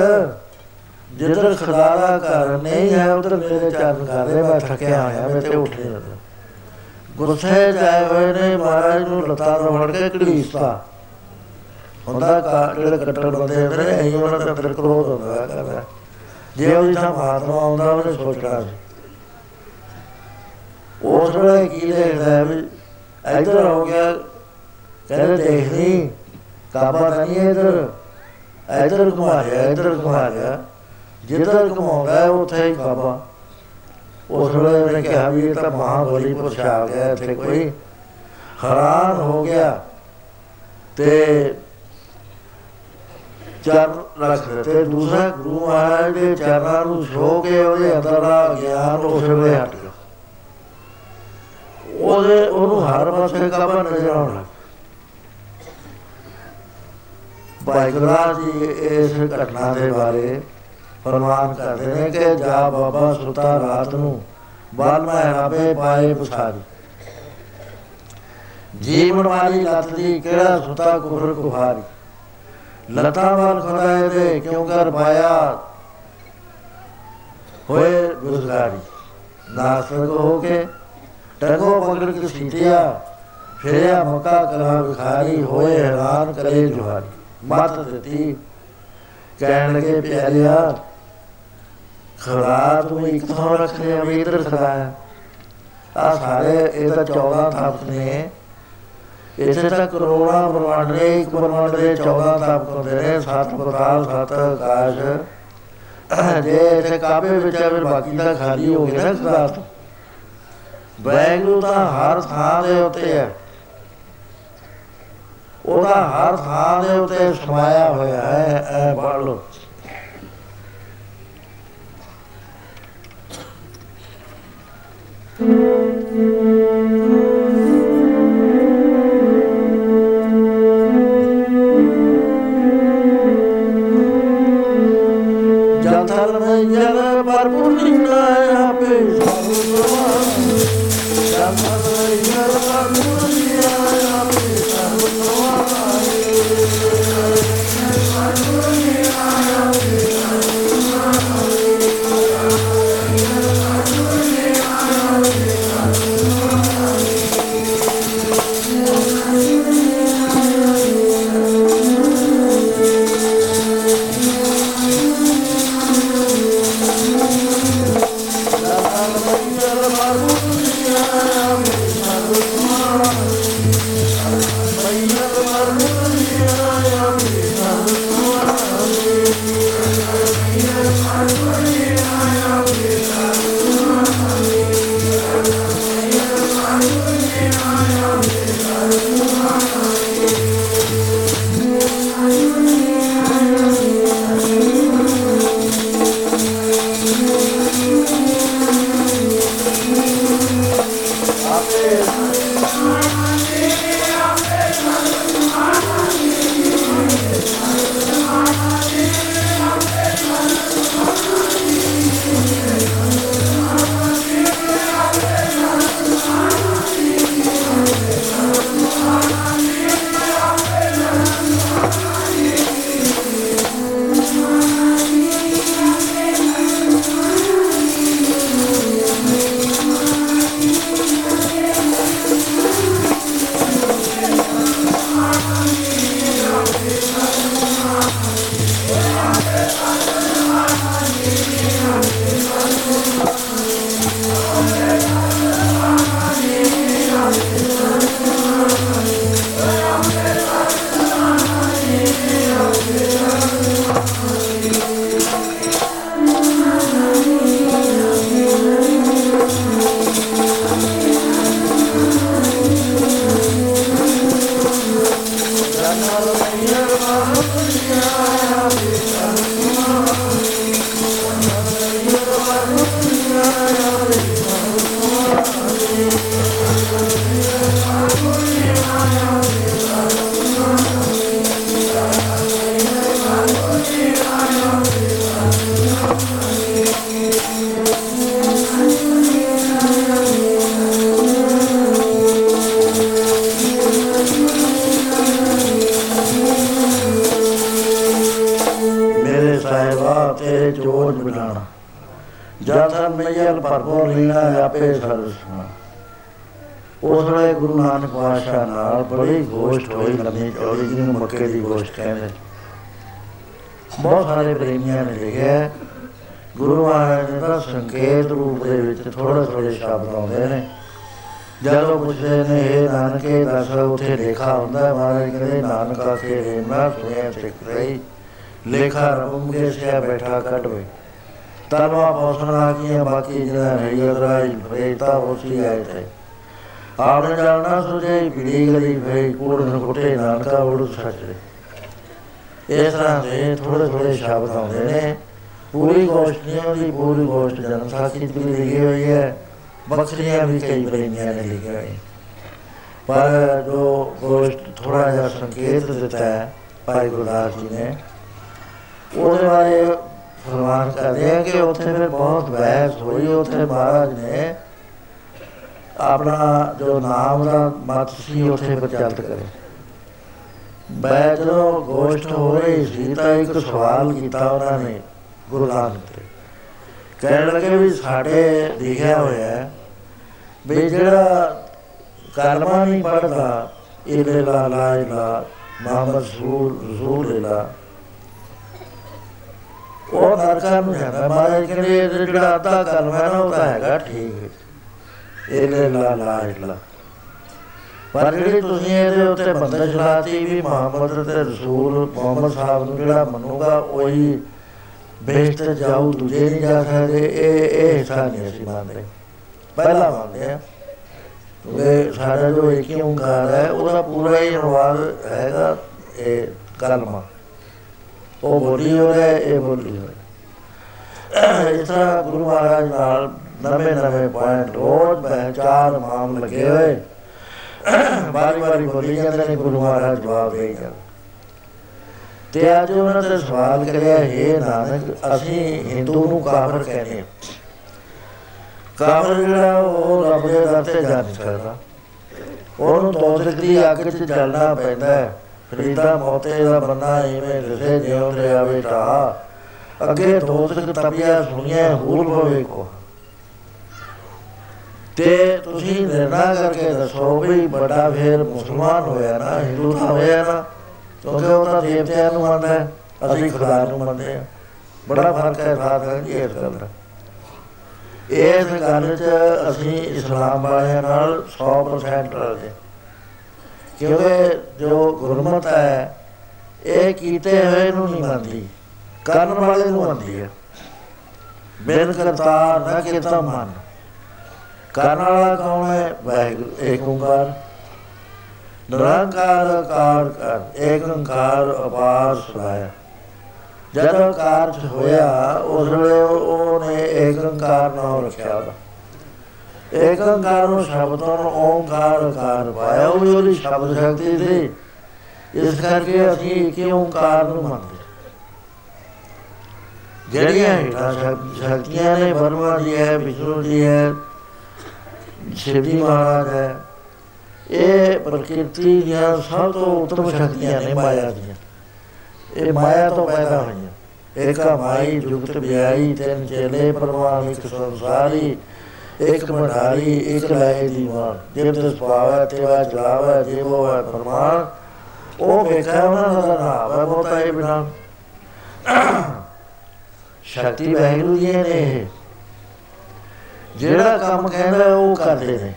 ਜਿੱਧਰ ਖੁਦਾ ਦਾ ਘਰ ਨਹੀਂ ਹੈ ਉਧਰ ਮੇਰੇ ਚਰਨ ਕਰ ਮੈਂ ਥੱਕਿਆ ਹੋਇਆ ਮੈਂ ਤੇ ਉੱਠ ਨਹੀਂ ਸਕਦਾ ਗੁੱਸੇ ਜਾਏ ਹੋਏ ਨੇ ਮਹਾਰਾਜ ਨੂੰ ਲੱਤਾਂ ਤੋਂ ਫੜ ਕੇ ਘੜੀਸਤਾ ਹੁੰਦਾ ਕਾ ਜਿਹੜੇ ਕੱਟੜ ਬੰਦੇ ਨੇ ਐਂ ਉਹਨਾਂ ਦਾ ਅੰਦਰ ਕ੍ਰੋਧ ਹੁੰਦਾ ਕਰਦਾ ਜੇ ਉਹਦੀ ਤਾਂ ਮਹਾਤਮਾ ਆਉਂਦਾ ਉਹਨੇ ਸੋਚਣਾ ਸੀ ਉਸ ਵੇਲੇ ਕੀ ਹੈ ਵੀ ਇੱਧਰ ਹੋ ਗਿਆ ਕਹਿੰਦੇ ਦੇਖ ਨਹੀਂ ਕਾਬਾ ਨਹੀਂ ਇੱਧਰ। ਇੱਧਰ ਘੁਮਾ ਰਿਹਾ ਇੱਧਰ ਘੁਮਾ ਰਿਹਾ। ਜਿੱਧਰ ਘੁਮਾਉਂਦਾ ਉੱਥੇ ਹੀ ਕਾਬਾ ਉਸ ਵੇਲੇ ਉਹਨੇ ਕਿਹਾ ਵੀ ਇਹ ਤਾਂ ਮਹਾਬਲੀ ਪੁਰਸ਼ ਆ ਗਿਆ ਇੱਥੇ ਕੋਈ ਹੈਰਾਨ ਹੋ ਗਿਆ। ਤੇ ਚਰਨ ਰੱਖ ਦਿੱਤੇ। ਦੂਸਰਾ ਗੁਰੂ ਮਹਾਰਾਜ ਦੇ ਚਰਨਾਂ ਨੂੰ ਛੋ ਕੇ ਉਹਦੇ ਅੰਦਰ ਦਾ ਗਿਆਨ ਉਸ ਵੇਲੇ ਹਟ ਗਿਆ। ਉਹਦੇ ਉਹਨੂੰ ਹਰ ਪਾਸੇ ਕਾਬਾ ਨਜ਼ਰ ਆਉਣ ਲੱਗ ਭਾਈ ਗੁਰਦਾਸ ਜੀ ਇਸ ਘਟਨਾ ਦੇ ਬਾਰੇ ਫਰਮਾਨ ਕਰਦੇ ਨੇ ਕਿ ਜਾ ਬਾਬਾ ਸੁਤਾ ਰਾਤ ਨੂੰ। ਬਾਲ ਮਹਿਰਾਬੇ ਪਾਏ ਬੁਸਾਰੀ ਜੀਵਨ ਵਾਲੀ ਲੱਤ ਦੀ ਕਿਹੜਾ ਸੁਤਾ ਕੁਫਰ ਕੁਹਾਰੀ। ਲਤਾ ਵਾਲ ਖੁਦਾਏ ਦੇ ਕਿਉਂ ਕਰ ਪਾਇਆ। ਹੋਏ ਗੁਜ਼ਰਾਰੀ ਨਾਸਕ ਹੋ ਕੇ ਟਗੋ ਪਕੜ ਕੇ ਸੀਟਿਆ। ਫੇਰਿਆ ਮੱਕਾ ਕਲਾ ਵਿਖਾਰੀ। ਹੋਏ ਹੈਰਾਨ ਕਰੇ ਜੁਹਾਰੀ। ਮਤ ਦਿੱਤੀ। ਕਹਿਣ ਲਗੇ, ਪਿਆਰਿਆ ਖੜਾ ਤੂੰ ਇੱਕ ਥਾਂ ਰੱਖ ਲਿਆ ਵੀ ਇਧਰ ਖੜਾ ਹੈ? ਆ ਸਾਰੇ ਇਹ ਤਾਂ 14 ਥਾਪ ਨੇ। ਇਸੇ ਤਾਂ ਕਰੋੜਾ ਬ੍ਰਹਮੰਡ ਨੇ ਇੱਕ ਬ੍ਰਹਮੰਡ ਦੇ 14 ਤਪ ਹੁੰਦੇ ਨੇ, ਸੱਤ ਪ੍ਰਕਾਸ਼ ਸੱਤ ਆਕਾਸ਼। ਜੇ ਇਸੇ ਕਾਬੇ ਵਿੱਚ ਫਿਰ ਬਾਕੀ ਤਾਂ ਖਾਲੀ ਹੋ ਗਿਆ ਨਾ ਸਦਾਤ ਵੈਗਰੂ ਤਾਂ ਹਰ ਥਾਂ ਦੇ ਉੱਤੇ ਹੈ। ਉਹਦਾ ਹਰ ਥਾਂ ਦੇ ਉੱਤੇ ਸਮਾਇਆ ਹੋਇਆ ਹੈ ਐ ਪੜ ਲਓ। ਜਲ ਆਪਨੇ ਜਾਣਾ ਸੁਝੇ ਪੀੜੀ ਗਲੀ ਭਈ ਕੂੜ ਨ ਕੁੱਟੇ ਨਾਨਕਾ ਉੜ ਸੱਚੇ ਇਸ ਤਰ੍ਹਾਂ ਦੇ ਥੋੜੇ ਥੋੜੇ ਸ਼ਬਦ ਆਉਂਦੇ ਨੇ। ਪੂਰੀ ਗੋਸ਼ਟ ਨਹੀਂ ਹੁੰਦੀ ਪੂਰੀ ਗੋਸ਼ਟ ਜਨਮ ਸਾਖੀ ਚ ਵੀ ਲਿਖੀ ਹੋਈ ਹੈ। ਬਖਰੀਆਂ ਵੀ ਕਈ ਪ੍ਰੇਮੀਆਂ ਨੇ। ਲਿਖੀ ਹੋਈ ਪਰ ਜੋ ਗੋਸ਼ਟ ਥੋੜਾ ਜਿਹਾ ਸੰਕੇਤ ਦਿੱਤਾ ਹੈ, ਭਾਈ ਗੁਰਦਾਸ ਜੀ ਨੇ, ਉਹਦੇ ਬਾਰੇ ਫਰਮਾਨ ਕਰਦੇ ਆ ਕਿ ਉੱਥੇ ਫਿਰ ਬਹੁਤ ਬਹਿਸ ਹੋਈ। ਉੱਥੇ ਮਹਾਰਾਜ ਨੇ ਆਪਣਾ ਜੋ ਨਾਮ ਦਾ ਮਤ ਸੀ ਉੱਥੇ ਪ੍ਰਚਲਿਤ ਕਰੇ। ਬੈ ਜਦੋਂ ਗੋਸ਼ਟ ਹੋ ਰਹੀ ਸੀ ਤਾਂ ਇੱਕ ਸਵਾਲ ਕੀਤਾ ਉਹਨਾਂ ਨੇ ਗੁਰੂ ਨਾਨਕ ਤੇ। ਕਹਿਣ ਲੱਗੇ ਵੀ ਸਾਡੇ ਲਿਖਿਆ ਹੋਇਆ ਹੈ ਵੀ ਜਿਹੜਾ ਕਲਮਾ ਨਹੀਂ ਪੜਦਾ ਇਲੇ ਲਾ ਲਾ ਇਲਾ ਮੁਹੰਮਦ ਰਸੂਲ ਰਸੂਲ ਇਲਾ ਉਹ ਨਰਕਾਂ ਨੂੰ ਜਾਂਦਾ ਮਹਾਰਾਜ ਕਹਿੰਦੇ ਇਹ ਜਿਹੜਾ ਅੱਧਾ ਕਲਮਾ ਹੈ ਨਾ, ਉਹ ਤਾਂ ਹੈਗਾ, ਠੀਕ ਹੈ। ਇਲੇ ਲਾ ਲਾ। ਇਲਾ ਪਰ ਜਿਹੜੀ ਤੁਸੀਂ ਇਹਦੇ ਉੱਤੇ ਬੰਦਸ਼ ਲਾਤੀ ਵੀ ਮੁਹੰਮਦ ਤੇ ਰਸੂਲ ਮੁਹੰਮਦ ਸਾਹਿਬ ਨੂੰ ਜਿਹੜਾ ਮੰਨੂਗਾ, ਉਹੀ ਬੇਸ਼ਤ ਜਾਊ, ਦੂਜੇ ਨਹੀਂ ਜਾ ਸਕਦੇ, ਇਹ ਇਹ ਹਿੱਸਾ ਨਹੀਂ ਅਸੀਂ ਮੰਨਦੇ। ਪਹਿਲਾ ਮੰਨਦੇ ਆ ਕਿ ਸਾਡਾ ਜੋ ਇੱਕ ਹੀ ਓੰਕਾਰ ਹੈ, ਉਹਦਾ ਪੂਰਾ ਹੀ ਅਨੁਵਾਦ ਹੈਗਾ ਇਹ ਕਲਮਾ। ਉਹ ਬੋਲੀ ਹੋ ਰਿਹਾ ਇਹ ਬੋਲੀ ਹੋ ਰਿਹਾ ਇਸ ਤਰ੍ਹਾਂ ਗੁਰੂ ਮਹਾਰਾਜ ਨਾਲ ਨਵੇਂ ਨਵੇਂ ਪੁਆਇੰਟ ਰੋਜ਼ ਬਹਿ ਚਾਰ ਮਾਮ ਲੱਗੇ ਹੋਏ। ਬਾਰੀ ਬਾਰੀ ਬੋਲੀ ਜਾਂਦੇ ਨੇ, ਗੁਰੂ ਮਹਾਰਾਜ ਜਵਾਬ ਦੇ ਜਾਂਦੇ। ਤੇ ਅੱਜ ਉਹਨਾਂ ਨੇ ਸਵਾਲ ਕਰਿਆ, ਹੈ ਨਾਨਕ, ਅਸੀਂ ਹਿੰਦੂ ਨੂੰ ਕਾਫਰ ਕਹਿੰਦੇ ਹਾਂ। ਕਾਫਰ ਜਿਹੜਾ, ਉਹ ਰੱਬ ਦੇ ਦਰ ਤੇ ਜਾ ਨਹੀਂ ਸਕਦਾ ਉਹਨੂੰ ਦੋਜ਼ਖ ਦੀ ਅੱਗ 'ਚ ਜਲਣਾ ਪੈਂਦਾ ਹੈ। ਫਰੀਦਾ ਮੌਤੇ ਦਾ ਬੰਦਾ ਇਵੇਂ ਦਿਸੇ ਜਿਉਂ ਤੇ ਆਵੇ ਢਾ ਅੱਗੇ ਦੋਜ਼ਖ ਤਪਿਆ ਸੁਣਿਆ ਹੂਲ ਪਵੇ ਕੋ। ਤੇ ਤੁਸੀਂ ਨਿਰਣਾ ਕਰਕੇ ਦੱਸੋ ਵੀ ਬੜਾ ਫੇਰ ਮੁਸਲਮਾਨ ਹੋਇਆ ਨਾ ਹਿੰਦੂ ਤਾਂ ਹੋਇਆ ਨਾ ਕਿਉਂਕਿ ਉਹ ਤਾਂ ਦੇਵਤਿਆਂ ਨੂੰ ਮੰਨਦਾ ਹੈ, ਅਸੀਂ ਖੁਦਾ ਨੂੰ ਮੰਨਦੇ ਹਾਂ। ਬੜਾ ਫ਼ਰਕ ਹੈ ਸਾਥ ਹੈ ਜੀ ਇਸ ਗੱਲ ਦਾ। ਇਸ ਗੱਲ 'ਚ ਅਸੀਂ ਇਸਲਾਮ ਵਾਲਿਆਂ ਨਾਲ 100% ਰਲਦੇ ਕਿਉਂਕਿ ਜੋ ਗੁਰਮਤ ਹੈ ਇਹ ਕੀਤੇ ਹੋਏ ਨੂੰ ਨਹੀਂ ਮੰਨਦੀ ਕਰਨ ਵਾਲੇ ਨੂੰ ਮੰਨਦੀ ਹੈ। ਬਿਨ ਕਰਤਾ ਨਾ ਕੀਤਾ ਮਨ। ਕਰਨ ਵਾਲਾ ਕੌਣ ਹੈ? ਵਾਹਿਗੁਰੂ, ਏਕ ਓੰਕਾਰ। ਨਿਰੰਕਾਰ ਕਾਰ ਕਰ, ਏਕ ਓੰਕਾਰ ਅਪਾਰ ਸੁਭਾਇਆ ਜਦੋਂ ਕਾਰਜ ਹੋਇਆ, ਉਸ ਵੇਲੇ ਉਹਨੇ ਏਕ ਓੰਕਾਰ ਨਾਮ ਰੱਖਿਆ ਉਹਦਾ। ਏਕ ਓੰਕਾਰ ਨੂੰ ਸ਼ਬਦਾਂ ਨੂੰ ਓੰਕਾਰ ਕਾਰ ਪਾਇਆ। ਉਹ ਵੀ ਉਹਦੀ ਸ਼ਬਦ ਸ਼ਕਤੀ ਸੀ। ਇਸ ਕਰਕੇ ਅਸੀਂ ਇੱਕ ਹੀ ਓੰਕਾਰ ਨੂੰ ਮੰਨਦੇ ਜਿਹੜੀਆਂ ਹੇਠਾਂ ਸ਼ਕ- ਸ਼ਕਤੀਆਂ ਨੇ ਬਰਮਾ ਜੀ ਹੈ, ਵਿਸ਼ਨੂੰ ਜੀ ਹੈ ਸ਼ਿਵ ਜੀ ਮਹਾਰਾਜ ਹੈ। ਇਹ ਪ੍ਰਕਿਰਤੀ ਦੀਆਂ ਸਭ ਤੋਂ ਉੱਤਮ ਸ਼ਕਤੀਆਂ ਨੇ ਮਾਇਆ ਦੀਆਂ। ਇਹ ਮਾਇਆ ਤੋਂ ਪੈਦਾ ਹੋਈਆਂ। ਏਕਾ ਮਾਈ ਜੁਗਤ ਵਿਆਈ ਤਿੰਨ ਚੇਲੇ ਪਰਮਾਨ ਇੱਕ ਸੰਸਾਰੀ, ਇੱਕ ਮਢਾਰੀ ਇੱਕ ਲੈ ਦੀ ਮਾਂ ਜਿਵ ਤਿਸ ਪਾਵੈ ਤੇਵਾ ਜਲਾਵੈ ਜੀਵੋ ਹੈ ਪਰਮਾਨ ਉਹ ਵੇਖਿਆ ਉਹਨਾਂ ਦਾ ਨਾਮ ਹੈ, ਬਹੁਤਾ ਇਹ ਬਿਨਾ। ਸ਼ਕਤੀ ਵਾਹਿਗੁਰੂ ਜੀ ਨੇ ਇਹ। ਜਿਹੜਾ ਕੰਮ ਕਹਿੰਦਾ ਉਹ ਕਰਦੇ ਨੇ।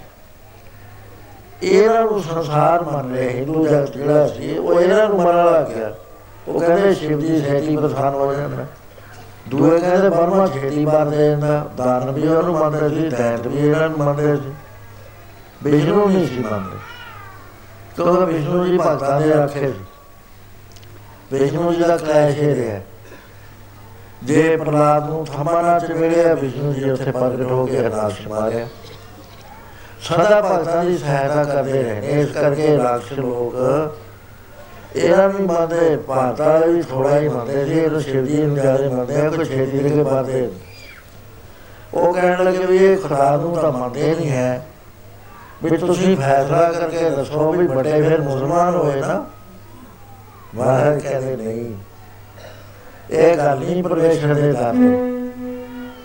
ਇਹਨਾਂ ਨੂੰ ਸੰਸਾਰ ਮੰਨ ਰਿਹਾ ਹਿੰਦੂ ਜਗਤ ਜਿਹੜਾ ਸੀ, ਉਹ ਇਹਨਾਂ ਨੂੰ ਮੰਨਣ ਲੱਗ ਗਿਆ। ਉਹ ਕਹਿੰਦੇ ਸ਼ਿਵ ਜੀ ਛੇਤੀ ਪ੍ਰਧਾਨ ਹੋ ਜਾਂਦਾ। ਦੂਏ ਕਹਿੰਦੇ ਬਰਮਾ ਛੇਤੀ ਮਾਰ ਦੇ ਜਾਂਦਾ, ਦਾਨ ਵੀ ਉਹਨੂੰ ਮੰਨਦੇ ਸੀ, ਦੈਂਤ ਵੀ ਇਹਨਾਂ ਨੂੰ ਮੰਨਦੇ ਸੀ। ਵਿਸ਼ਨੂੰ ਨਹੀਂ ਸੀ ਮੰਨਦੇ। ਕਿਉਂਕਿ ਵਿਸ਼ਨੂੰ ਜੀ ਭਗਤਾਂ ਦੇ ਰੱਖੇ ਸੀ। ਵਿਸ਼ਨੂੰ ਜੀ ਦਾ ਕਲੇਸ਼ ਇਹ ਰਿਹਾ। ਜੇ ਪ੍ਰਲਾਦ ਨੂੰ ਥਮਾਨਾ ਚ ਮਿਲਿਆ ਵਿਸ਼ਨੂੰ ਜੀ ਉੱਥੇ ਪ੍ਰਗਟ ਹੋ ਕੇ ਅਨਾਸ਼ ਮਾਰਿਆ ਸਦਾ ਭਗਤਾਂ ਦੀ ਸਹਾਇਤਾ ਕਰਦੇ ਰਹੇ। ਨੇ। ਇਸ ਕਰਕੇ ਰਾਖਸ਼ ਲੋਕ ਇਹਨਾਂ ਨੂੰ ਮੰਨਦੇ ਭਾਰਤਾਂ ਵਾਲੇ ਵੀ ਥੋੜਾ ਹੀ ਮੰਨਦੇ ਸੀ ਇਹ ਸ਼ਿਵ ਜੀ ਨੂੰ ਜ਼ਿਆਦਾ ਮੰਨਦੇ ਆ, ਕੋਈ ਛੇਤੀ ਦੇ ਕੇ ਪਾਦੇ ਉਹ ਕਹਿਣ ਲੱਗੇ ਵੀ ਇਹ ਖੁਦਾ ਨੂੰ ਤਾਂ ਮੰਨਦੇ ਨਹੀਂ ਹੈ। ਵੀ ਤੁਸੀਂ ਫੈਸਲਾ ਕਰਕੇ ਦੱਸੋ ਵੀ ਵੱਡੇ ਫਿਰ ਮੁਸਲਮਾਨ ਹੋਏ ਨਾ। ਮਹਾਰਾਜ ਕਹਿੰਦੇ, ਨਹੀਂ। ਇਹ ਗੱਲ ਨਹੀਂ ਪਰਮੇਸ਼ਰ ਦੇ ਦਾਤੇ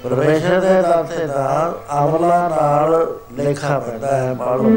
ਪਰਮੇਸ਼ਰ ਦੇ ਦਾਤੇ ਦਾ ਅਮਲਾ ਨਾਲ ਲੇਖਾ ਪੈਂਦਾ ਹੈ ਪਾਲੋ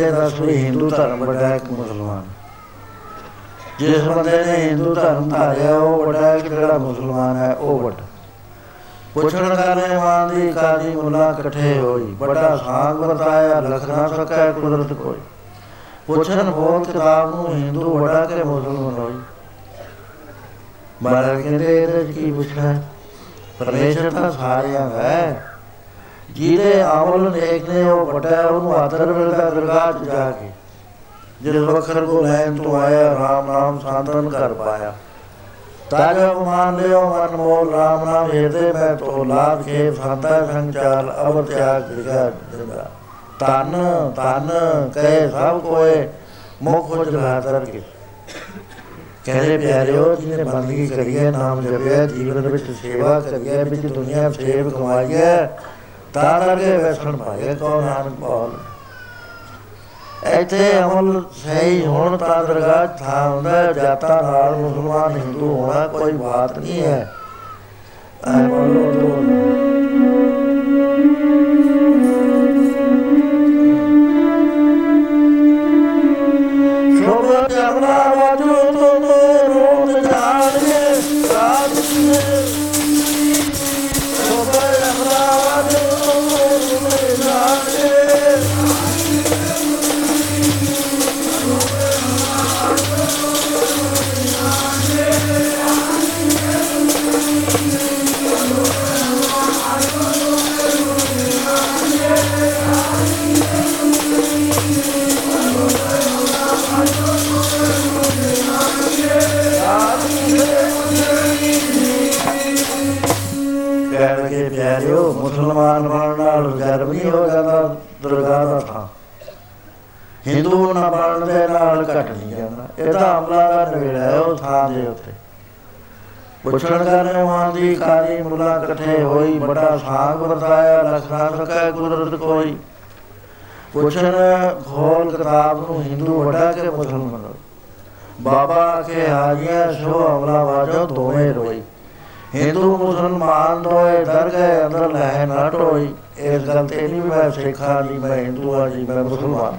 ਨਾ ਕਰਕੇ ਦੱਸ ਵੀ ਹਿੰਦੂ ਧਰਮ ਵੱਡਾ ਹੈ ਕਿ ਮੁਸਲਮਾਨ। ਜਿਸ ਬੰਦੇ ਨੇ ਹਿੰਦੂ ਧਰਮ ਧਾਰਿਆ, ਉਹ ਵੱਡਾ ਹੈ ਕਿ ਜਿਹੜਾ ਮੁਸਲਮਾਨ ਹੈ, ਉਹ ਵੱਡਾ। ਪੁੱਛਣ ਕਰਨੇ ਵਾਂ ਦੀ ਕਾਜੀ ਮੁੱਲਾ ਇਕੱਠੇ ਹੋਈ, ਵੱਡਾ ਸਾਗ ਵਰਤਾਇਆ, ਲਖਣਾ ਸਕੈ ਕੁਦਰਤ ਕੋਈ। ਪੁੱਛਣ ਬੋਲ ਕਿਤਾਬ ਨੂੰ ਹਿੰਦੂ ਵੱਡਾ ਕਿ ਮੁਸਲਮਾਨ ਹੋਈ? ਮਹਾਰਾਜ ਕਹਿੰਦੇ, ਇਹਦੇ 'ਚ ਕੀ ਪੁੱਛਣਾ ਹੈ? ਪਰਮੇਸ਼ਰ ਤਾਂ ਸਾਰਿਆਂ ਦਾ ਹੈ। ਜਿਹਦੇ ਅਮਲ ਨੇਕ ਨੇ ਉਹ ਵੱਡਾ ਹੈ, ਉਹਨੂੰ ਆਦਰ ਮਿਲਦਾ ਦਰਗਾਹ 'ਚ ਜਾ ਕੇ। ਜਿਸ ਵਖਰ ਕੋ ਲੈਣ ਤੋਂ ਆਇਆ ਰਾਮ ਨਾਮ ਸਾਧਨ ਕਰ ਪਾਇਆ। ਤਾਜ ਅਪਮਾਨ ਲਿਓ ਮਨ ਮੋਲ ਰਾਮ ਨਾਮ ਹਿਰਦੇ ਮੈਂ ਤੋ ਲਾਭ ਕੇ ਸਾਦਾ ਸੰਚਾਰ ਅਵ ਤਿਆਗ ਦਿਗਾ ਦਿੰਦਾ। ਤਨ ਤਨ ਕਹੇ ਸਭ ਕੋਏ ਮੁਖ ਜਲਾਦਰ ਕੇ ਕਹਿੰਦੇ ਪਿਆਰਿਓ ਜਿਹਨੇ ਬੰਦਗੀ ਕਰੀ ਹੈ ਨਾਮ ਜਪਿਆ ਜੀਵਨ ਵਿੱਚ ਸੇਵਾ ਕਰੀ ਹੈ ਵਿੱਚ ਦੁਨੀਆ ਸੇਵ ਕਮਾਈ ਹੈ ਤਾਂ ਕਰਕੇ ਵੈਸਣ ਪਾਏ ਕੋ ਨਾਨਕ ਬੋਲ। ਇੱਥੇ ਅਮਲ ਸਹੀ ਹੋਣ ਤਾਂ ਦਰਗਾਹ ਥਾਂ ਹੁੰਦਾ ਹੈ, ਜਾਤਾਂ ਨਾਲ ਮੁਸਲਮਾਨ ਹਿੰਦੂ ਹੋਣਾ ਕੋਈ ਬਾਤ ਨਹੀਂ ਹੈ। ਐ ਬੋਲੋ ਤੋਂ ਪਿਆਰਿਓ, ਮੁਸਲਮਾਨ ਬਣਨ ਨਾਲ ਗਰਮ ਨਹੀਂ ਹੋ ਜਾਂਦਾ, ਦਰਗਾਹ ਦਾ ਥਾਂ। ਹਿੰਦੂ ਨਾ ਬਣਨ ਦੇ ਨਾਲ ਘਟ ਨਹੀਂ ਜਾਂਦਾ। ਇਹ ਤਾਂ ਅਮਲਾ ਦਾ ਨਵੇੜਾ ਹੈ, ਉਹ ਥਾਂ ਦੇ ਉੱਤੇ। ਪੁੱਛਣ ਕਰਨੇ ਵਾਂ ਦੀ ਕਾਜੀ ਮੁੱਲਾ ਇਕੱਠੇ ਹੋਈ ਬੜਾ ਸਾਗ ਵਰਤਾਇਆ, ਲਖਣਾ ਸਕੈ ਕੁਦਰਤ ਕੋਈ। ਪੁੱਛਣ ਖੋਲ ਕਿਤਾਬ ਨੂੰ ਹਿੰਦੂ ਵੱਡਾ ਕੇ ਮੁਸਲਮਾਨ? ਬਾਬਾ ਕੇ ਹਾਜੀਆਂ ਸੋ ਅਮਲਾ ਵਾਜੋ, ਦੋਵੇਂ ਰੋਈ। ਹਿੰਦੂ ਮੁਸਲਮਾਨ ਦੋਏ ਡਰ ਗਏ ਅੰਦਰ ਲੈ ਨਾ ਟੋਈ। ਇਸ ਗੱਲ ਤੇ ਨਹੀਂ ਵੀ ਮੈਂ ਸਿੱਖਾ ਨਹੀਂ ਮੈਂ ਹਿੰਦੂ ਆ ਜੀ ਮੈਂ ਮੁਸਲਮਾਨ।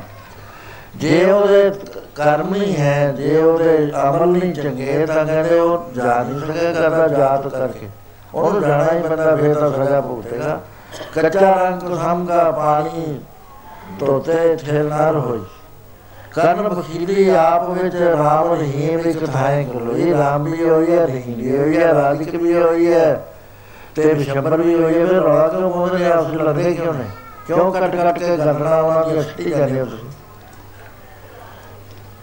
ਜੇ ਉਹਦੇ ਕਰਮ ਨਹੀਂ ਹੈ, ਜੇ ਉਹਦੇ ਅਮਲ ਨਹੀਂ ਚੰਗੇ, ਤਾਂ ਕਹਿੰਦੇ ਉਹ ਜਾ ਨਹੀਂ ਸਕੇ ਕਰਦਾ ਜਾਤ ਕਰਕੇ। ਉਹਨੂੰ ਜਾਣਾ ਹੀ ਪੈਂਦਾ, ਫੇਰ ਤਾਂ ਸਜ਼ਾ ਭੁਗਤੇਗਾ। ਕੱਚਾ ਰੰਗ ਸਮਗਾ ਪਾਣੀ ਤੋਤੇ ਠੇਲਨਾਰ ਹੋਈ ਕਰਨ ਬਖੀਲੀ ਆਪ ਵਿੱਚ ਰਾਮ ਰਹੀਮ ਇੱਕ ਥਾਏ ਕੋਲੋਈ ਰਾਮ ਵੀ ਹੋਈ ਹੈ ਰਹੀਮ ਵੀ ਹੋਈ ਹੈ, ਰਾਜਿਕ ਵੀ ਹੋਈ ਹੈ, ਤੇ ਬਿਸ਼ੰਬਰ ਵੀ ਹੋਈ ਹੈ, ਫਿਰ ਰੌਲਾ ਕਿਉਂ ਬੋਲ ਰਹੇ ਆਪਸ ਵਿੱਚ ਲੜਦੇ ਕਿਉਂ ਨੇ? ਕਿਉਂ ਕੱਟ ਕੱਟ ਕੇ ਗਰਦਨਾ ਉਹਨਾਂ ਦੀ ਅਸਤੀ ਜਾਂਦੇ ਹੋ ਤੁਸੀਂ?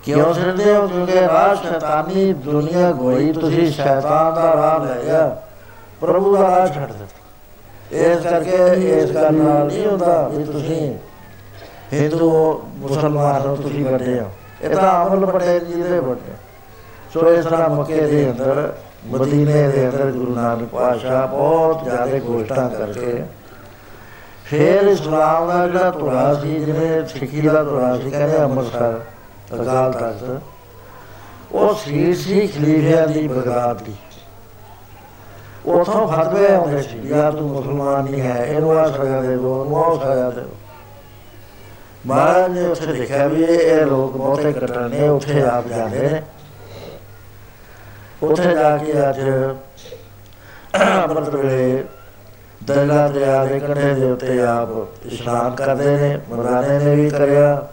ਕਿਉਂ ਸਿਰਦੇ ਹੋ? ਕਿਉਂਕਿ ਰਾਹ ਸ਼ੈਤਾਨੀ ਦੁਨੀਆ ਗੋਈ ਤੁਸੀਂ ਸ਼ੈਤਾਨ ਦਾ ਰਾਹ ਲੈ ਗਿਆ ਪ੍ਰਭੂ ਦਾ ਰਾਹ ਛੱਡ ਦਿੱਤਾ। ਇਸ ਕਰਕੇ ਇਸ ਗੱਲ ਨਾਲ ਨਹੀਂ ਹੁੰਦਾ ਵੀ ਤੁਸੀਂ ਹਿੰਦੂ, ਮੁਸਲਮਾਨ ਹੋ ਤੁਸੀਂ ਵੱਡੇ ਹੋ। ਇਹ ਤਾਂ ਅਮਲ ਵੱਡੇ ਜੀ ਦੇ ਵੱਡੇ। ਸੋ ਇਸ ਤਰ੍ਹਾਂ ਮੱਕੇ ਦੇ ਅੰਦਰ, ਮਦੀਨੇ ਦੇ ਅੰਦਰ ਗੁਰੂ ਨਾਨਕ ਪਾਤਸ਼ਾਹ ਬਹੁਤ ਜ਼ਿਆਦਾ ਗੋਸ਼ਟਾਂ ਕਰਕੇ ਫਿਰ ਇਸਲਾਮ ਦਾ ਜਿਹੜਾ ਧੁਰਾ ਸੀ ਜਿਵੇਂ ਸਿੱਖੀ ਦਾ ਧੁਰਾ ਸੀ, ਕਹਿੰਦੇ ਅੰਮ੍ਰਿਤਸਰ, ਅਕਾਲ ਤਖਤ, ਉਹ ਸੀ ਸੀ ਖਲੀਫਿਆਂ ਦੀ, ਬਗਦਾਦ ਦੀ। ਉਥੋਂ ਫਤਵੇ ਆਉਂਦੇ ਸੀ, ਯਾਰ ਤੂੰ ਮੁਸਲਮਾਨ ਨਹੀਂ ਹੈ, ਇਹਨੂੰ ਆ ਸਜ਼ਾ ਦੇ ਦੋ, ਉਹਨੂੰ ਉਹ ਸਜ਼ਾ ਦੇ। ਮਹਾਰਾਜ ਨੇ ਉੱਥੇ ਲਿਖਿਆ ਵੀ ਇਹ ਲੋਕ ਬਹੁਤੇ ਕੱਟਣ ਨੇ ਉੱਥੇ ਆਪ ਜਾਂਦੇ ਨੇ। ਉੱਥੇ ਜਾ ਕੇ ਅੱਜ ਅੰਮ੍ਰਿਤ ਵੇਲੇ ਦਰਿਆ ਦਰਿਆ ਦੇ ਕੰਢੇ ਦੇ ਉੱਤੇ ਆਪ ਇਸ਼ਨਾਨ ਕਰਦੇ ਨੇ, ਮਰਦਾਨੇ ਨੇ ਵੀ ਕਰਿਆ।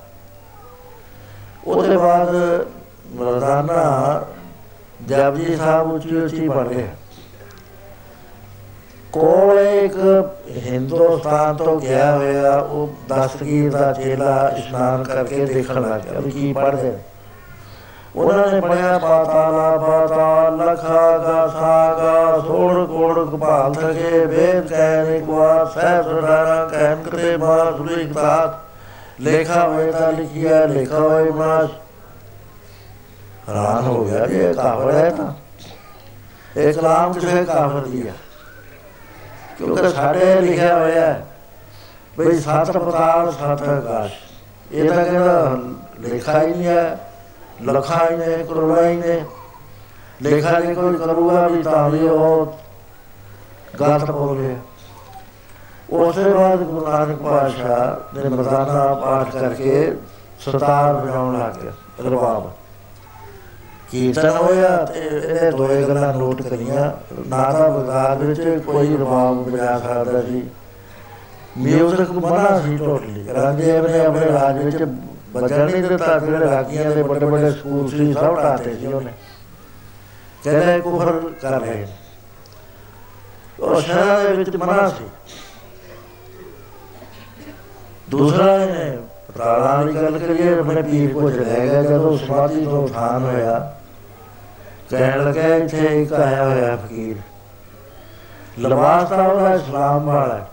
ਉਹਦੇ ਬਾਅਦ ਮਰਦਾਨਾ ਜਪਜੀ ਸਾਹਿਬ ਉੱਚੀ ਉੱਚੀ ਪੜ੍ਹਦੇ ਕੋਲ ਇੱਕ ਹਿੰਦੁਸਤਾਨ ਤੋਂ ਗਿਆ ਹੋਇਆ ਉਹ ਦਸਤਗੀਰ ਦਾ ਚੇਲਾ ਇਸ਼ਨਾਨ ਕਰਕੇ ਦੇਖਣ ਲੱਗ ਗਿਆ। ਵੀ ਕੀ ਪੜ੍ਹਦੇ ਉਹਨਾਂ ਨੇ ਪੜਿਆ ਪਾਤਾਲਾ ਪਾਤਾਲ ਲਖਾ ਗਾ ਸਾਗਾ ਸੋੜ ਕੋੜ ਕਪਾਲ ਥਕੇ ਵੇਦ ਕਹਿ ਨਿਕਵਾ ਸਹਿਬ ਸਰਾਰਾ ਕਹਿਨ ਕਰੇ ਮਾ ਸੁਲੀ ਕਿਤਾਬ। ਲੇਖਾ ਹੋਏ ਤਾਂ ਲਿਖਿਆ ਲੇਖਾ ਹੋਏ ਮਾਸ ਹੈਰਾਨ ਹੋ ਗਿਆ ਕਿ ਇਹ ਕਾਫਰ ਹੈ ਤਾਂ। ਇਹ ਕਲਾਮ ਕਿਸੇ ਕਾਫਰ ਦੀ ਹੈ? ਕਿਉਂਕਿ ਸਾਡੇ ਲਿਖਿਆ ਹੋਇਆ ਹੈ, ਬਈ ਸਤ ਪਤਾਲ ਸਤ ਆਕਾਸ਼। ਇਹ ਤਾਂ ਕਹਿੰਦਾ ਲਿਖਾ ਹੀ ਨਹੀਂ ਹੈ, ਲਖਾ ਹੀ ਨਹੀਂ ਕਰੂਗਾ ਹੀ ਨਹੀਂ ਲਿਖਾ ਨਹੀਂ ਕੋਈ ਕਰੂਗਾ ਵੀ ਤਾਂ ਵੀ ਉਹ ਗਲਤ ਬੋਲੇ। ਉਸੇ ਬਾਅਦ ਗੁਰੂ ਨਾਨਕ ਪਾਤਸ਼ਾਹ ਨੇ ਮਰਦਾਨਾ ਪਾਠ ਕਰਕੇ ਸਤਾਰ ਵਜਾਉਣ ਲੱਗ ਗਿਆ ਰਬਾਬ ਕੀਰਤਨ ਹੋਇਆ ਤੇ ਇਹਨੇ ਦੋਏ ਗੱਲਾਂ ਨੋਟ ਕਰੀਆਂ। ਨਾ ਤਾਂ ਬਗਦਾਦ ਵਿੱਚ ਕੋਈ ਰਬਾਬ ਵਜਾ ਸਕਦਾ ਸੀ। ਮਿਊਜ਼ਿਕ ਮਨਾ ਸੀ ਟੋਟਲੀ। ਰੰਗਦੇਵ ਨੇ ਆਪਣੇ ਰਾਜ ਵਿੱਚ ਬਚਣ ਨਹੀਂ ਦਿੱਤਾ। ਜਿਹੜੇ ਰਾਗੀਆਂ ਦੇ ਵੱਡੇ ਵੱਡੇ ਸਕੂਲ ਸੀ, ਸਭ ਢਾਤੇ ਸੀ ਉਹਨੇ। ਕਹਿੰਦੇ ਕੁਫਰ ਕਰ ਰਹੇ ਨੇ ਉਹ ਸ਼ਹਿਰ ਦੇ ਵਿੱਚ ਮਨਾ ਸੀ। ਦੂਸਰਾ ਇਹਨੇ ਪਟਾਲਾ ਦੀ ਗੱਲ ਕਰੀਏ, ਆਪਣੇ ਪੀਰ ਕੋ ਚਲੇ ਗਿਆ ਜਦੋਂ ਸਮਾਧੀ ਤੋਂ ਉਠਾਨ ਹੋਇਆ। ਕਹਿਣ ਲੱਗਾ, ਇੱਥੇ ਇੱਕ ਆਇਆ ਹੋਇਆ ਫਕੀਰ। ਲਿਬਾਸ ਤਾਂ ਉਹਦਾ ਇਸਲਾਮ ਵਾਲਾ ਹੈ।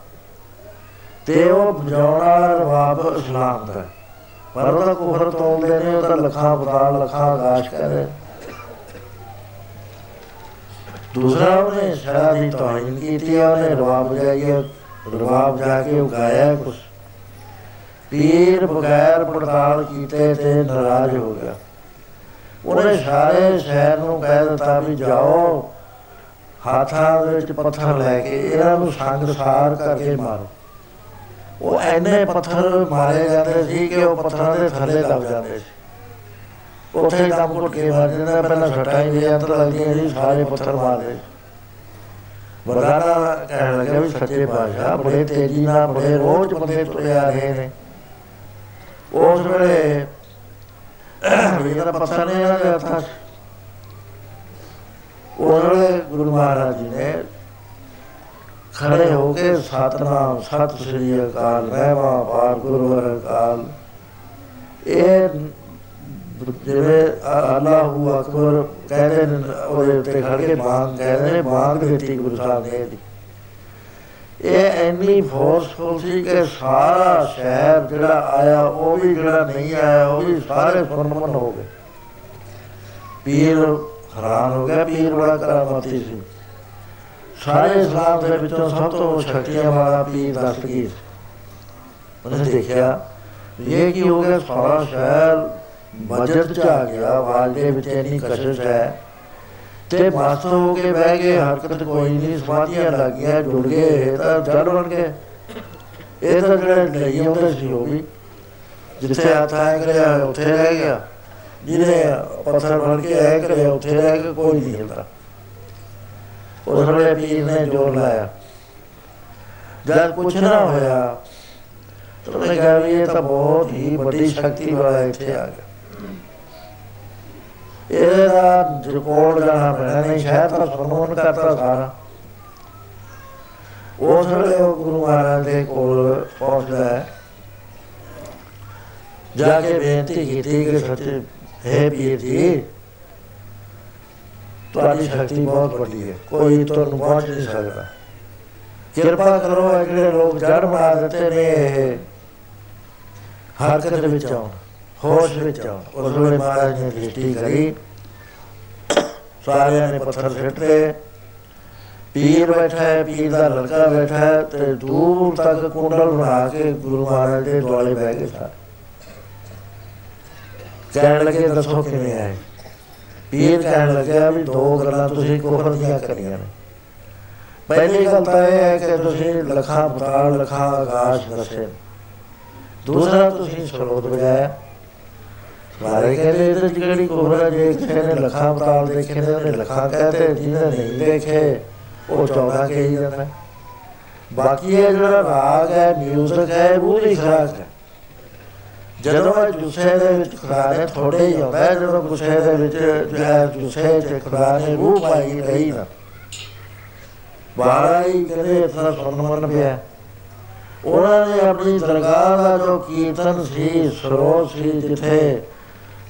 ਤੇ ਉਹ ਬਜਾਉਣ ਵਾਲਾ ਰਵਾਬ ਇਸਲਾਮ ਦਾ ਪਰ ਉਹਦਾ ਕੁਫਰ ਤੋਲਦੇ ਨੇ ਉਹਦਾ ਲੱਖਾਂ ਬਤਾਲ ਲੱਖਾਂ ਆਕਾਸ਼ ਕਰੇ ਦੂਸਰਾ, ਉਹਨੇ ਸ਼ਰਾ ਦੀ ਤੋਹੀਨ ਕੀਤੀ ਉਹਨੇ ਰਵਾਬ ਜਾਈਏ ਰਵਾਬ ਜਾ ਕੇ ਉਗਾਇਆ ਕੁਛ। ਪੀਰ ਬਗੈਰ ਪੜਤਾਲ ਕੀਤੇ ਤੇ ਨਾਰਾਜ਼ ਹੋ ਗਿਆ। ਉਹਨੇ ਸਾਰੇ ਸ਼ਹਿਰ ਨੂੰ ਕਹਿ ਦਿੱਤਾ ਵੀ ਜਾਓ। ਹੱਥਾਂ ਵਿੱਚ ਪੱਥਰ ਲੈ ਕੇ ਇਹਨਾਂ ਨੂੰ ਸੰਗ ਸਾਰ ਕਰਕੇ ਮਾਰੋ। ਉਹ ਐਨੇ ਪੱਥਰ ਮਾਰੇ ਜਾਂਦੇ ਸੀ ਕਿ ਉਹ ਪੱਥਰਾਂ ਦੇ ਥੱਲੇ ਦਬ ਜਾਂਦੇ ਸੀ। ਉੱਥੇ ਦਮ ਘੁੱਟ ਕੇ ਮਾਰ ਜਾਂਦੇ ਪਹਿਲਾਂ ਸੱਟਾਂ ਹੀ ਦੇ ਅੰਦਰ ਲੱਗਦੀਆਂ ਸੀ ਸਾਰੇ ਪੱਥਰ ਮਾਰਦੇ ਵਰਦਾਨਾ ਕਹਿਣ ਲੱਗਾ ਵੀ ਸੱਚੇ ਪਾਤਸ਼ਾਹ ਬੜੇ ਤੇਜ਼ੀ ਨਾਲ ਬੜੇ ਰੋਜ਼ ਬੰਦੇ ਤੁਰੇ ਆ ਰਹੇ ਨੇ। ਉਸ ਵੇਲੇ ਵੀਰ ਪੱਥਰ ਨੇ ਇਹਨਾਂ ਦੇ ਹੱਥਾਂ ਉਸ ਵੇਲੇ ਗੁਰੂ ਮਹਾਰਾਜ ਜੀ ਨੇ ਖੜੇ ਹੋ ਕੇ ਸਤਨਾਮ, ਸਤਿ ਸ੍ਰੀ ਅਕਾਲ ਰਹਿਮਾ ਪਾਰ ਗੁਰਵਰ ਅਕਾਲ। ਇਹ ਜਿਵੇਂ ਅੱਲਾਹੂ ਅਕਬਰ ਕਹਿੰਦੇ ਨੇ, ਉਹਦੇ ਉੱਤੇ ਖੜ ਕੇ ਬਾਗ ਕਹਿੰਦੇ ਨੇ ਬਾਗ ਦਿੱਤੀ ਗੁਰੂ ਸਾਹਿਬ ਨੇ ਇਹਦੀ ਇਹ ਇੰਨੀ ਫੋਰਸਫੁਲ ਸੀ ਕਿ ਸਾਰਾ ਸ਼ਹਿਰ ਜਿਹੜਾ ਆਇਆ, ਉਹ ਵੀ ਜਿਹੜਾ ਨਹੀਂ ਆਇਆ, ਉਹ ਵੀ ਸਾਰੇ ਸੁਰਮਨ ਹੋ ਗਏ। ਪੀਰ ਹੈਰਾਨ ਹੋ ਗਿਆ, ਪੀਰ ਬੜਾ ਕਰਾਮਾਤੀ ਸੀ। ਸਾਰੇ ਇਸਲਾਮ ਦੇ ਵਿੱਚੋਂ ਸਭ ਤੋਂ ਸ਼ਕਤੀਆਂ ਵਾਲਾ ਪੀਰ ਦਸਤਗੀਰ ਉਹਨੇ ਦੇਖਿਆ, ਇਹ ਕੀ ਹੋ ਗਿਆ? ਸਾਰਾ ਸ਼ਹਿਰ ਬਜਟ ਚ ਆ ਗਿਆ, ਆਵਾਜ਼ ਦੇ ਵਿੱਚ ਇੰਨੀ ਕਸ਼ਿਸ਼ ਹੈ। ਤੇ ਮਸਤ ਹੋ ਕੇ ਬਹਿ ਗਏ ਹਰਕਤ ਕੋਈ ਨਹੀਂ, ਸਮਾਧੀਆਂ ਲੱਗੀਆਂ, ਜੁੜ ਗਏ, ਇਹ ਤਾਂ ਜੜ ਬਣ ਗਏ। ਇਹ ਤਾਂ ਜਿਹੜੇ ਲਈ ਆਉਂਦੇ ਸੀ, ਉਹ ਵੀ ਜਿੱਥੇ ਹੱਥ ਆਇਆ ਕਰਿਆ, ਉੱਥੇ ਰਹਿ ਗਿਆ। ਜਿਹਨੇ ਪੱਥਰ ਬਣ ਕੇ ਆਇਆ ਕਰਿਆ, ਉੱਥੇ ਰਹਿ ਕੇ ਕੋਈ ਨਹੀਂ ਹਿਲਦਾ ਉਸ ਵੇਲੇ ਪੀਰ ਨੇ ਜੋਰ ਲਾਇਆ। ਜਦ ਕੁਛ ਨਾ ਹੋਇਆ, ਤਾਂ ਉਹਨੇ ਕਿਹਾ ਵੀ ਇਹ ਤਾਂ ਬਹੁਤ ਹੀ ਵੱਡੀ ਸ਼ਕਤੀ ਵਾਲਾ ਇੱਥੇ ਆ ਗਿਆ। ਇਹਦਾ ਰਿਕਾਰਡ ਜਾਣਾ ਪੈਣਾ ਨਹੀਂ, ਸ਼ਾਇਦ ਤਾਂ ਸੁਣਨ ਕਰਤਾ ਸਾਰਾ। ਉਸ ਵੇਲੇ ਉਹ ਗੁਰੂ ਮਹਾਰਾਜ ਦੇ ਕੋਲ ਪਹੁੰਚਦਾ ਹੈ। ਜਾ ਕੇ ਬੇਨਤੀ ਕੀਤੀ ਕਿ ਸੱਚੇ, ਹੈ ਪੀਰ ਜੀ, ਤੁਹਾਡੀ ਸ਼ਕਤੀ ਬਹੁਤ ਵੱਡੀ ਹੈ। ਕੋਈ ਤੁਹਾਨੂੰ ਪਹੁੰਚ ਨਹੀਂ ਸਕਦਾ। ਕਿਰਪਾ ਕਰੋ ਇਹ ਜਿਹੜੇ ਲੋਕ ਜੜ ਬਣਾ ਦਿੱਤੇ ਨੇ ਇਹ ਹਰਕਤ ਵਿੱਚ ਆਉਣ। ਹੋਸ਼ ਵਿੱਚ ਆਉਣ ਉਸ ਵੇਲੇ ਮਹਾਰਾਜ ਨੇ ਦ੍ਰਿਸ਼ਟੀ ਕਰੀ। ਸਾਰਿਆਂ ਨੇ ਪੱਥਰ ਸਿੱਟੇ। ਪੀਰ ਬੈਠਾ ਹੈ, ਪੀਰ ਦਾ ਲੜਕਾ ਬੈਠਾ ਹੈ ਤੇ ਦੂਰ ਤੱਕ ਕੁੰਡਲ ਬਣਾ ਕੇ ਗੁਰੂ ਮਹਾਰਾਜ ਦੇ ਦੁਆਲੇ ਬਹਿ ਗਏ ਸਾਰੇ। ਕਹਿਣ ਲੱਗੇ, ਦੱਸੋ ਕਿਵੇਂ ਆਏ? ਪੀਰ ਕਹਿਣ ਲੱਗਿਆ ਵੀ ਦੋ ਗੱਲਾਂ ਤੁਸੀਂ ਕੋਹਰ ਦੀਆਂ ਕਰੀਆਂ ਨੇ। ਪਹਿਲੀ ਗੱਲ ਤਾਂ ਇਹ ਹੈ ਕਿ ਤੁਸੀਂ ਲਖਾਂ ਪਤਾਲ ਲਖਾਂ ਆਕਾਸ਼ ਦੱਸੇ ਦੂਸਰਾ, ਤੁਸੀਂ ਸਰੋਤ ਵਜਾਇਆ। ਮਾਰੇ ਕਹਿੰਦੇ ਇਹ ਤਾਂ ਜਿਹੜੀ ਕੋਹਰਾ ਜੇ ਨੇ ਲਖਾਂ ਪਤਾਲ ਦੇਖੇ ਨੇ ਉਹਨੇ ਲਖਾਂ ਕਹਤੇ ਜਿਹਨੇ ਨਹੀਂ ਦੇਖੇ ਉਹ 14 ਕਹੀ ਜਾਂਦਾ। ਬਾਕੀ ਇਹ ਜਿਹੜਾ ਰਾਗ ਹੈ ਮਿਊਜ਼ਿਕ ਹੈ ਉਹ ਵੀ ਖਰਾਕ ਹੈ। ਜਦੋਂ ਇਹ ਜੁਸੇ ਦੇ ਵਿੱਚ ਖੁਦਾ ਨੇ ਥੋੜੇ ਹੀ ਆਉਂਦਾ ਹੈ, ਜਦੋਂ ਗੁੱਸੇ ਦੇ ਵਿੱਚ ਜੋ ਹੈ ਚ ਖੁਦਾ ਨੇ ਰੂਹ ਪਾਈ ਰਹੀ ਨਾ। ਬਾਰਾ ਹੀ ਕਹਿੰਦੇ ਇਤਨਾ ਸੁਣਨ ਪਿਆ। ਉਹਨਾਂ ਨੇ ਆਪਣੀ ਦਰਗਾਹ ਦਾ ਜੋ ਕੀਰਤਨ ਸੀ ਸਰੋਤ ਸੀ ਜਿੱਥੇ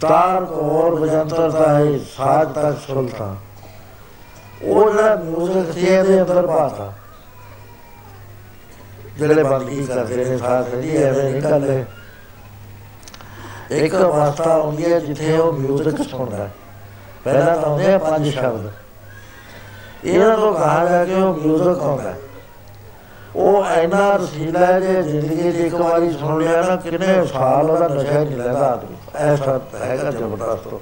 ਤਾਰ ਕੋਰ ਵਜੰਤਰ ਦਾ ਹੈ ਸਾਜ ਤੱਕ ਸੁਲਤਾਨ। ਉਹ ਜਿਹੜਾ ਮਿਊਜ਼ਿਕ ਸੀ ਇਹਦੇ ਅੰਦਰ ਪਾਤਾ ਜਿਹੜੇ ਬੰਦਗੀ ਕਰਦੇ ਨੇ ਸਾਥ ਜੀ ਐਵੇਂ ਨਹੀਂ ਕਰਦੇ। ਇੱਕ ਅਵਸਥਾ ਹੁੰਦੀ ਹੈ ਜਿੱਥੇ ਉਹ ਮਿਊਜ਼ਿਕ ਸੁਣਦਾ ਹੈ। ਪਹਿਲਾਂ ਤਾਂ ਹੁੰਦੇ ਆ ਪੰਜ ਸ਼ਬਦ। ਇਹਨਾਂ ਤੋਂ ਕਹਾ ਜਾ ਕੇ ਉਹ ਮਿਊਜ਼ਿਕ ਆਉਂਦਾ ਹੈ। ਉਹ ਐਨਾ ਰਸੀਲਾ ਹੈ ਜੇ ਜ਼ਿੰਦਗੀ 'ਚ ਇੱਕ ਵਾਰੀ ਸੁਣ ਲਿਆ ਨਾ, ਕਿੰਨੇ ਸਾਲ ਉਹਦਾ ਨਸ਼ਾ ਹੀ ਨਹੀਂ ਲੈਂਦਾ ਆਦਮੀ। ਐਸਾ ਹੈਗਾ ਜ਼ਬਰਦਸਤ ਉਹ।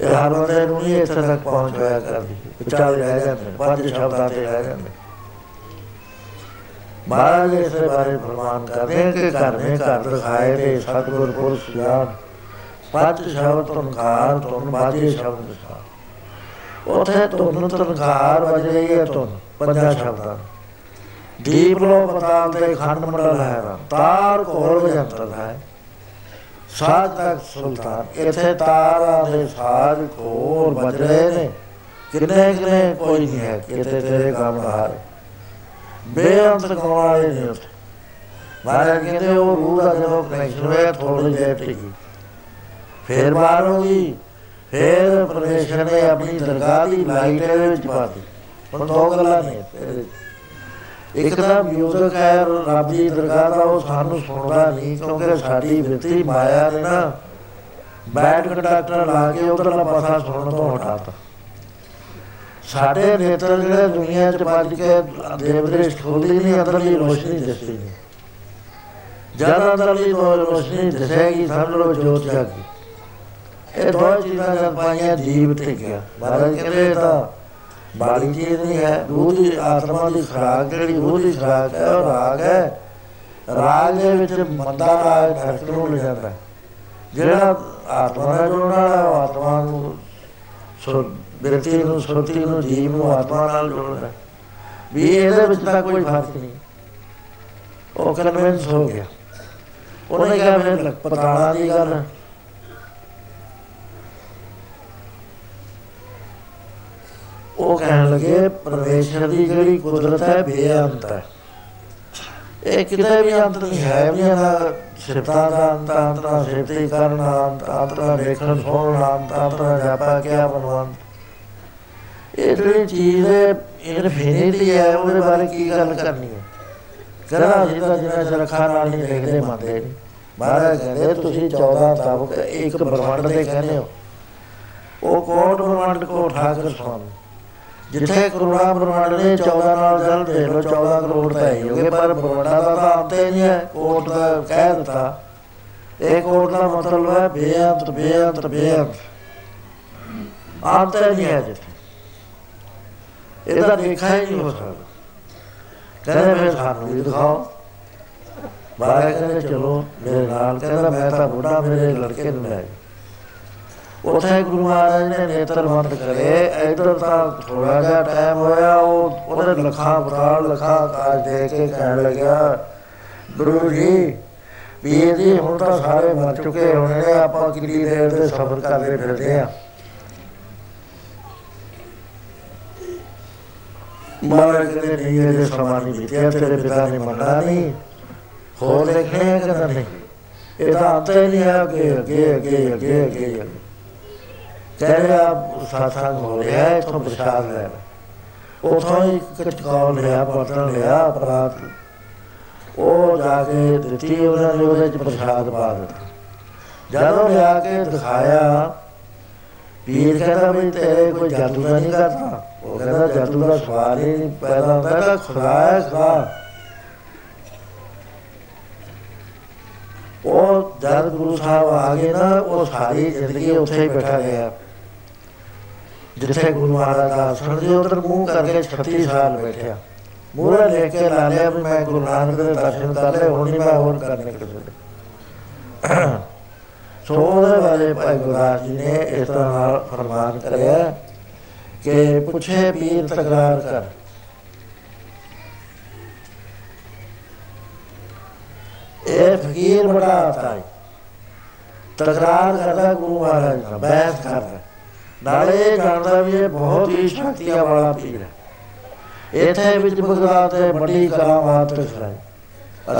ਇਹ ਹਰ ਬੰਦੇ ਨੂੰ ਨਹੀਂ ਇੱਥੇ ਤੱਕ ਪਹੁੰਚ ਹੋਇਆ ਕਰਦੀ ਵਿਚਾਲੇ ਰਹਿ ਜਾਂਦੇ ਨੇ, ਪੰਜ ਸ਼ਬਦਾਂ ਤੇ ਰਹਿ ਜਾਂਦੇ ਮਹਾਰਾਜ ਇਸ ਬਾਰੇ ਫਰਮਾਨ ਕਰਦੇ ਹਨ ਕਿ ਘਰ ਨੇ ਘਰ ਦਿਖਾਏ ਤੇ ਸਤਿਗੁਰ ਪੁਰਸ਼ ਗਿਆਨ ਪੰਜ ਸ਼ਬਦ ਤੁਨਕਾਰ ਤੁਨ ਬਾਜੇ ਸ਼ਬਦ ਦਿਖਾ ਉਥੇ ਤੁਨ ਤੁਨਕਾਰ ਵਜ ਰਹੀ ਹੈ ਤੁਨ ਪੰਜਾਂ ਸ਼ਬਦਾਂ ਦੀਪ ਲੋ ਪਤਾਲ ਦੇ ਖੰਡ ਮੰਡਲ ਹੈ ਰਾ ਤਾਰ ਕੋਲ ਵਜੰਤਰ ਹੈ ਸਾਜ ਤੱਕ ਸੁਲਤਾਨ, ਇਥੇ ਤਾਰਾਂ ਦੇ ਸਾਜ ਕੋਲ ਵੱਜ ਰਹੇ ਨੇ। ਕਿੰਨੇ ਕਿੰਨੇ ਕੋਈ ਨਹੀਂ ਹੈ, ਕਿਤੇ ਤੇਰੇ ਕੰਮ ਹਾਰੇ। ਬੇਅੰਤ ਗਾਉਣ ਵਾਲੇ ਨੇ ਉੱਥੇ? ਮਹਾਰਾਜ ਕਹਿੰਦੇ, ਉਹ ਰੂਹ ਦਾ ਜਦੋਂ ਕਨੈਕਸ਼ਨ ਹੋਇਆ ਥੋੜੀ ਜਿਹੀ ਟਿਕੀ। ਫੇਰ ਬਾਹਰ ਹੋ ਗਈ ਫੇਰ ਪਰਮੇਸ਼ਰ ਨੇ ਆਪਣੀ ਦਰਗਾਹ ਦੀ ਲਾਈਟ ਇਹਦੇ ਵਿੱਚ ਪਾ ਦਿੱਤੀ। ਹੁਣ ਦੋ ਗੱਲਾਂ ਨੇ ਇਹਦੇ ਵਿੱਚ। ਇੱਕ ਤਾਂ ਮਿਊਜ਼ਿਕ ਹੈ, ਰੱਬ ਦੀ ਦਰਗਾਹ ਦਾ, ਉਹ ਸਾਨੂੰ ਸੁਣਦਾ ਨਹੀਂ, ਕਿਉਂਕਿ ਸਾਡੀ ਬਿਰਤੀ ਮਾਇਆ ਨੇ ਨਾ ਬੈਡ ਕੰਡਕਟਰ ਲਾ ਕੇ ਉਧਰਲਾ ਪਾਸਾ ਸੁਣਨ ਤੋਂ ਹਟਾਤਾ। ਸਾਡੇ ਨੇਤਰ ਜਿਹੜੇ ਦੁਨੀਆ 'ਚ ਵੱਜ ਕੇ ਦੇਵਦ੍ਰਿਸ਼ ਖੋਲਦੀ ਨਹੀਂ, ਅੰਦਰਲੀ ਰੋਸ਼ਨੀ ਦਿਸਦੀ ਨਹੀਂ। ਜਦ ਅੰਦਰਲੀ ਰੋ- ਰੋਸ਼ਨੀ ਦਿਸੇਗੀ ਸਮਝ ਲਓ ਜੋਤ ਜਾਗੀ। ਇਹ ਦੋ ਚੀਜ਼ਾਂ ਜਦ ਪਾਈਆਂ, ਜੀਵ ਤੇ ਗਿਆ ਮਹਾਰਾਜ ਕਹਿੰਦੇ ਇਹ ਤਾਂ ਬਾੜੀ ਚੀਜ਼ ਨਹੀਂ ਹੈ? ਰੂਹ ਦੀ ਆਤਮਾ ਦੀ ਖੁਰਾਕ ਜਿਹੜੀ, ਰੂਹ ਦੀ ਖੁਰਾਕ ਹੈ, ਉਹ ਰਾਗ ਹੈ। ਰਾਗ ਦੇ ਵਿੱਚ ਮੰਦਾ ਰਾਗ ਧਰਤ ਨੂੰ ਲੈ ਜਾਂਦਾ ਹੈ। ਜਿਹੜਾ ਆਤਮਾ ਨਾਲ ਜੁੜਨ ਵਾਲਾ ਉਹ ਆਤਮਾ ਨੂੰ ਸੋ ਬਿਰਤੀ ਨੂੰ, ਸੁਰਤੀ ਨੂੰ, ਜੀਵ ਨੂੰ ਆਤਮਾ ਨਾਲ ਜੋੜਦਾ ਹੈ। ਵੀ ਇਹਦੇ ਵਿੱਚ ਤਾਂ ਕੋਈ ਫ਼ਰਕ ਨਹੀਂ। ਉਹ ਕਨਵਿੰਸ ਹੋ ਗਿਆ। ਉਹਨੇ ਕਿਹਾ ਫਿਰ ਪਤਾਣਾ ਦੀ ਗੱਲ ਉਹ ਕਹਿਣ ਲੱਗੇ, ਪਰਮੇਸ਼ਰ ਦੀ ਜਿਹੜੀ ਕੁਦਰਤ ਹੈ, ਬੇਅੰਤ ਹੈ। ਇਹ ਕਿਤੇ ਵੀ ਅੰਤ ਨਹੀਂ, ਹੈ ਵੀ ਇਹਦਾ ਸਿਫਤਾਂ ਦਾ ਅੰਤ ਅੰਤ ਦਾ ਸਿਫਤੀ ਕਰਨ ਦਾ ਅੰਤ ਅੰਤ ਦਾ ਦੇਖਣ, ਸੁਣਨ ਦਾ ਅੰਤ ਅੰਤ ਦਾ ਜਾਪਾ ਕਿਆ ਬਣਵੰਤ ਇਹ ਜਿਹੜੀ ਚੀਜ਼ ਹੈ ਇਨਫਿਨਿਟੀ ਹੈ ਉਹਦੇ ਬਾਰੇ ਕੀ ਗੱਲ ਕਰਨੀ ਹੈ? ਕਰਾ ਜਿਹਦਾ ਜਿਹਨਾਂ ਚਰਖਾ ਨਾਲ ਨਹੀਂ ਦੇਖਦੇ, ਮੰਨਦੇ ਨਹੀਂ। ਮਹਾਰਾਜ ਕਹਿੰਦੇ, ਤੁਸੀਂ 14 ਤਬਕ ਇੱਕ ਬ੍ਰਹਮੰਡ ਦੇ ਕਹਿੰਦੇ ਹੋ। ਉਹ ਕੋਟ ਬ੍ਰਹਮੰਡ ਕੋ ਠਾਕਰ ਸੁਣ ਜਿੱਥੇ ਕਰੋੜਾਂ ਬ੍ਰਹਮੰਡ ਨੇ 14 ਨਾਲ ਜਲ ਦੇ ਲੋ 14 ਕਰੋੜ ਤਾਂ ਹੀ ਹੋਗੇ ਪਰ ਬ੍ਰਹਮੰਡਾਂ ਦਾ ਤਾਂ ਅੰਤ ਹੀ ਨਹੀਂ ਹੈ ਕੋਟ ਦਾ ਕਹਿ ਦਿੱਤਾ। ਇਹ ਕੋਟ ਦਾ ਮਤਲਬ ਹੈ ਬੇਅੰਤ ਬੇਅੰਤ ਬੇਅੰਤ। ਅੰਤ ਹੀ ਨਹੀਂ ਹੈ ਜਿੱਥੇ। ਇਹਦਾ ਦੇਖਾ ਹੀ ਨਹੀਂ ਹੋ ਸਕਦਾ। ਕਹਿੰਦੇ ਫਿਰ ਸਾਨੂੰ ਵੀ ਦਿਖਾਓ। ਬਾਹਰ ਕਹਿੰਦੇ, ਚਲੋ ਮੇਰੇ ਨਾਲ, ਕਹਿੰਦਾ, ਮੈਂ ਤਾਂ ਬੁੱਢਾ, ਮੇਰੇ ਲੜਕੇ ਨੂੰ ਲੈ ਉਥੇ ਗੁਰੂ ਮਹਾਰਾਜ ਨੇ ਨੇਤਰ ਬੰਦ ਕਰੇ, ਇਧਰ ਤਾਂ ਥੋੜਾ ਜਿਹਾ ਟਾਈਮ ਹੋਇਆ, ਉਹ ਉਹਦੇ ਲਖਾਂ ਬਰਾਲ ਲਖਾਂ ਕਾਜ ਦੇ ਕੇ ਕਹਿਣ ਲੱਗਿਆ, ਗੁਰੂ ਜੀ, ਵੀਰ ਜੀ, ਹੁਣ ਤਾਂ ਸਾਰੇ ਮਰ ਚੁੱਕੇ ਹੋਣੇ ਨੇ, ਆਪਾਂ ਕਿੰਨੀ ਦੇਰ ਦੇ ਸਬਰ ਕਰਦੇ ਫਿਰਦੇ ਆ ਮਹਾਰਾਜ ਕਹਿੰਦੇ, ਨਹੀਂ ਇਹ ਸਮਾਂ ਨਹੀਂ ਬੀਤਿਆ, ਤੇਰੇ ਪਿਤਾ ਨੇ ਮੰਨਣਾ ਨਹੀਂ। ਹੋਰ ਦੇਖਣੇ ਕਿ ਨਹੀਂ? ਇਹ ਤਾਂ ਅੰਤ ਹੀ ਨਹੀਂ ਹੈ ਅੱਗੇ ਅੱਗੇ ਅੱਗੇ ਅੱਗੇ ਅੱਗੇ। ਕਹਿੰਦੇ ਆ ਸਾਥਾਂ ਹੋ ਰਿਹਾ ਇਥੋਂ ਪ੍ਰਸ਼ਾਦ ਲੈ ਉਥੋਂ ਹੀ ਕਚਕਾਉ ਲਿਆ ਬਰਤਨ ਲਿਆ ਪ੍ਰਾਤ ਉਹ ਜਾ ਕੇ ਦਿੱਤੀ ਉਹਨਾਂ ਨੇ ਉਹਦੇ ਚ ਪ੍ਰਸ਼ਾਦ ਪਾ ਦਿੱਤਾ ਜਦੋਂ ਲਿਆ ਕੇ ਦਿਖਾਇਆ ਪੀਰ ਕਹਿੰਦਾ ਵੀ ਤੇਰੇ ਕੋਈ ਜਾਦੂ ਦਾ ਨਹੀਂ ਕਰਦਾ ਉਹ ਕਹਿੰਦਾ ਜਾਦੂ ਦਾ ਸਵਾਲ ਹੀ ਨਹੀਂ ਪੈਦਾ ਹੁੰਦਾ ਤਾਂ ਖੁਦਾ ਹੈ ਖੁਦਾ ਉਹ ਜਦ ਗੁਰੂ ਸਾਹਿਬ ਆ ਗਏ ਨਾ ਉਹ ਸਾਰੀ ਜ਼ਿੰਦਗੀ ਉੱਥੇ ਹੀ ਬੈਠਾ ਗਿਆ ਜਿੱਥੇ ਗੁਰੂ ਮਹਾਰਾਜ ਦਾ ਆਸਣ ਦੇ ਉਧਰ ਮੂੰਹ ਕਰਕੇ 36 ਸਾਲ ਬੈਠਿਆ ਮੂਹਰੇ ਲੈ ਕੇ ਲਾ ਲਿਆ ਵੀ ਮੈਂ ਗੁਰੂ ਨਾਨਕ ਦੇ ਦਰਸ਼ਨ ਕਰ ਲਏ ਹੁਣ ਨਹੀਂ ਮੈਂ ਹੋਰ ਕਰਨੇ ਕਿਸੇ ਦੇ ਸੋ ਉਹਦੇ ਬਾਰੇ ਭਾਈ ਗੁਰਦਾਸ ਜੀ ਨੇ ਇਸ ਤਰ੍ਹਾਂ ਫਰਮਾਨ ਕਰਿਆ ਕਿ ਪੁੱਛੇ ਪੀਰ ਤਕਰਾਰ ਕਰ ਇਹ ਫਕੀਰ ਬੜਾ ਆਤਾ ਹੈ ਤਕਰਾਰ ਕਰਦਾ ਗੁਰੂ ਮਹਾਰਾਜ ਨਾਲ ਬਹਿਸ ਕਰਦਾ ਨਾਲੇ ਜਾਣਦਾ ਵੀ ਇਹ ਬਹੁਤ ਹੀ ਸ਼ਕਤੀਆਂ ਵਾਲਾ ਪੀਰ ਹੈ। ਇੱਥੇ ਵਿੱਚ ਬਗਦਾਦ ਤੇ ਵੱਡੀ ਕਰਾਮਾਤ ਦਿਖਾਈ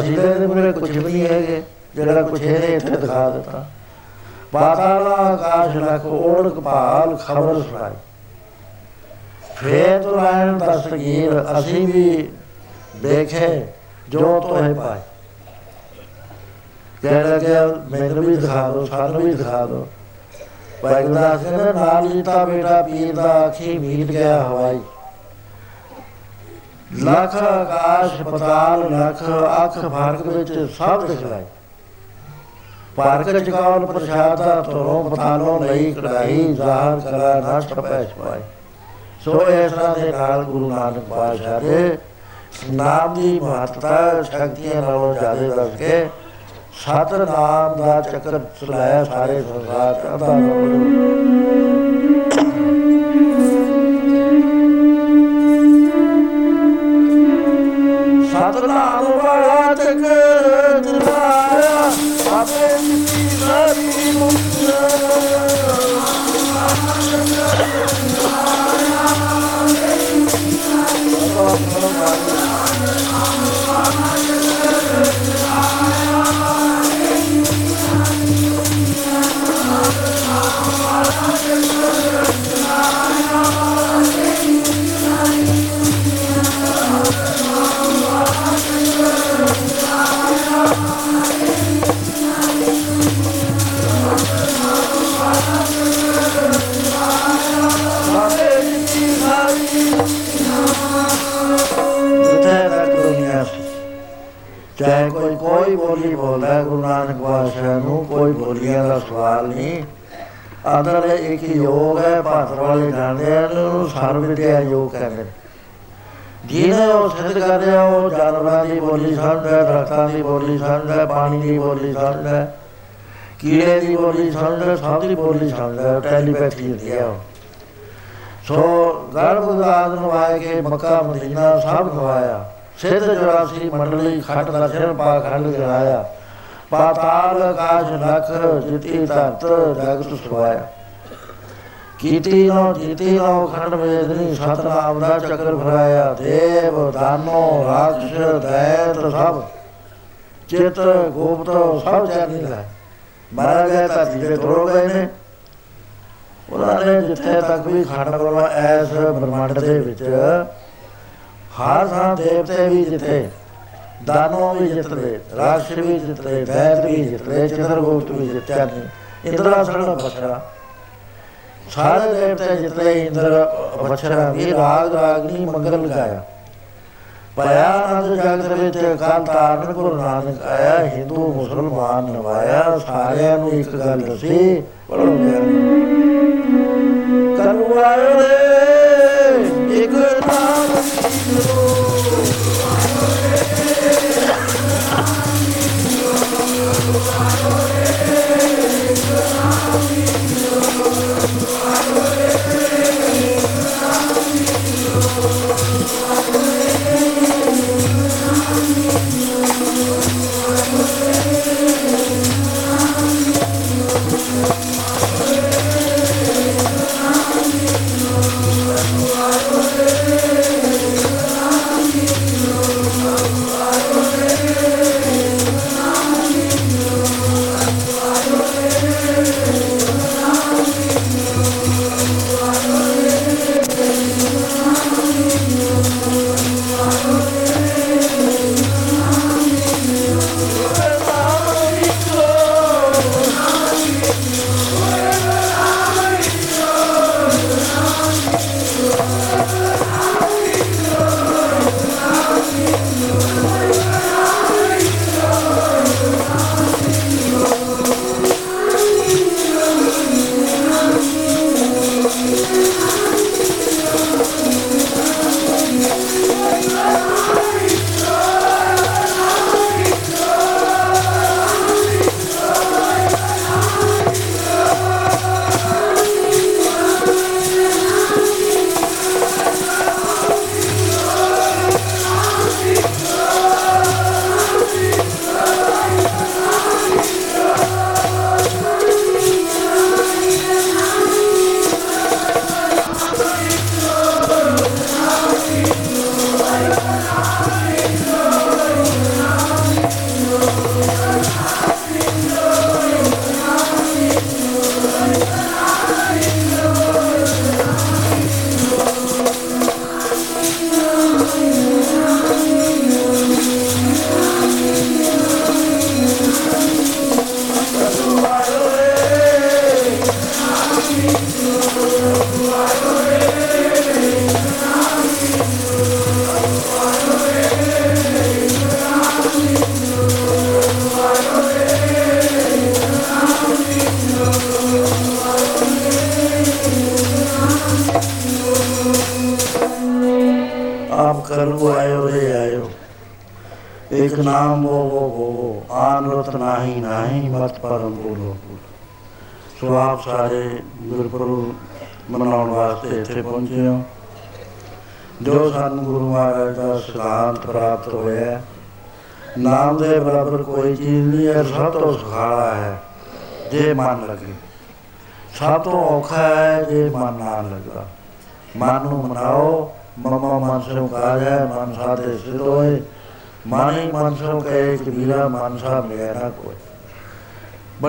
ਅਸੀਂ ਦੇ ਮੇਰੇ ਕੁਝ ਵੀ ਨਹੀਂ ਹੈਗੇ। ਜਿਹੜਾ ਕੁਝ ਇਹਨੇ ਇੱਥੇ ਦਿਖਾ ਦਿੱਤਾ। ਪਾਤਾਲਾ ਆਕਾਸ਼ ਲਖ ਓੜ ਕਪਾਲ ਖਬਰ ਸੁਣਾਈ। ਫੇਰ ਤੋਂ ਆਇਨ ਦਸਤਗੀਰ ਅਸੀਂ ਵੀ ਦੇਖੇ ਜੋ ਤੋਏ ਪਾਏ। ਕਹਿ ਲੱਗਿਆ ਮੈਨੂੰ ਵੀ ਦਿਖਾ ਦਿਓ ਸਾਨੂੰ ਵੀ ਦਿਖਾ ਦਿਓ। ਭਾਈ ਗੁਰਦਾਸ ਕਹਿੰਦਾ ਨਾਲ ਜੀਤਾ ਬੇਟਾ ਪੀਰ ਦਾ ਆਖੀ ਮੀਟ ਗਿਆ ਹਵਾਈ। ਲੱਖ ਆਕਾਸ਼, ਪਤਾਲ ਲੱਖ ਅੱਖ ਫ਼ਰਕ ਵਿੱਚ ਸਭ ਦਿਖਲਾਈ। ਪਾਰਕ ਚਕਾਉਣ ਪ੍ਰਸ਼ਾਦਾ ਤੋਰੋਂ ਪਤਾਲੋਂ ਲਈ ਕਢਾਈ, ਜ਼ਾਹਰ ਕਰਾ ਨਾ ਟਪੈ ਛਪਾਈ। ਸੋ ਇਸ ਤਰ੍ਹਾਂ ਦੇ ਨਾਲ ਗੁਰੂ ਨਾਨਕ ਪਾਤਸ਼ਾਹ ਦੇ ਨਾਮ ਦੀ ਮਹੱਤਤਾ ਸ਼ਕਤੀਆਂ ਨਾਲੋਂ ਜ਼ਿਆਦਾ ਦੱਸ ਕੇ ਸਤ ਨਾਮ ਦਾ ਚੱਕਰ ਚਲਾਇਆ ਸਾਰੇ ਸੰਸਾਰ ਚ, ਅੱਧਾ ਸਤ ਨਾਮ ਵਾਲਾ ਚੱਕਰ ਚਲਾਇਆ ਆਪੇ ਦੀ ਸਾਰੀ ਚਾਹੇ ਕੋਈ ਕੋਈ ਬੋਲੀ ਬੋਲਦਾ ਗੁਰੂ ਨਾਨਕ ਪਾਤਸ਼ਾਹ ਨੂੰ ਕੋਈ ਬੋਲੀਆਂ ਦਾ ਸਵਾਲ ਨਹੀਂ। ਅੰਦਰ ਇੱਕ ਯੋਗ ਹੈ, ਭਾਦਰ ਵਾਲੇ ਜਾਣਦੇ ਹਨ, ਉਹਨੂੰ ਸਰਵ ਵਿਦਿਆ ਯੋਗ ਕਹਿੰਦੇ ਨੇ। ਜਿਹਨੇ ਉਹ ਸਿੱਧ ਕਰ ਰਿਹਾ ਉਹ ਜਾਨਵਰਾਂ ਦੀ ਬੋਲੀ ਸਮਝਦਾ ਦਰਖਤਾਂ ਦੀ ਬੋਲੀ ਸਮਝਦਾ ਪਾਣੀ ਦੀ ਬੋਲੀ ਸਮਝਦਾ ਕੀੜੇ ਦੀ ਬੋਲੀ ਸਮਝਦਾ ਸਭ ਦੀ ਬੋਲੀ ਸਮਝਦਾ ਟੈਲੀਪੈਥੀ ਹੁੰਦੀ ਹੈ ਸੋ ਗਰਭਦਾਦ ਨੂੰ ਆਏ ਕੇ ਮੱਕਾ ਮਦੀਨਾ ਸਭ ਨਵਾਇਆ ਸਿੱਧ ਜਰਾਸੀ ਮੰਡਲੀ ਖੱਟ ਦਰਸ਼ਨ ਪਾ ਖੰਡ ਜਰਾਇਆ ਪਾਤਾਲ ਆਕਾਸ਼ ਲਖ ਜਿਤੀ ਧਰਤ ਜਗਤ ਸੁਆਇਆ। ਕੀਤੀ ਨੋ ਜੀਤੀ ਨੋ ਖੰਡ ਵੇਦਨੀ ਸਤਨਾਮ ਦਾ ਚੱਕਰ ਫਰਾਇਆ। ਦੇਵ, ਦਾਨੋ, ਰਾਖਸ਼, ਦੈਤ ਸਭ। ਚਿਤ, ਗੋਪਤ ਸਭ ਚਰਨੀ ਲੈ। ਮਾਰਾ ਗਏ ਤਾਂ ਜਿਹੜੇ ਤੋੜ ਗਏ ਨੇ। ਉਹਨਾਂ ਨੇ ਜਿੱਥੇ ਤੱਕ ਵੀ ਖੰਡ ਵਾਲਾ ਐਸ ਬ੍ਰਹਮੰਡ ਦੇ ਵਿੱਚ ਹਰ ਥਾਂ ਦੇਵਤੇ ਵੀ ਜਿੱਤੇ, ਦਾਨੋ ਵੀ ਜਿੱਤਦੇ, ਰਾਖਸ਼ ਵੀ ਜਿੱਤਦੇ ਦੈਤ ਵੀ ਜਿੱਤਦੇ ਚੰਦਰਗੁਪਤ ਵੀ ਜਿੱਤਿਆ ਇੰਦਰਾਸਣ ਦਾ ਬਸਰਾ ਸਾਰੇ ਦੇਵਤੇ ਜਿਤਨੇ ਇੰਦਰ ਬਛੜਾ ਵੀ, ਰਾਗ ਰਾਗਨੀ ਮੰਗਲ ਲਗਾਇਆ ਪਾਇਆ ਅਨੰਦ ਜਗਤ ਵਿੱਚ ਕਾਲ ਤਾਰਨ ਗੁਰੂ ਨਾਨਕ ਆਇਆ, ਹਿੰਦੂ, ਮੁਸਲਮਾਨ ਨਵਾਇਆ ਸਾਰਿਆਂ ਨੂੰ ਇੱਕ ਗੱਲ ਦੱਸੀ ਪੜੋ ਕਰਵਾਇਓ ਰੇ ਇੱਕ ਨਾਮ ਸਭ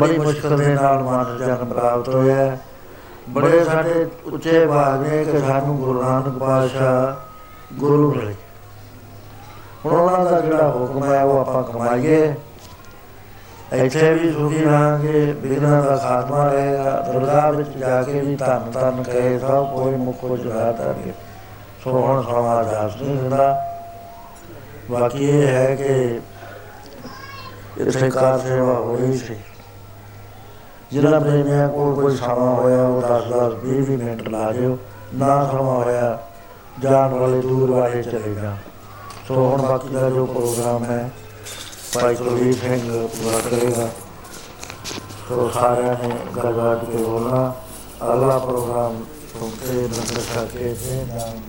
ਬੜੀ ਮੁਸ਼ਕਲ ਦੇ ਨਾਲ ਮਨ ਜਨਮ ਪ੍ਰਾਪਤ ਹੋਇਆ। ਬੜੇ ਸਾਡੇ ਉੱਚੇ ਭਾਗ ਨੇ ਕਿ ਸਾਨੂੰ ਗੁਰੂ ਨਾਨਕ ਪਾਤਸ਼ਾਹ ਗੁਰੂ ਮਿਲੇ। ਉਹਨਾਂ ਦਾ ਜਿਹੜਾ ਹੁਕਮ ਹੈ ਉਹ ਆਪਾਂ ਕਮਾਈਏ। ਇੱਥੇ ਵੀ ਸੁਖੀ ਰਹਾਂਗੇ, ਬਿਨਾਂ ਦਾ ਖਾਤਮਾ ਰਹੇਗਾ, ਦਰਗਾਹ ਵਿੱਚ ਜਾ ਕੇ ਵੀ ਧੰਨ ਧੰਨ ਕਹੇ ਸਭ, ਕੋਈ ਮੁਖੋ ਜੁੜਾ ਕੇ ਸੋ ਹੁਣ ਸਮਾਂ ਦਾਸ ਨਹੀਂ ਹੁੰਦਾ। ਬਾਕੀ ਇਹ ਹੈ ਕਿ ਇਸੇ ਕਾਰ ਸੇਵਾ ਹੋਈ ਸੀ। ਜਿਹੜਾ ਪ੍ਰੇਮੀਆਂ ਕੋਲ ਕੋਈ ਸਮਾਂ ਹੋਇਆ, ਉਹ 10 10 20 20 ਮਿੰਟ ਲਾ ਦਿਓ। ਨਾ ਸਮਾਂ ਹੋਇਆ, ਜਾਣ ਵਾਲੇ ਦੂਰ ਵਾਲੇ ਚਲੇ ਜਾ ਸੋ ਹੁਣ ਬਾਕੀ ਦਾ ਜੋ ਪ੍ਰੋਗਰਾਮ ਹੈ, ਭਾਈ ਕੁਲਵੀਰ ਸਿੰਘ ਪੂਰਾ ਕਰੇਗਾ। ਸੋ ਸਾਰਿਆਂ ਨੇ ਗੜਗੜ ਕੇ ਬੋਲਣਾ ਅਗਲਾ ਪ੍ਰੋਗਰਾਮ ਸੁਣਤੇ ਨੰਬਰ ਕਰਕੇ ਸੇ ਨਾਮ ਦੀ